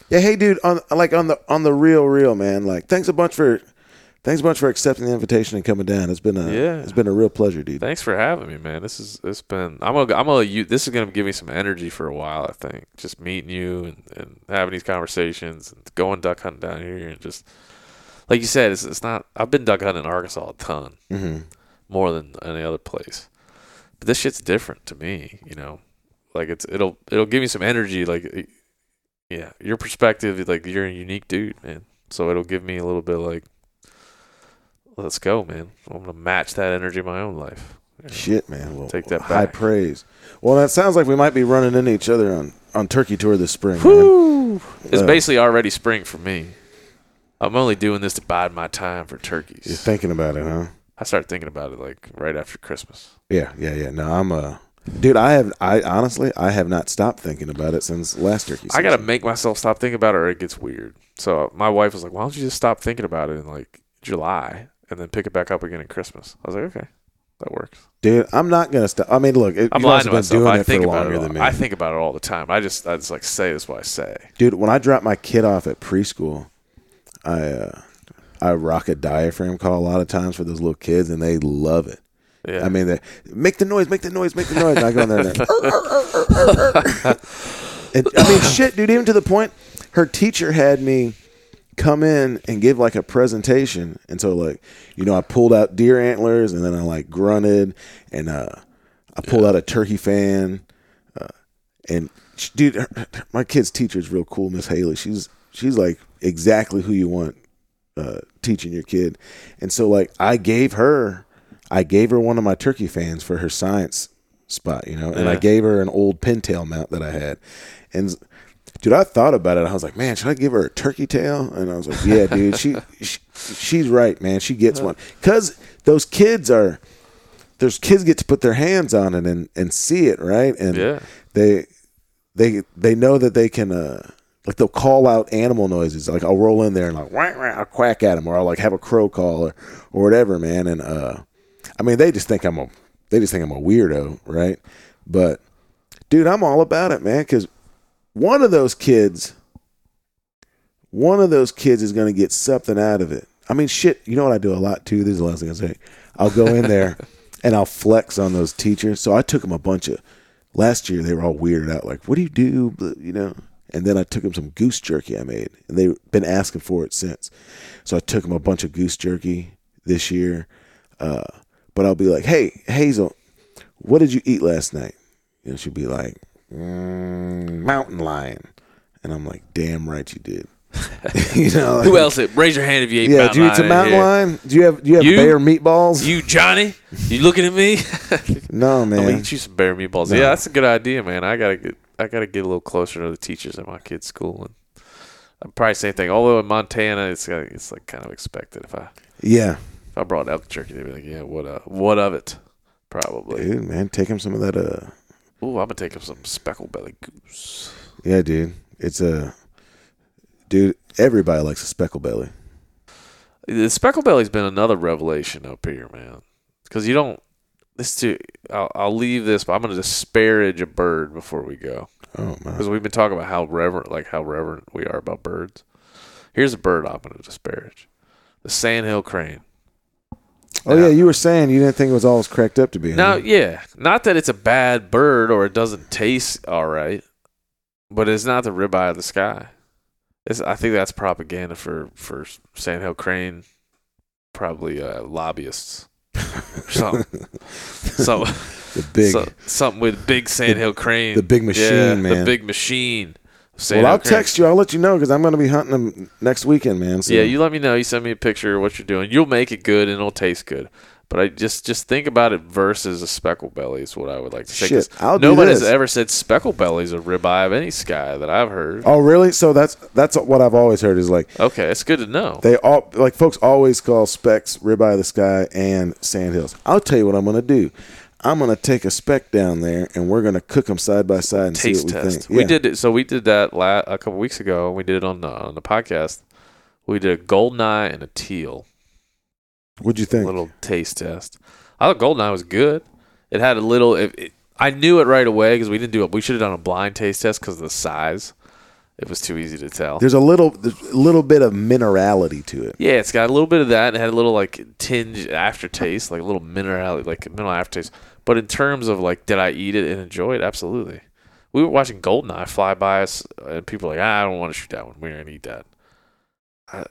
yeah hey dude on like on the on the real real man like thanks a bunch for thanks a bunch for accepting the invitation and coming down it's been a Yeah. it's been a real pleasure dude Thanks for having me, man. This is it's been I'm gonna I'm gonna you this is gonna give me some energy for a while. I think just meeting you and, and having these conversations and going duck hunting down here and just like you said, it's it's not. I've been duck hunting in Arkansas a ton mm-hmm. more than any other place, but this shit's different to me. You know, like it's it'll it'll give me some energy. Like yeah, your perspective, like you're a unique dude, man. So it'll give me a little bit like. Let's go, man. I'm gonna match that energy in my own life. you know? Shit, man. Well, Take that high praise. Well, that sounds like we might be running into each other on, on Turkey Tour this spring. It's Uh, basically already spring for me. I'm only doing this to bide my time for turkeys. You're thinking about it, huh? I started thinking about it like right after Christmas. Yeah, yeah, yeah. No, I'm uh dude. I have, I honestly, I have not stopped thinking about it since last turkey. I gotta make myself stop thinking about it, or it gets weird. So my wife was like, "Why don't you just stop thinking about it in like July and then pick it back up again at Christmas?" I was like, "Okay, that works." dude. I'm not gonna stop. I mean, look, it, I'm lying to myself. doing I it for think about longer it. than All, me, I think about it all the time. I just, I just like say this. What I say. dude. When I drop my kid off at preschool, I uh, I rock a diaphragm call a lot of times for those little kids, and they love it. Yeah. I mean, they make the noise, make the noise, make the noise. And I go in there and, and I mean, shit, dude. Even to the point, her teacher had me come in and give like a presentation, and so like, you know, I pulled out deer antlers, and then I like grunted, and uh, I pulled out a turkey fan, uh, and sh- dude, her, her- my kid's teacher is real cool, Miss Haley. She's she's like exactly who you want uh, teaching your kid, and so like I gave her, I gave her one of my turkey fans for her science spot, you know, and I gave her an old pintail mount that I had, and dude, I thought about it. I was like, man, should I give her a turkey tail? And I was like, yeah, dude, she, she she's right, man. She gets one because those kids are. Those kids get to put their hands on it and, and see it, right? And Yeah. they they they know that they can uh, like they'll call out animal noises. Like I'll roll in there and like wah, wah, I'll quack at them, or I'll like have a crow call or or whatever, man. And uh, I mean, they just think I'm a they just think I'm a weirdo, right? But dude, I'm all about it, man, because one of those kids, one of those kids is going to get something out of it. I mean, shit. You know what I do a lot too. This is the last thing I say. I'll go in there and I'll flex on those teachers. So I took them a bunch of last year. They were all weirded out, like, "What do you do?" You know. And then I took them some goose jerky I made, and they've been asking for it since. So I took them a bunch of goose jerky this year. Uh, but I'll be like, "Hey, Hazel, what did you eat last night?" And she'll be like, mm, "Mountain lion," and I'm like, "Damn right you did." you know, Who else? It? Raise your hand if you ate Yeah, do you eat some mountain lion? Do you have do you have You? bear meatballs? You Johnny? You looking at me? no, man, I'm gonna eat you some bear meatballs. No. Yeah, that's a good idea, man. I gotta get I gotta get a little closer to the teachers at my kid's school, and I'm probably same thing. Although in Montana, it's it's like kind of expected. If I yeah, if I brought elk jerky, they'd be like, yeah, what uh, what of it? Probably. dude, man, take him some of that. Uh, Ooh, I'm gonna take up some speckle belly goose. yeah, dude, it's a dude. Everybody likes a speckle belly. The speckle belly's been another revelation up here, man. Because you don't. This too. I'll, I'll leave this, but I'm gonna disparage a bird before we go. Oh man. because we've been talking about how reverent, like how reverent we are about birds. Here's a bird I'm to disparage: the sandhill crane. Oh yeah, you were saying you didn't think it was all it's cracked up to be. Now, huh? yeah, not that it's a bad bird or it doesn't taste all right, but it's not the ribeye of the sky. It's, I think that's propaganda for for sandhill crane, probably uh, lobbyists. something. so, the big. so- something with big sandhill crane. the big machine, yeah, man. The big machine. Well, I'll text you. I'll let you know because I'm going to be hunting them next weekend, man. So. Yeah, you let me know. You send me a picture of what you're doing. You'll make it good and it'll taste good. But I just just think about it versus a speckle belly is what I would like to say. Shit, I'll do nobody this. has ever said speckle belly's a ribeye of any sky that I've heard. Oh really? So that's that's what I've always heard is like Okay, it's good to know. They all like folks always call specks ribeye of the sky and sandhills. I'll tell you what I'm going to do. I'm going to take a speck down there and we're going to cook them side by side and taste see what we test. think. We Yeah. did it. So we did that la- a couple weeks ago. We did it on the on the podcast. We did a golden eye and a teal. What'd you think? A little taste test. I thought Goldeneye was good. It had a little. It, it, I knew it right away because we didn't do it. We should have done a blind taste test because of the size. It was too easy to tell. There's a little there's a little bit of minerality to it. yeah, it's got a little bit of that. And it had a little like tinge aftertaste, like a little minerality, like mineral aftertaste. But in terms of like, did I eat it and enjoy it? Absolutely. We were watching Goldeneye fly by us, and people were like, ah, I don't want to shoot that one. We're gonna eat that. I, I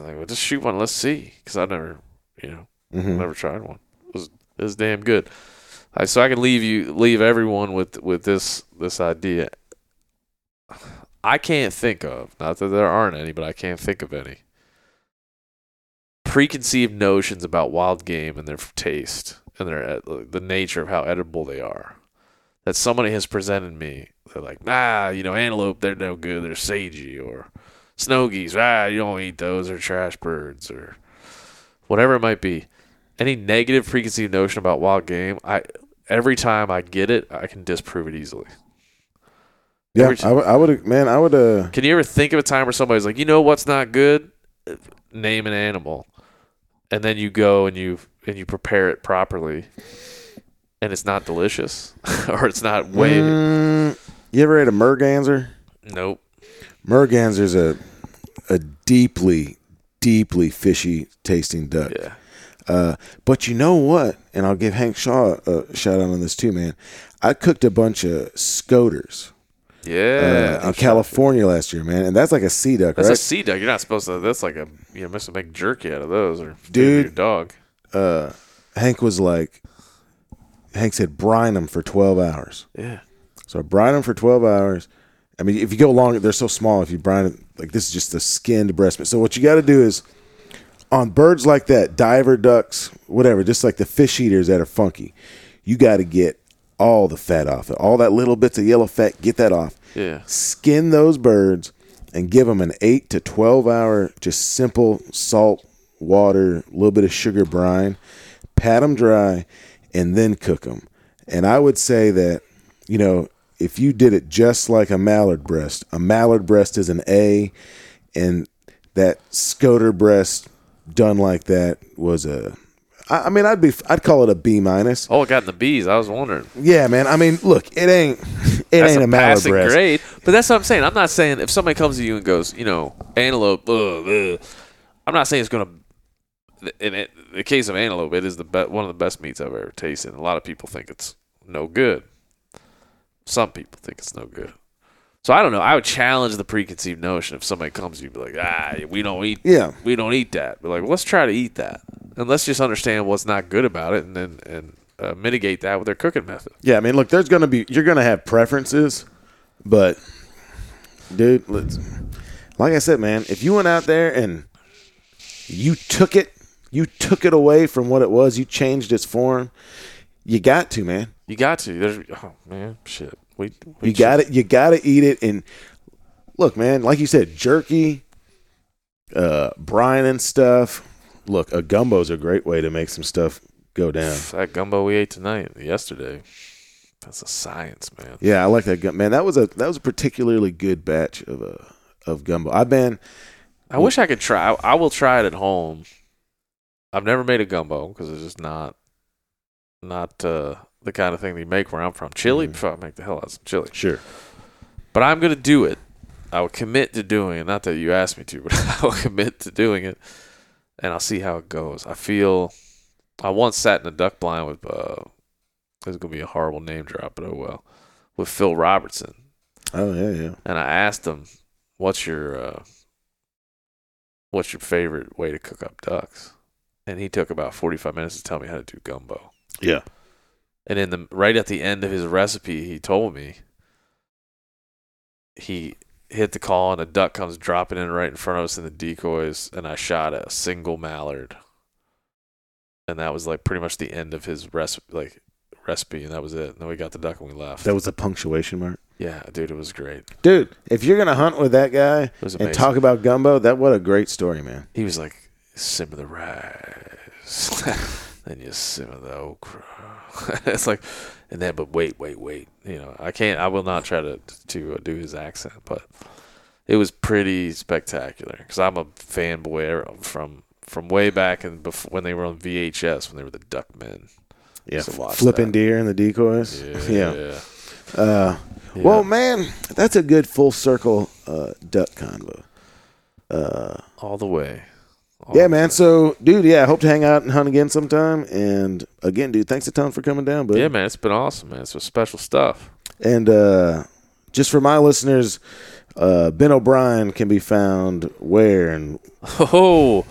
was like, well, just shoot one. Let's see, because I've never, you know. Mhm. Never tried one. It was it was damn good. Uh, so I can leave you leave everyone with with this this idea. I can't think of not that there aren't any, but I can't think of any preconceived notions about wild game and their taste and their the nature of how edible they are. That somebody has presented me. They're like, nah, you know, antelope, they're no good. They're sagey or snow geese. Ah, you don't eat those. They're trash birds or whatever it might be any negative preconceived notion about wild game, I every time I get it, I can disprove it easily. Yeah, Every- I would I would man, I would uh Can you ever think of a time where somebody's like, you know what's not good? Name an animal, and then you go and you and you prepare it properly, and it's not delicious, or it's not way. Mm, you ever ate a merganser? Nope. Merganser's a a deeply deeply fishy tasting duck. Yeah. Uh, but you know what? And I'll give Hank Shaw a shout out on this too, man. I cooked a bunch of scoters Yeah. uh, in California last year, man, and that's like a sea duck, That's a sea duck. You're not supposed to. That's like a you're supposed to make jerky out of those, or feed Dude. your dog. uh, Hank was like, Hank said, brine them for twelve hours. Yeah. So I brine them for twelve hours. I mean, if you go longer, they're so small. If you brine it, like this is just the skinned breast meat. So what you got to do is, on birds like that, diver ducks, whatever, just like the fish eaters that are funky, you got to get all the fat off it, all that little bits of yellow fat. Get that off. Yeah. Skin those birds and give them an eight to twelve hour, just simple salt, water, a little bit of sugar brine. Pat them dry, and then cook them. And I would say that, you know, if you did it just like a mallard breast, a mallard breast is an A, and that scoter breast done like that was a. I I mean, I'd be, I'd call it a B minus. Oh, it got in the B's. I was wondering. Yeah, man. I mean, look, it ain't, it That's ain't a, a passing breast. grade. But that's what I'm saying. I'm not saying if somebody comes to you and goes, you know, antelope. Ugh, ugh, I'm not saying it's gonna. In it, the case of antelope, it is the be- one of the best meats I've ever tasted. A lot of people think it's no good. Some people think it's no good. So I don't know. I would challenge the preconceived notion if somebody comes to you, and be like, ah, we don't eat, Yeah. we don't eat that. But like, let's try to eat that, and let's just understand what's not good about it, and then and uh, mitigate that with their cooking method. Yeah, I mean, look, there's gonna be you're gonna have preferences, but dude, let's like I said, man, if you went out there and you took it, you took it away from what it was, you changed its form, you got to, man. You got to. There's, oh man, shit. We, we You got it. You got to eat it. And look, man, like you said, jerky, uh, brine and stuff. Look, a gumbo's a great way to make some stuff go down. That gumbo we ate tonight, yesterday. That's a science, man. Yeah, I like that gum. Man, that was a that was a particularly good batch of uh, of gumbo. I've been I wish I could try. I, I will try it at home. I've never made a gumbo because it's just not not uh, the kind of thing they make where I'm from. Chili, I make the hell out of some chili. sure. But I'm gonna do it. I will commit to doing it. Not that you asked me to, but I will commit to doing it, and I'll see how it goes. I feel. I once sat in a duck blind with. Uh, this is gonna be a horrible name drop, but oh well. With Phil Robertson, Oh yeah, yeah. and I asked him, "What's your uh, what's your favorite way to cook up ducks?" And he took about forty five minutes to tell me how to do gumbo. Yeah. And in the right at the end of his recipe, he told me he hit the call and a duck comes dropping in right in front of us in the decoys, and I shot a single mallard, and that was like pretty much the end of his recipe, like recipe, and that was it. And then we got the duck and we left. That was a punctuation mark. yeah, dude, it was great. Dude, if you're gonna hunt with that guy and talk about gumbo, that what a great story, man. he was like, simmer the rice, then you simmer the okra. it's like, and then, but wait, wait, wait. You know, I can't, I will not try to to do his accent, but it was pretty spectacular because I'm a fanboy from from way back and before when they were on VHS when they were the Duckmen. Yeah, flipping that. deer in the decoys. Yeah, yeah. Uh, yeah. Well, man, that's a good full circle uh, duck convo. Uh, all the way. Yeah, man. So, dude, yeah, I hope to hang out and hunt again sometime. And again, dude, thanks a ton for coming down, bud. yeah, man, it's been awesome, man. It's special stuff. And uh, just for my listeners, uh, Ben O'Brien can be found where and Oh,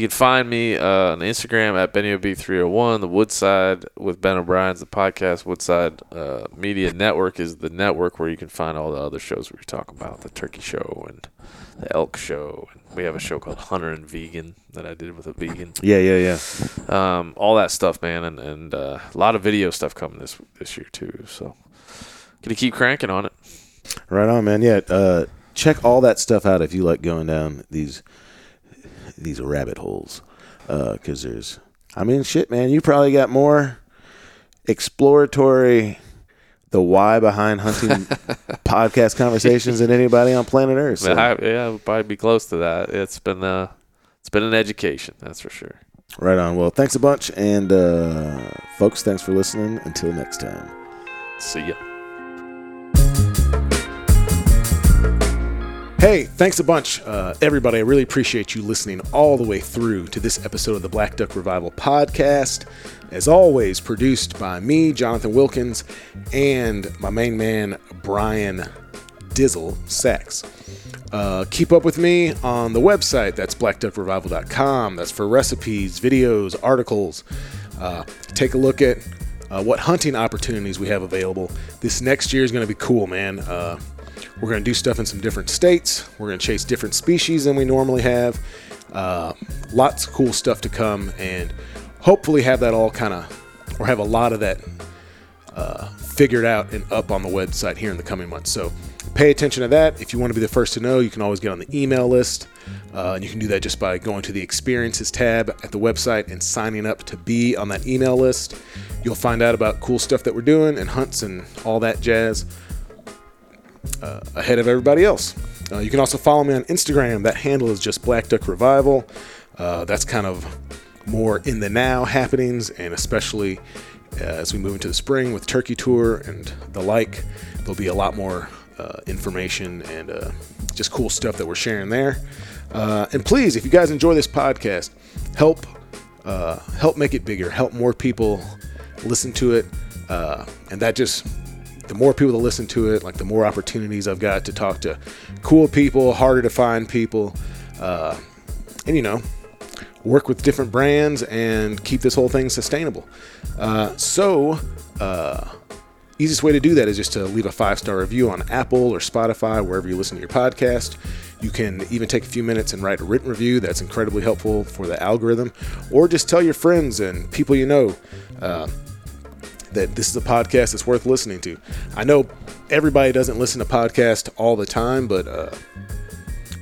you can find me uh, on Instagram at BennyOB301. The Woodside with Ben O'Brien's the podcast. Woodside uh, Media Network is the network where you can find all the other shows we were talking about, the Turkey Show and the Elk Show. We have a show called Hunter and Vegan that I did with a vegan. yeah, yeah, yeah. Um, all that stuff, man, and and uh, a lot of video stuff coming this this year too. So gonna keep cranking on it. Right on, man. Yeah, uh, check all that stuff out if you like going down these these rabbit holes. Because there's, I mean, shit, man. You probably got more exploratory, the why behind hunting podcast conversations than anybody on planet Earth. So, I, yeah, I would probably be close to that. It's been uh, it's been an education, that's for sure. right on. Well, thanks a bunch, and uh, folks, thanks for listening. Until next time. See ya. Hey, thanks a bunch, uh, everybody. I really appreciate you listening all the way through to this episode of the Black Duck Revival podcast. As always, produced by me, Jonathan Wilkins, and my main man, Brian Dizzle Sachs. Uh, keep up with me on the website. That's blackduckrevival.com. That's for recipes, videos, articles. Uh, take a look at uh, what hunting opportunities we have available. This next year is going to be cool, man. We're going to do stuff in some different states. We're going to chase different species than we normally have. Uh, lots of cool stuff to come, and hopefully have that all kind of, or have a lot of that uh, figured out and up on the website here in the coming months. So pay attention to that. If you want to be the first to know, you can always get on the email list. Uh, and you can do that just by going to the experiences tab at the website and signing up to be on that email list. You'll find out about cool stuff that we're doing and hunts and all that jazz. Uh, ahead of everybody else. Uh, you can also follow me on Instagram. That handle is just Black Duck Revival. Uh, that's kind of more in the now happenings, and especially uh, as we move into the spring with Turkey Tour and the like, there'll be a lot more uh, information and uh, just cool stuff that we're sharing there. And please, if you guys enjoy this podcast, help help make it bigger, help more people listen to it, and that just the more people that listen to it, like the more opportunities I've got to talk to cool people, harder to find people, uh, and you know, work with different brands and keep this whole thing sustainable. Uh, so, uh, easiest way to do that is just to leave a five star review on Apple or Spotify, wherever you listen to your podcast. You can even take a few minutes and write a written review. That's incredibly helpful for the algorithm. Or just tell your friends and people you know uh, that this is a podcast that's worth listening to. I know everybody doesn't listen to podcasts all the time, but uh,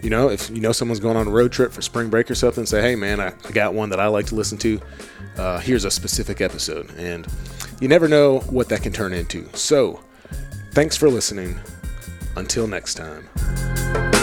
you know, if you know someone's going on a road trip for spring break or something, say, hey man, I, I got one that I like to listen to. Uh, here's a specific episode. And you never know what that can turn into. So, thanks for listening. Until next time.